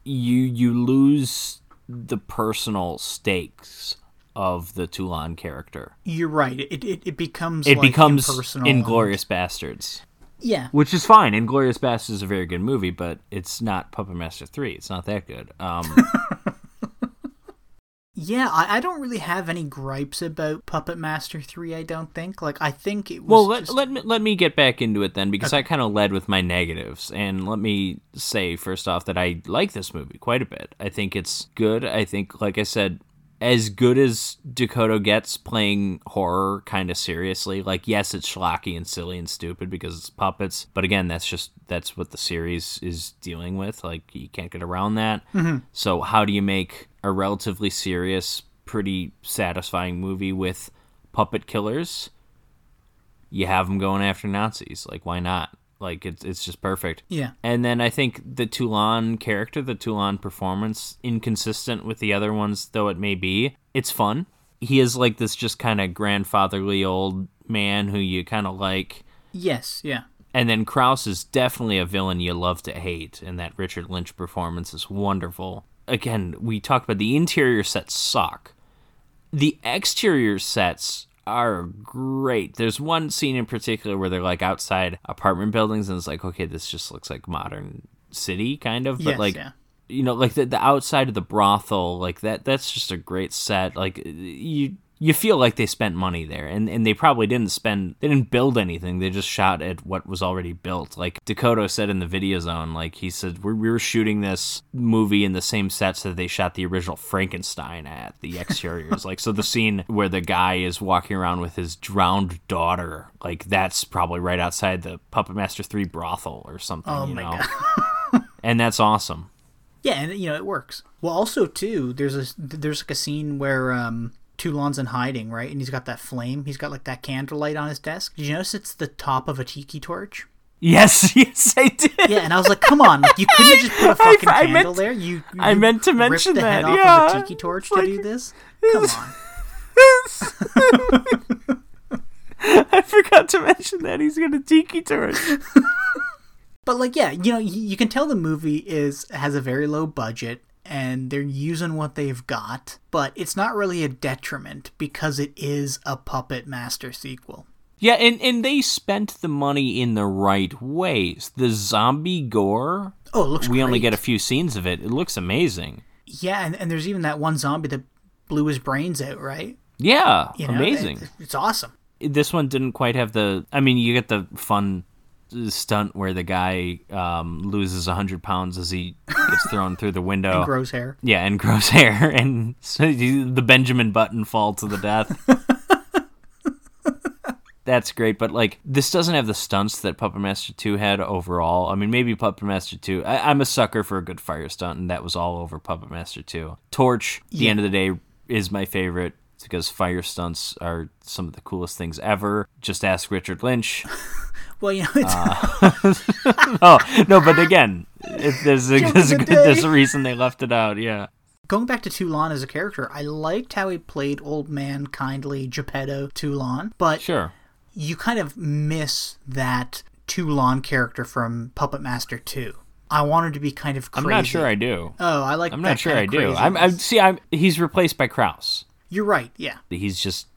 you you lose the personal stakes of the Toulon character. You're right. It it, it becomes It like, becomes impersonal Inglourious Basterds. Yeah. Which is fine. Inglourious Basterds is a very good movie, but it's not Puppet Master 3. It's not that good. Um, Yeah, I, I don't really have any gripes about Puppet Master 3, I don't think. Like, I think it was. well, let, just- let, me, let me get back into it then, because I kind of led with my negatives. And let me say, first off, that I like this movie quite a bit. I think it's good. I think, like I said, as good as DeCoteau gets playing horror kind of seriously, like, yes, it's schlocky and silly and stupid because it's puppets. But again, that's just, that's what the series is dealing with. Like, you can't get around that. Mm-hmm. So, how do you make a relatively serious, pretty satisfying movie with puppet killers? You have them going after Nazis. Like, why not? Like, it's it's just perfect. Yeah. And then I think the Toulon character, the Toulon performance, inconsistent with the other ones though it may be, it's fun. He is like this just kind of grandfatherly old man who you kind of like. Yes, yeah. And then Kraus is definitely a villain you love to hate, and that Richard Lynch performance is wonderful. Again, we talked about the interior sets suck. The exterior sets are great. There's one scene in particular where they're like outside apartment buildings, and it's like, okay, this just looks like modern city kind of, but Yes, like yeah. you know, like the, the outside of the brothel, like that that's just a great set. Like you you feel like they spent money there and, and they probably didn't spend they didn't build anything. They just shot at what was already built. Like DeCoteau said in the video zone, like he said we we were shooting this movie in the same sets that they shot the original Frankenstein at, the exteriors. like so the scene where the guy is walking around with his drowned daughter, like that's probably right outside the Puppet Master 3 brothel or something, Oh you my know. God. and that's awesome. Yeah, and you know it works. Well, also too, there's a there's like a scene where um Toulon's in hiding, right? And he's got that flame. He's got like that candlelight on his desk. Did you notice it's the top of a tiki torch? Yes, yes, I did. Yeah, and I was like, come on, like, you couldn't have just put a fucking I candle meant- there. You, I meant to mention the head that, off yeah. of a tiki torch to do this. Come on. I forgot to mention that he's got a tiki torch. But like, yeah, you know, y- you can tell the movie is has a very low budget and they're using what they've got, but it's not really a detriment because it is a puppet master sequel. Yeah, and, and they spent the money in the right ways. The zombie gore, Oh, it looks we only get a few scenes of it. It looks amazing. Yeah, and, and there's even that one zombie that blew his brains out, right? Yeah, You know, amazing. it- it's awesome. this one didn't quite have the. I mean, you get the fun stunt where the guy um, loses 100 pounds as he gets thrown through the window. And grows hair. Yeah, and grows hair, and so he- the Benjamin Button fall to the death. that's great, but like this doesn't have the stunts that Puppet Master 2 had overall. I mean, maybe Puppet Master 2. I, I'm a sucker for a good fire stunt, and that was all over Puppet Master 2. Torch, at the end of the day, is my favorite because fire stunts are some of the coolest things ever. Just ask Richard Lynch. Well, you know, it's, uh, oh no, but again, it, there's a, there's, a good, there's a reason they left it out. Yeah. going back to Toulon as a character, I liked how he played old man kindly Geppetto Toulon, but Sure. you kind of miss that Toulon character from Puppet Master 2. I wanted to be kind of I'm not sure I do. Oh, I like. I'm not sure I do. I'm, I'm see. I'm he's replaced by Kraus. You're right. Yeah. He's just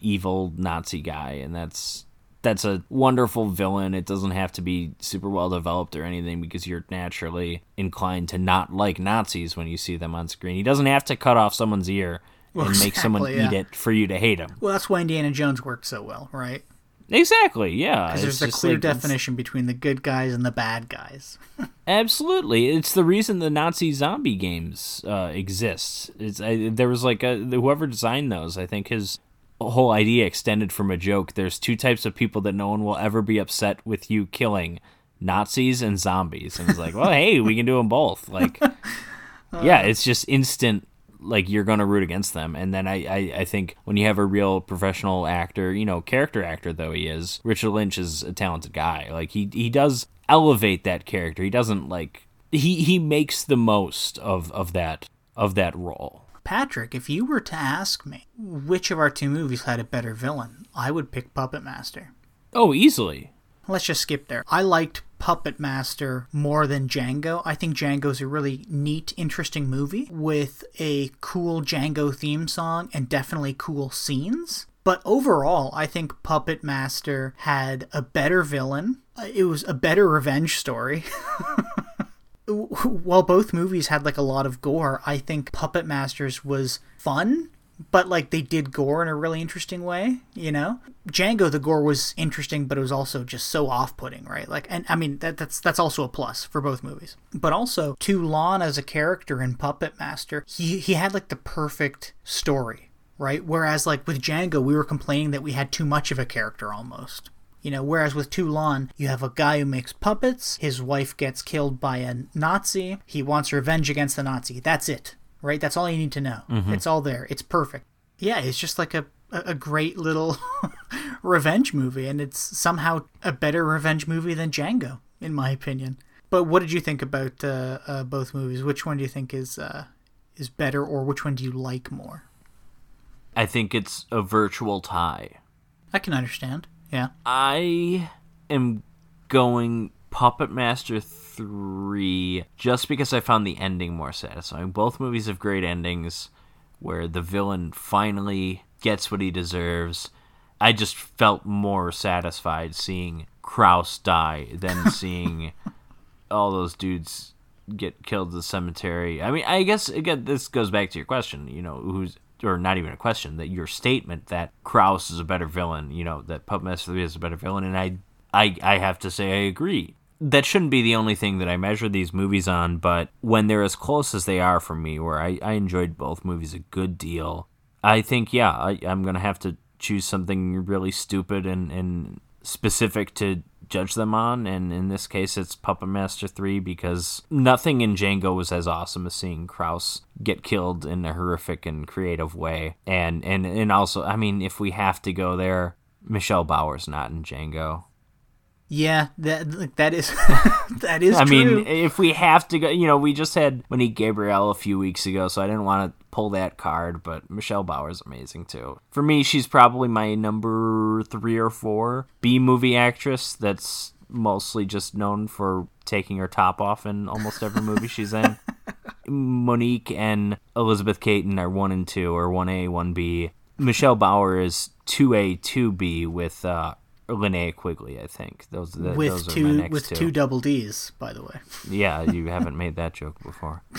evil Nazi guy, and that's that's a wonderful villain. It doesn't have to be super well developed or anything because you're naturally inclined to not like Nazis when you see them on screen. He doesn't have to cut off someone's ear Well, and make someone exactly, eat it for you to hate him. Well, that's why Indiana Jones worked so well, right? Exactly. Yeah. Because It's there's a clear like- it's- definition between the good guys and the bad guys. Absolutely, it's the reason the Nazi zombie games uh, exist. It's I, there was like a, whoever designed those. I think his whole idea extended from a joke. There's two types of people that no one will ever be upset with you killing: Nazis and zombies. And it's like, well, hey, we can do them both. Like, yeah, it's just instant. Like you're gonna root against them, and then I, I, I think when you have a real professional actor, you know, character actor though he is, Richard Lynch is a talented guy. Like he he does elevate that character. He doesn't like he he makes the most of of that of that role. Patrick, if you were to ask me which of our two movies had a better villain, I would pick Puppet Master. Oh, easily. Let's just skip there. I liked Puppet Master more than Django. I think Django's a really neat, interesting movie with a cool Django theme song and definitely cool scenes. But overall, I think Puppet Master had a better villain. Uh, It was a better revenge story. While both movies had like a lot of gore, I think Puppet Masters was fun, but like they did gore in a really interesting way, you know? Django the gore was interesting, but it was also just so off-putting, right? Like and I mean that that's that's also a plus for both movies. But also Toulon as a character in Puppet Master, he he had like the perfect story, right? Whereas like with Django, we were complaining that we had too much of a character almost. You know, whereas with Toulon, you have a guy who makes puppets, his wife gets killed by a Nazi, he wants revenge against the Nazi. That's it, right? That's all you need to know. It's all there. It's perfect. Yeah, it's just like a, a a great little revenge movie, and it's somehow a better revenge movie than Django, in my opinion. But what did you think about uh, uh, both movies? Which one do you think is uh, is better, or which one do you like more? I think it's a virtual tie. I can understand. Yeah. I am going Puppet Master 3 just because I found the ending more satisfying. Both movies have great endings where the villain finally gets what he deserves. I just felt more satisfied seeing Kraus die than seeing all those dudes get killed in the cemetery. I mean, I guess again this goes back to your question, you know, who's or not even a question, that your statement that Kraus is a better villain, you know, that Puppet Master 3 is a better villain, and I I I have to say I agree. That shouldn't be the only thing that I measure these movies on, but when they're as close as they are for me, where I, I enjoyed both movies a good deal, I think, yeah, I, I'm going to have to choose something really stupid and, and specific to judge them on. And in this case, it's Puppet Master 3 because nothing in Django was as awesome as seeing Kraus get killed in a horrific and creative way. And, and, and also, I mean, if we have to go there, Michelle Bauer's not in Django. Yeah, that that is that is I true. mean, if we have to go, you know, we just had Monique Gabrielle a few weeks ago, so I didn't want to pull that card, but Michelle Bauer's amazing too. For me, she's probably my number three or four B movie actress that's mostly just known for taking her top off in almost every movie she's in. Monique and Elizabeth Kaitan are one and two, or one A, one B. Michelle Bauer is two A, two B with uh, Linnea Quigley, I think. Those, th- with those two with two. two double D's, by the way. Yeah, you haven't made that joke before.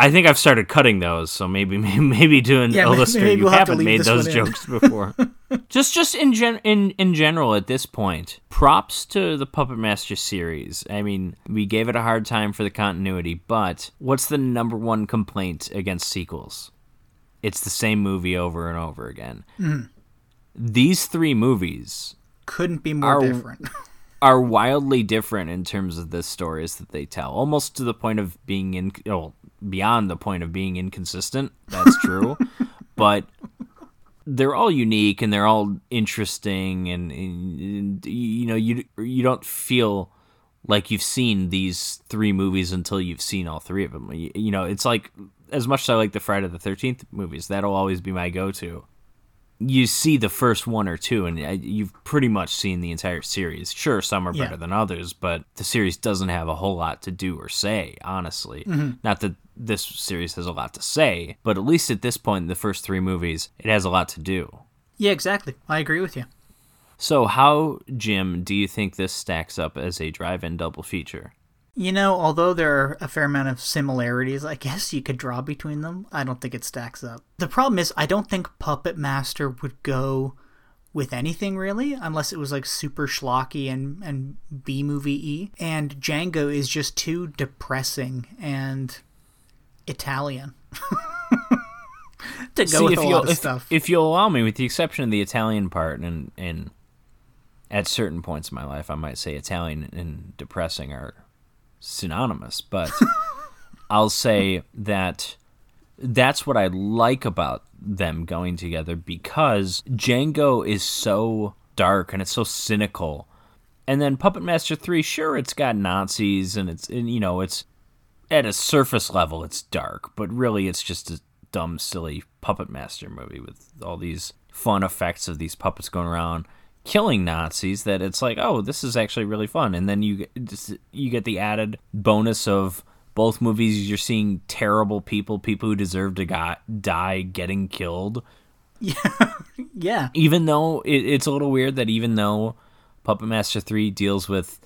I think I've started cutting those, so maybe maybe, maybe doing Yeah, a maybe- listener, maybe you we'll have haven't made those jokes before. just just in gen in in general at this point, props to the Puppet Master series. I mean, we gave it a hard time for the continuity, but what's the number one complaint against sequels? It's the same movie over and over again. Mm-hmm. These three movies Couldn't be more Are- different. are wildly different in terms of the stories that they tell, almost to the point of being in, oh, beyond the point of being inconsistent. That's true, but they're all unique and they're all interesting, and, and you know, you you don't feel like you've seen these three movies until you've seen all three of them. You, you know, it's like as much as I like the Friday the Thirteenth movies, that'll always be my go-to you see the first one or two, and uh, you've pretty much seen the entire series. Sure, some are better Yeah. than others, but the series doesn't have a whole lot to do or say, honestly. Not that this series has a lot to say, but at least at this point in the first three movies, it has a lot to do. yeah, exactly. I agree with you. So, how, Jim, do you think this stacks up as a drive in double feature? You know, although there are a fair amount of similarities, I guess you could draw between them. I don't think it stacks up. The problem is, I don't think Puppet Master would go with anything really, unless it was like super schlocky and and B movie e. And Django is just too depressing and Italian to go with a if lot of if, stuff. if you'll allow me, with the exception of the Italian part, and and at certain points in my life, I might say Italian and depressing are synonymous, but I'll say that that's what I like about them going together because Django is so dark and it's so cynical. And then Puppet Master 3, sure, it's got Nazis and it's, and, you know, it's at a surface level, it's dark, but really it's just a dumb, silly Puppet Master movie with all these fun effects of these puppets going around killing Nazis that it's like, oh, this is actually really fun. And then you get, you get the added bonus of both movies. You're seeing terrible people, people who deserve to got, die, getting killed. yeah, yeah. Even though it, it's a little weird that even though Puppet Master Three deals with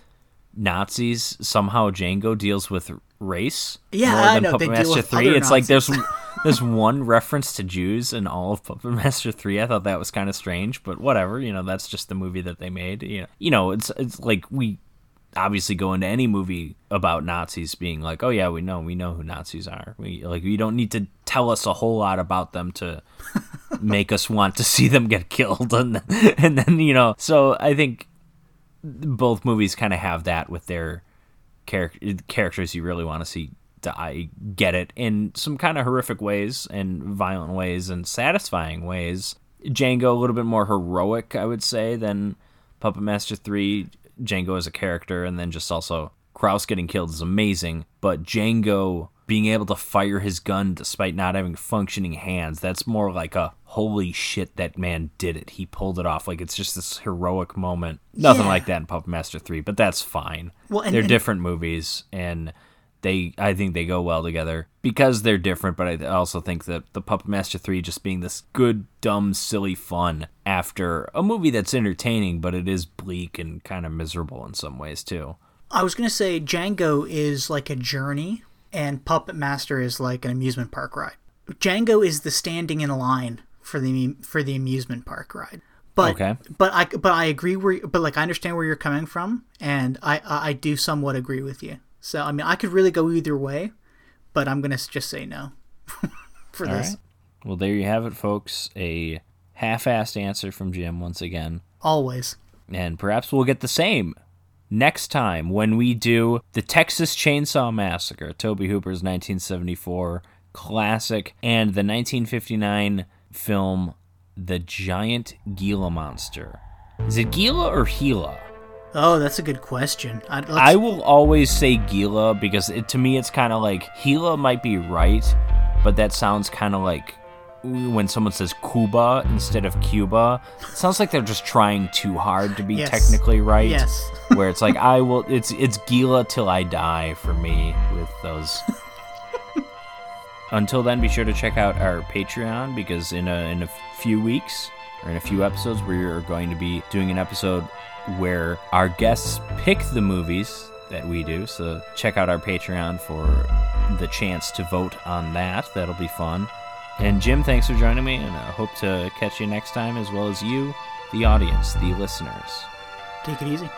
Nazis, somehow Django deals with race. Yeah, more I than know, Puppet Master Three. other It's like there's Nazis. there's one reference to Jews in all of Puppet Master Three. I thought that was kind of strange, but whatever. You know, that's just the movie that they made. You know, you know, it's it's like we obviously go into any movie about Nazis being like, oh yeah, we know we know who Nazis are. We like you don't need to tell us a whole lot about them to make us want to see them get killed, and then, and then you know. So I think both movies kind of have that with their charac- characters you really want to see die get it in some kind of horrific ways and violent ways and satisfying ways. Django a little bit more heroic, I would say, than Puppet Master 3. Django as a character and then just also Kraus getting killed is amazing, but Django being able to fire his gun despite not having functioning hands, that's more like a holy shit that man did it. He pulled it off like it's just this heroic moment. Nothing Yeah. like that in Puppet Master 3, but that's fine. Well, and- they're and- different movies and they I think they go well together because they're different, but I also think that the Puppet Master 3 just being this good, dumb, silly fun after a movie that's entertaining, but it is bleak and kind of miserable in some ways too. I was gonna say Django is like a journey, and Puppet Master is like an amusement park ride. Django is the standing in line for the for the amusement park ride. But Okay. but I but I agree where but like I understand where you're coming from, and I, I do somewhat agree with you. So I mean I could really go either way, but I'm gonna just say no for All this. right. Well, there you have it, folks. A half-assed answer from Jim once again. Always. And perhaps we'll get the same next time when we do the Texas Chainsaw Massacre, Tobe Hooper's 1974 classic, and the 1959 film The Giant Gila Monster. Is it Gila or Gila? Oh, that's a good question. I, I will always say Gila because it, to me it's kind of like Gila might be right, but that sounds kind of like when someone says Cuba instead of Cuba. It sounds like they're just trying too hard to be Yes. technically right. Yes. where it's like I will. It's it's Gila till I die for me with those. Until then, be sure to check out our Patreon because in a in a few weeks or in a few episodes, we are going to be doing an episode where our guests pick the movies that we do. So check out our Patreon for the chance to vote on that. That'll be fun. And Jim, thanks for joining me, and I hope to catch you next time, as well as you, the audience, the listeners. take it easy.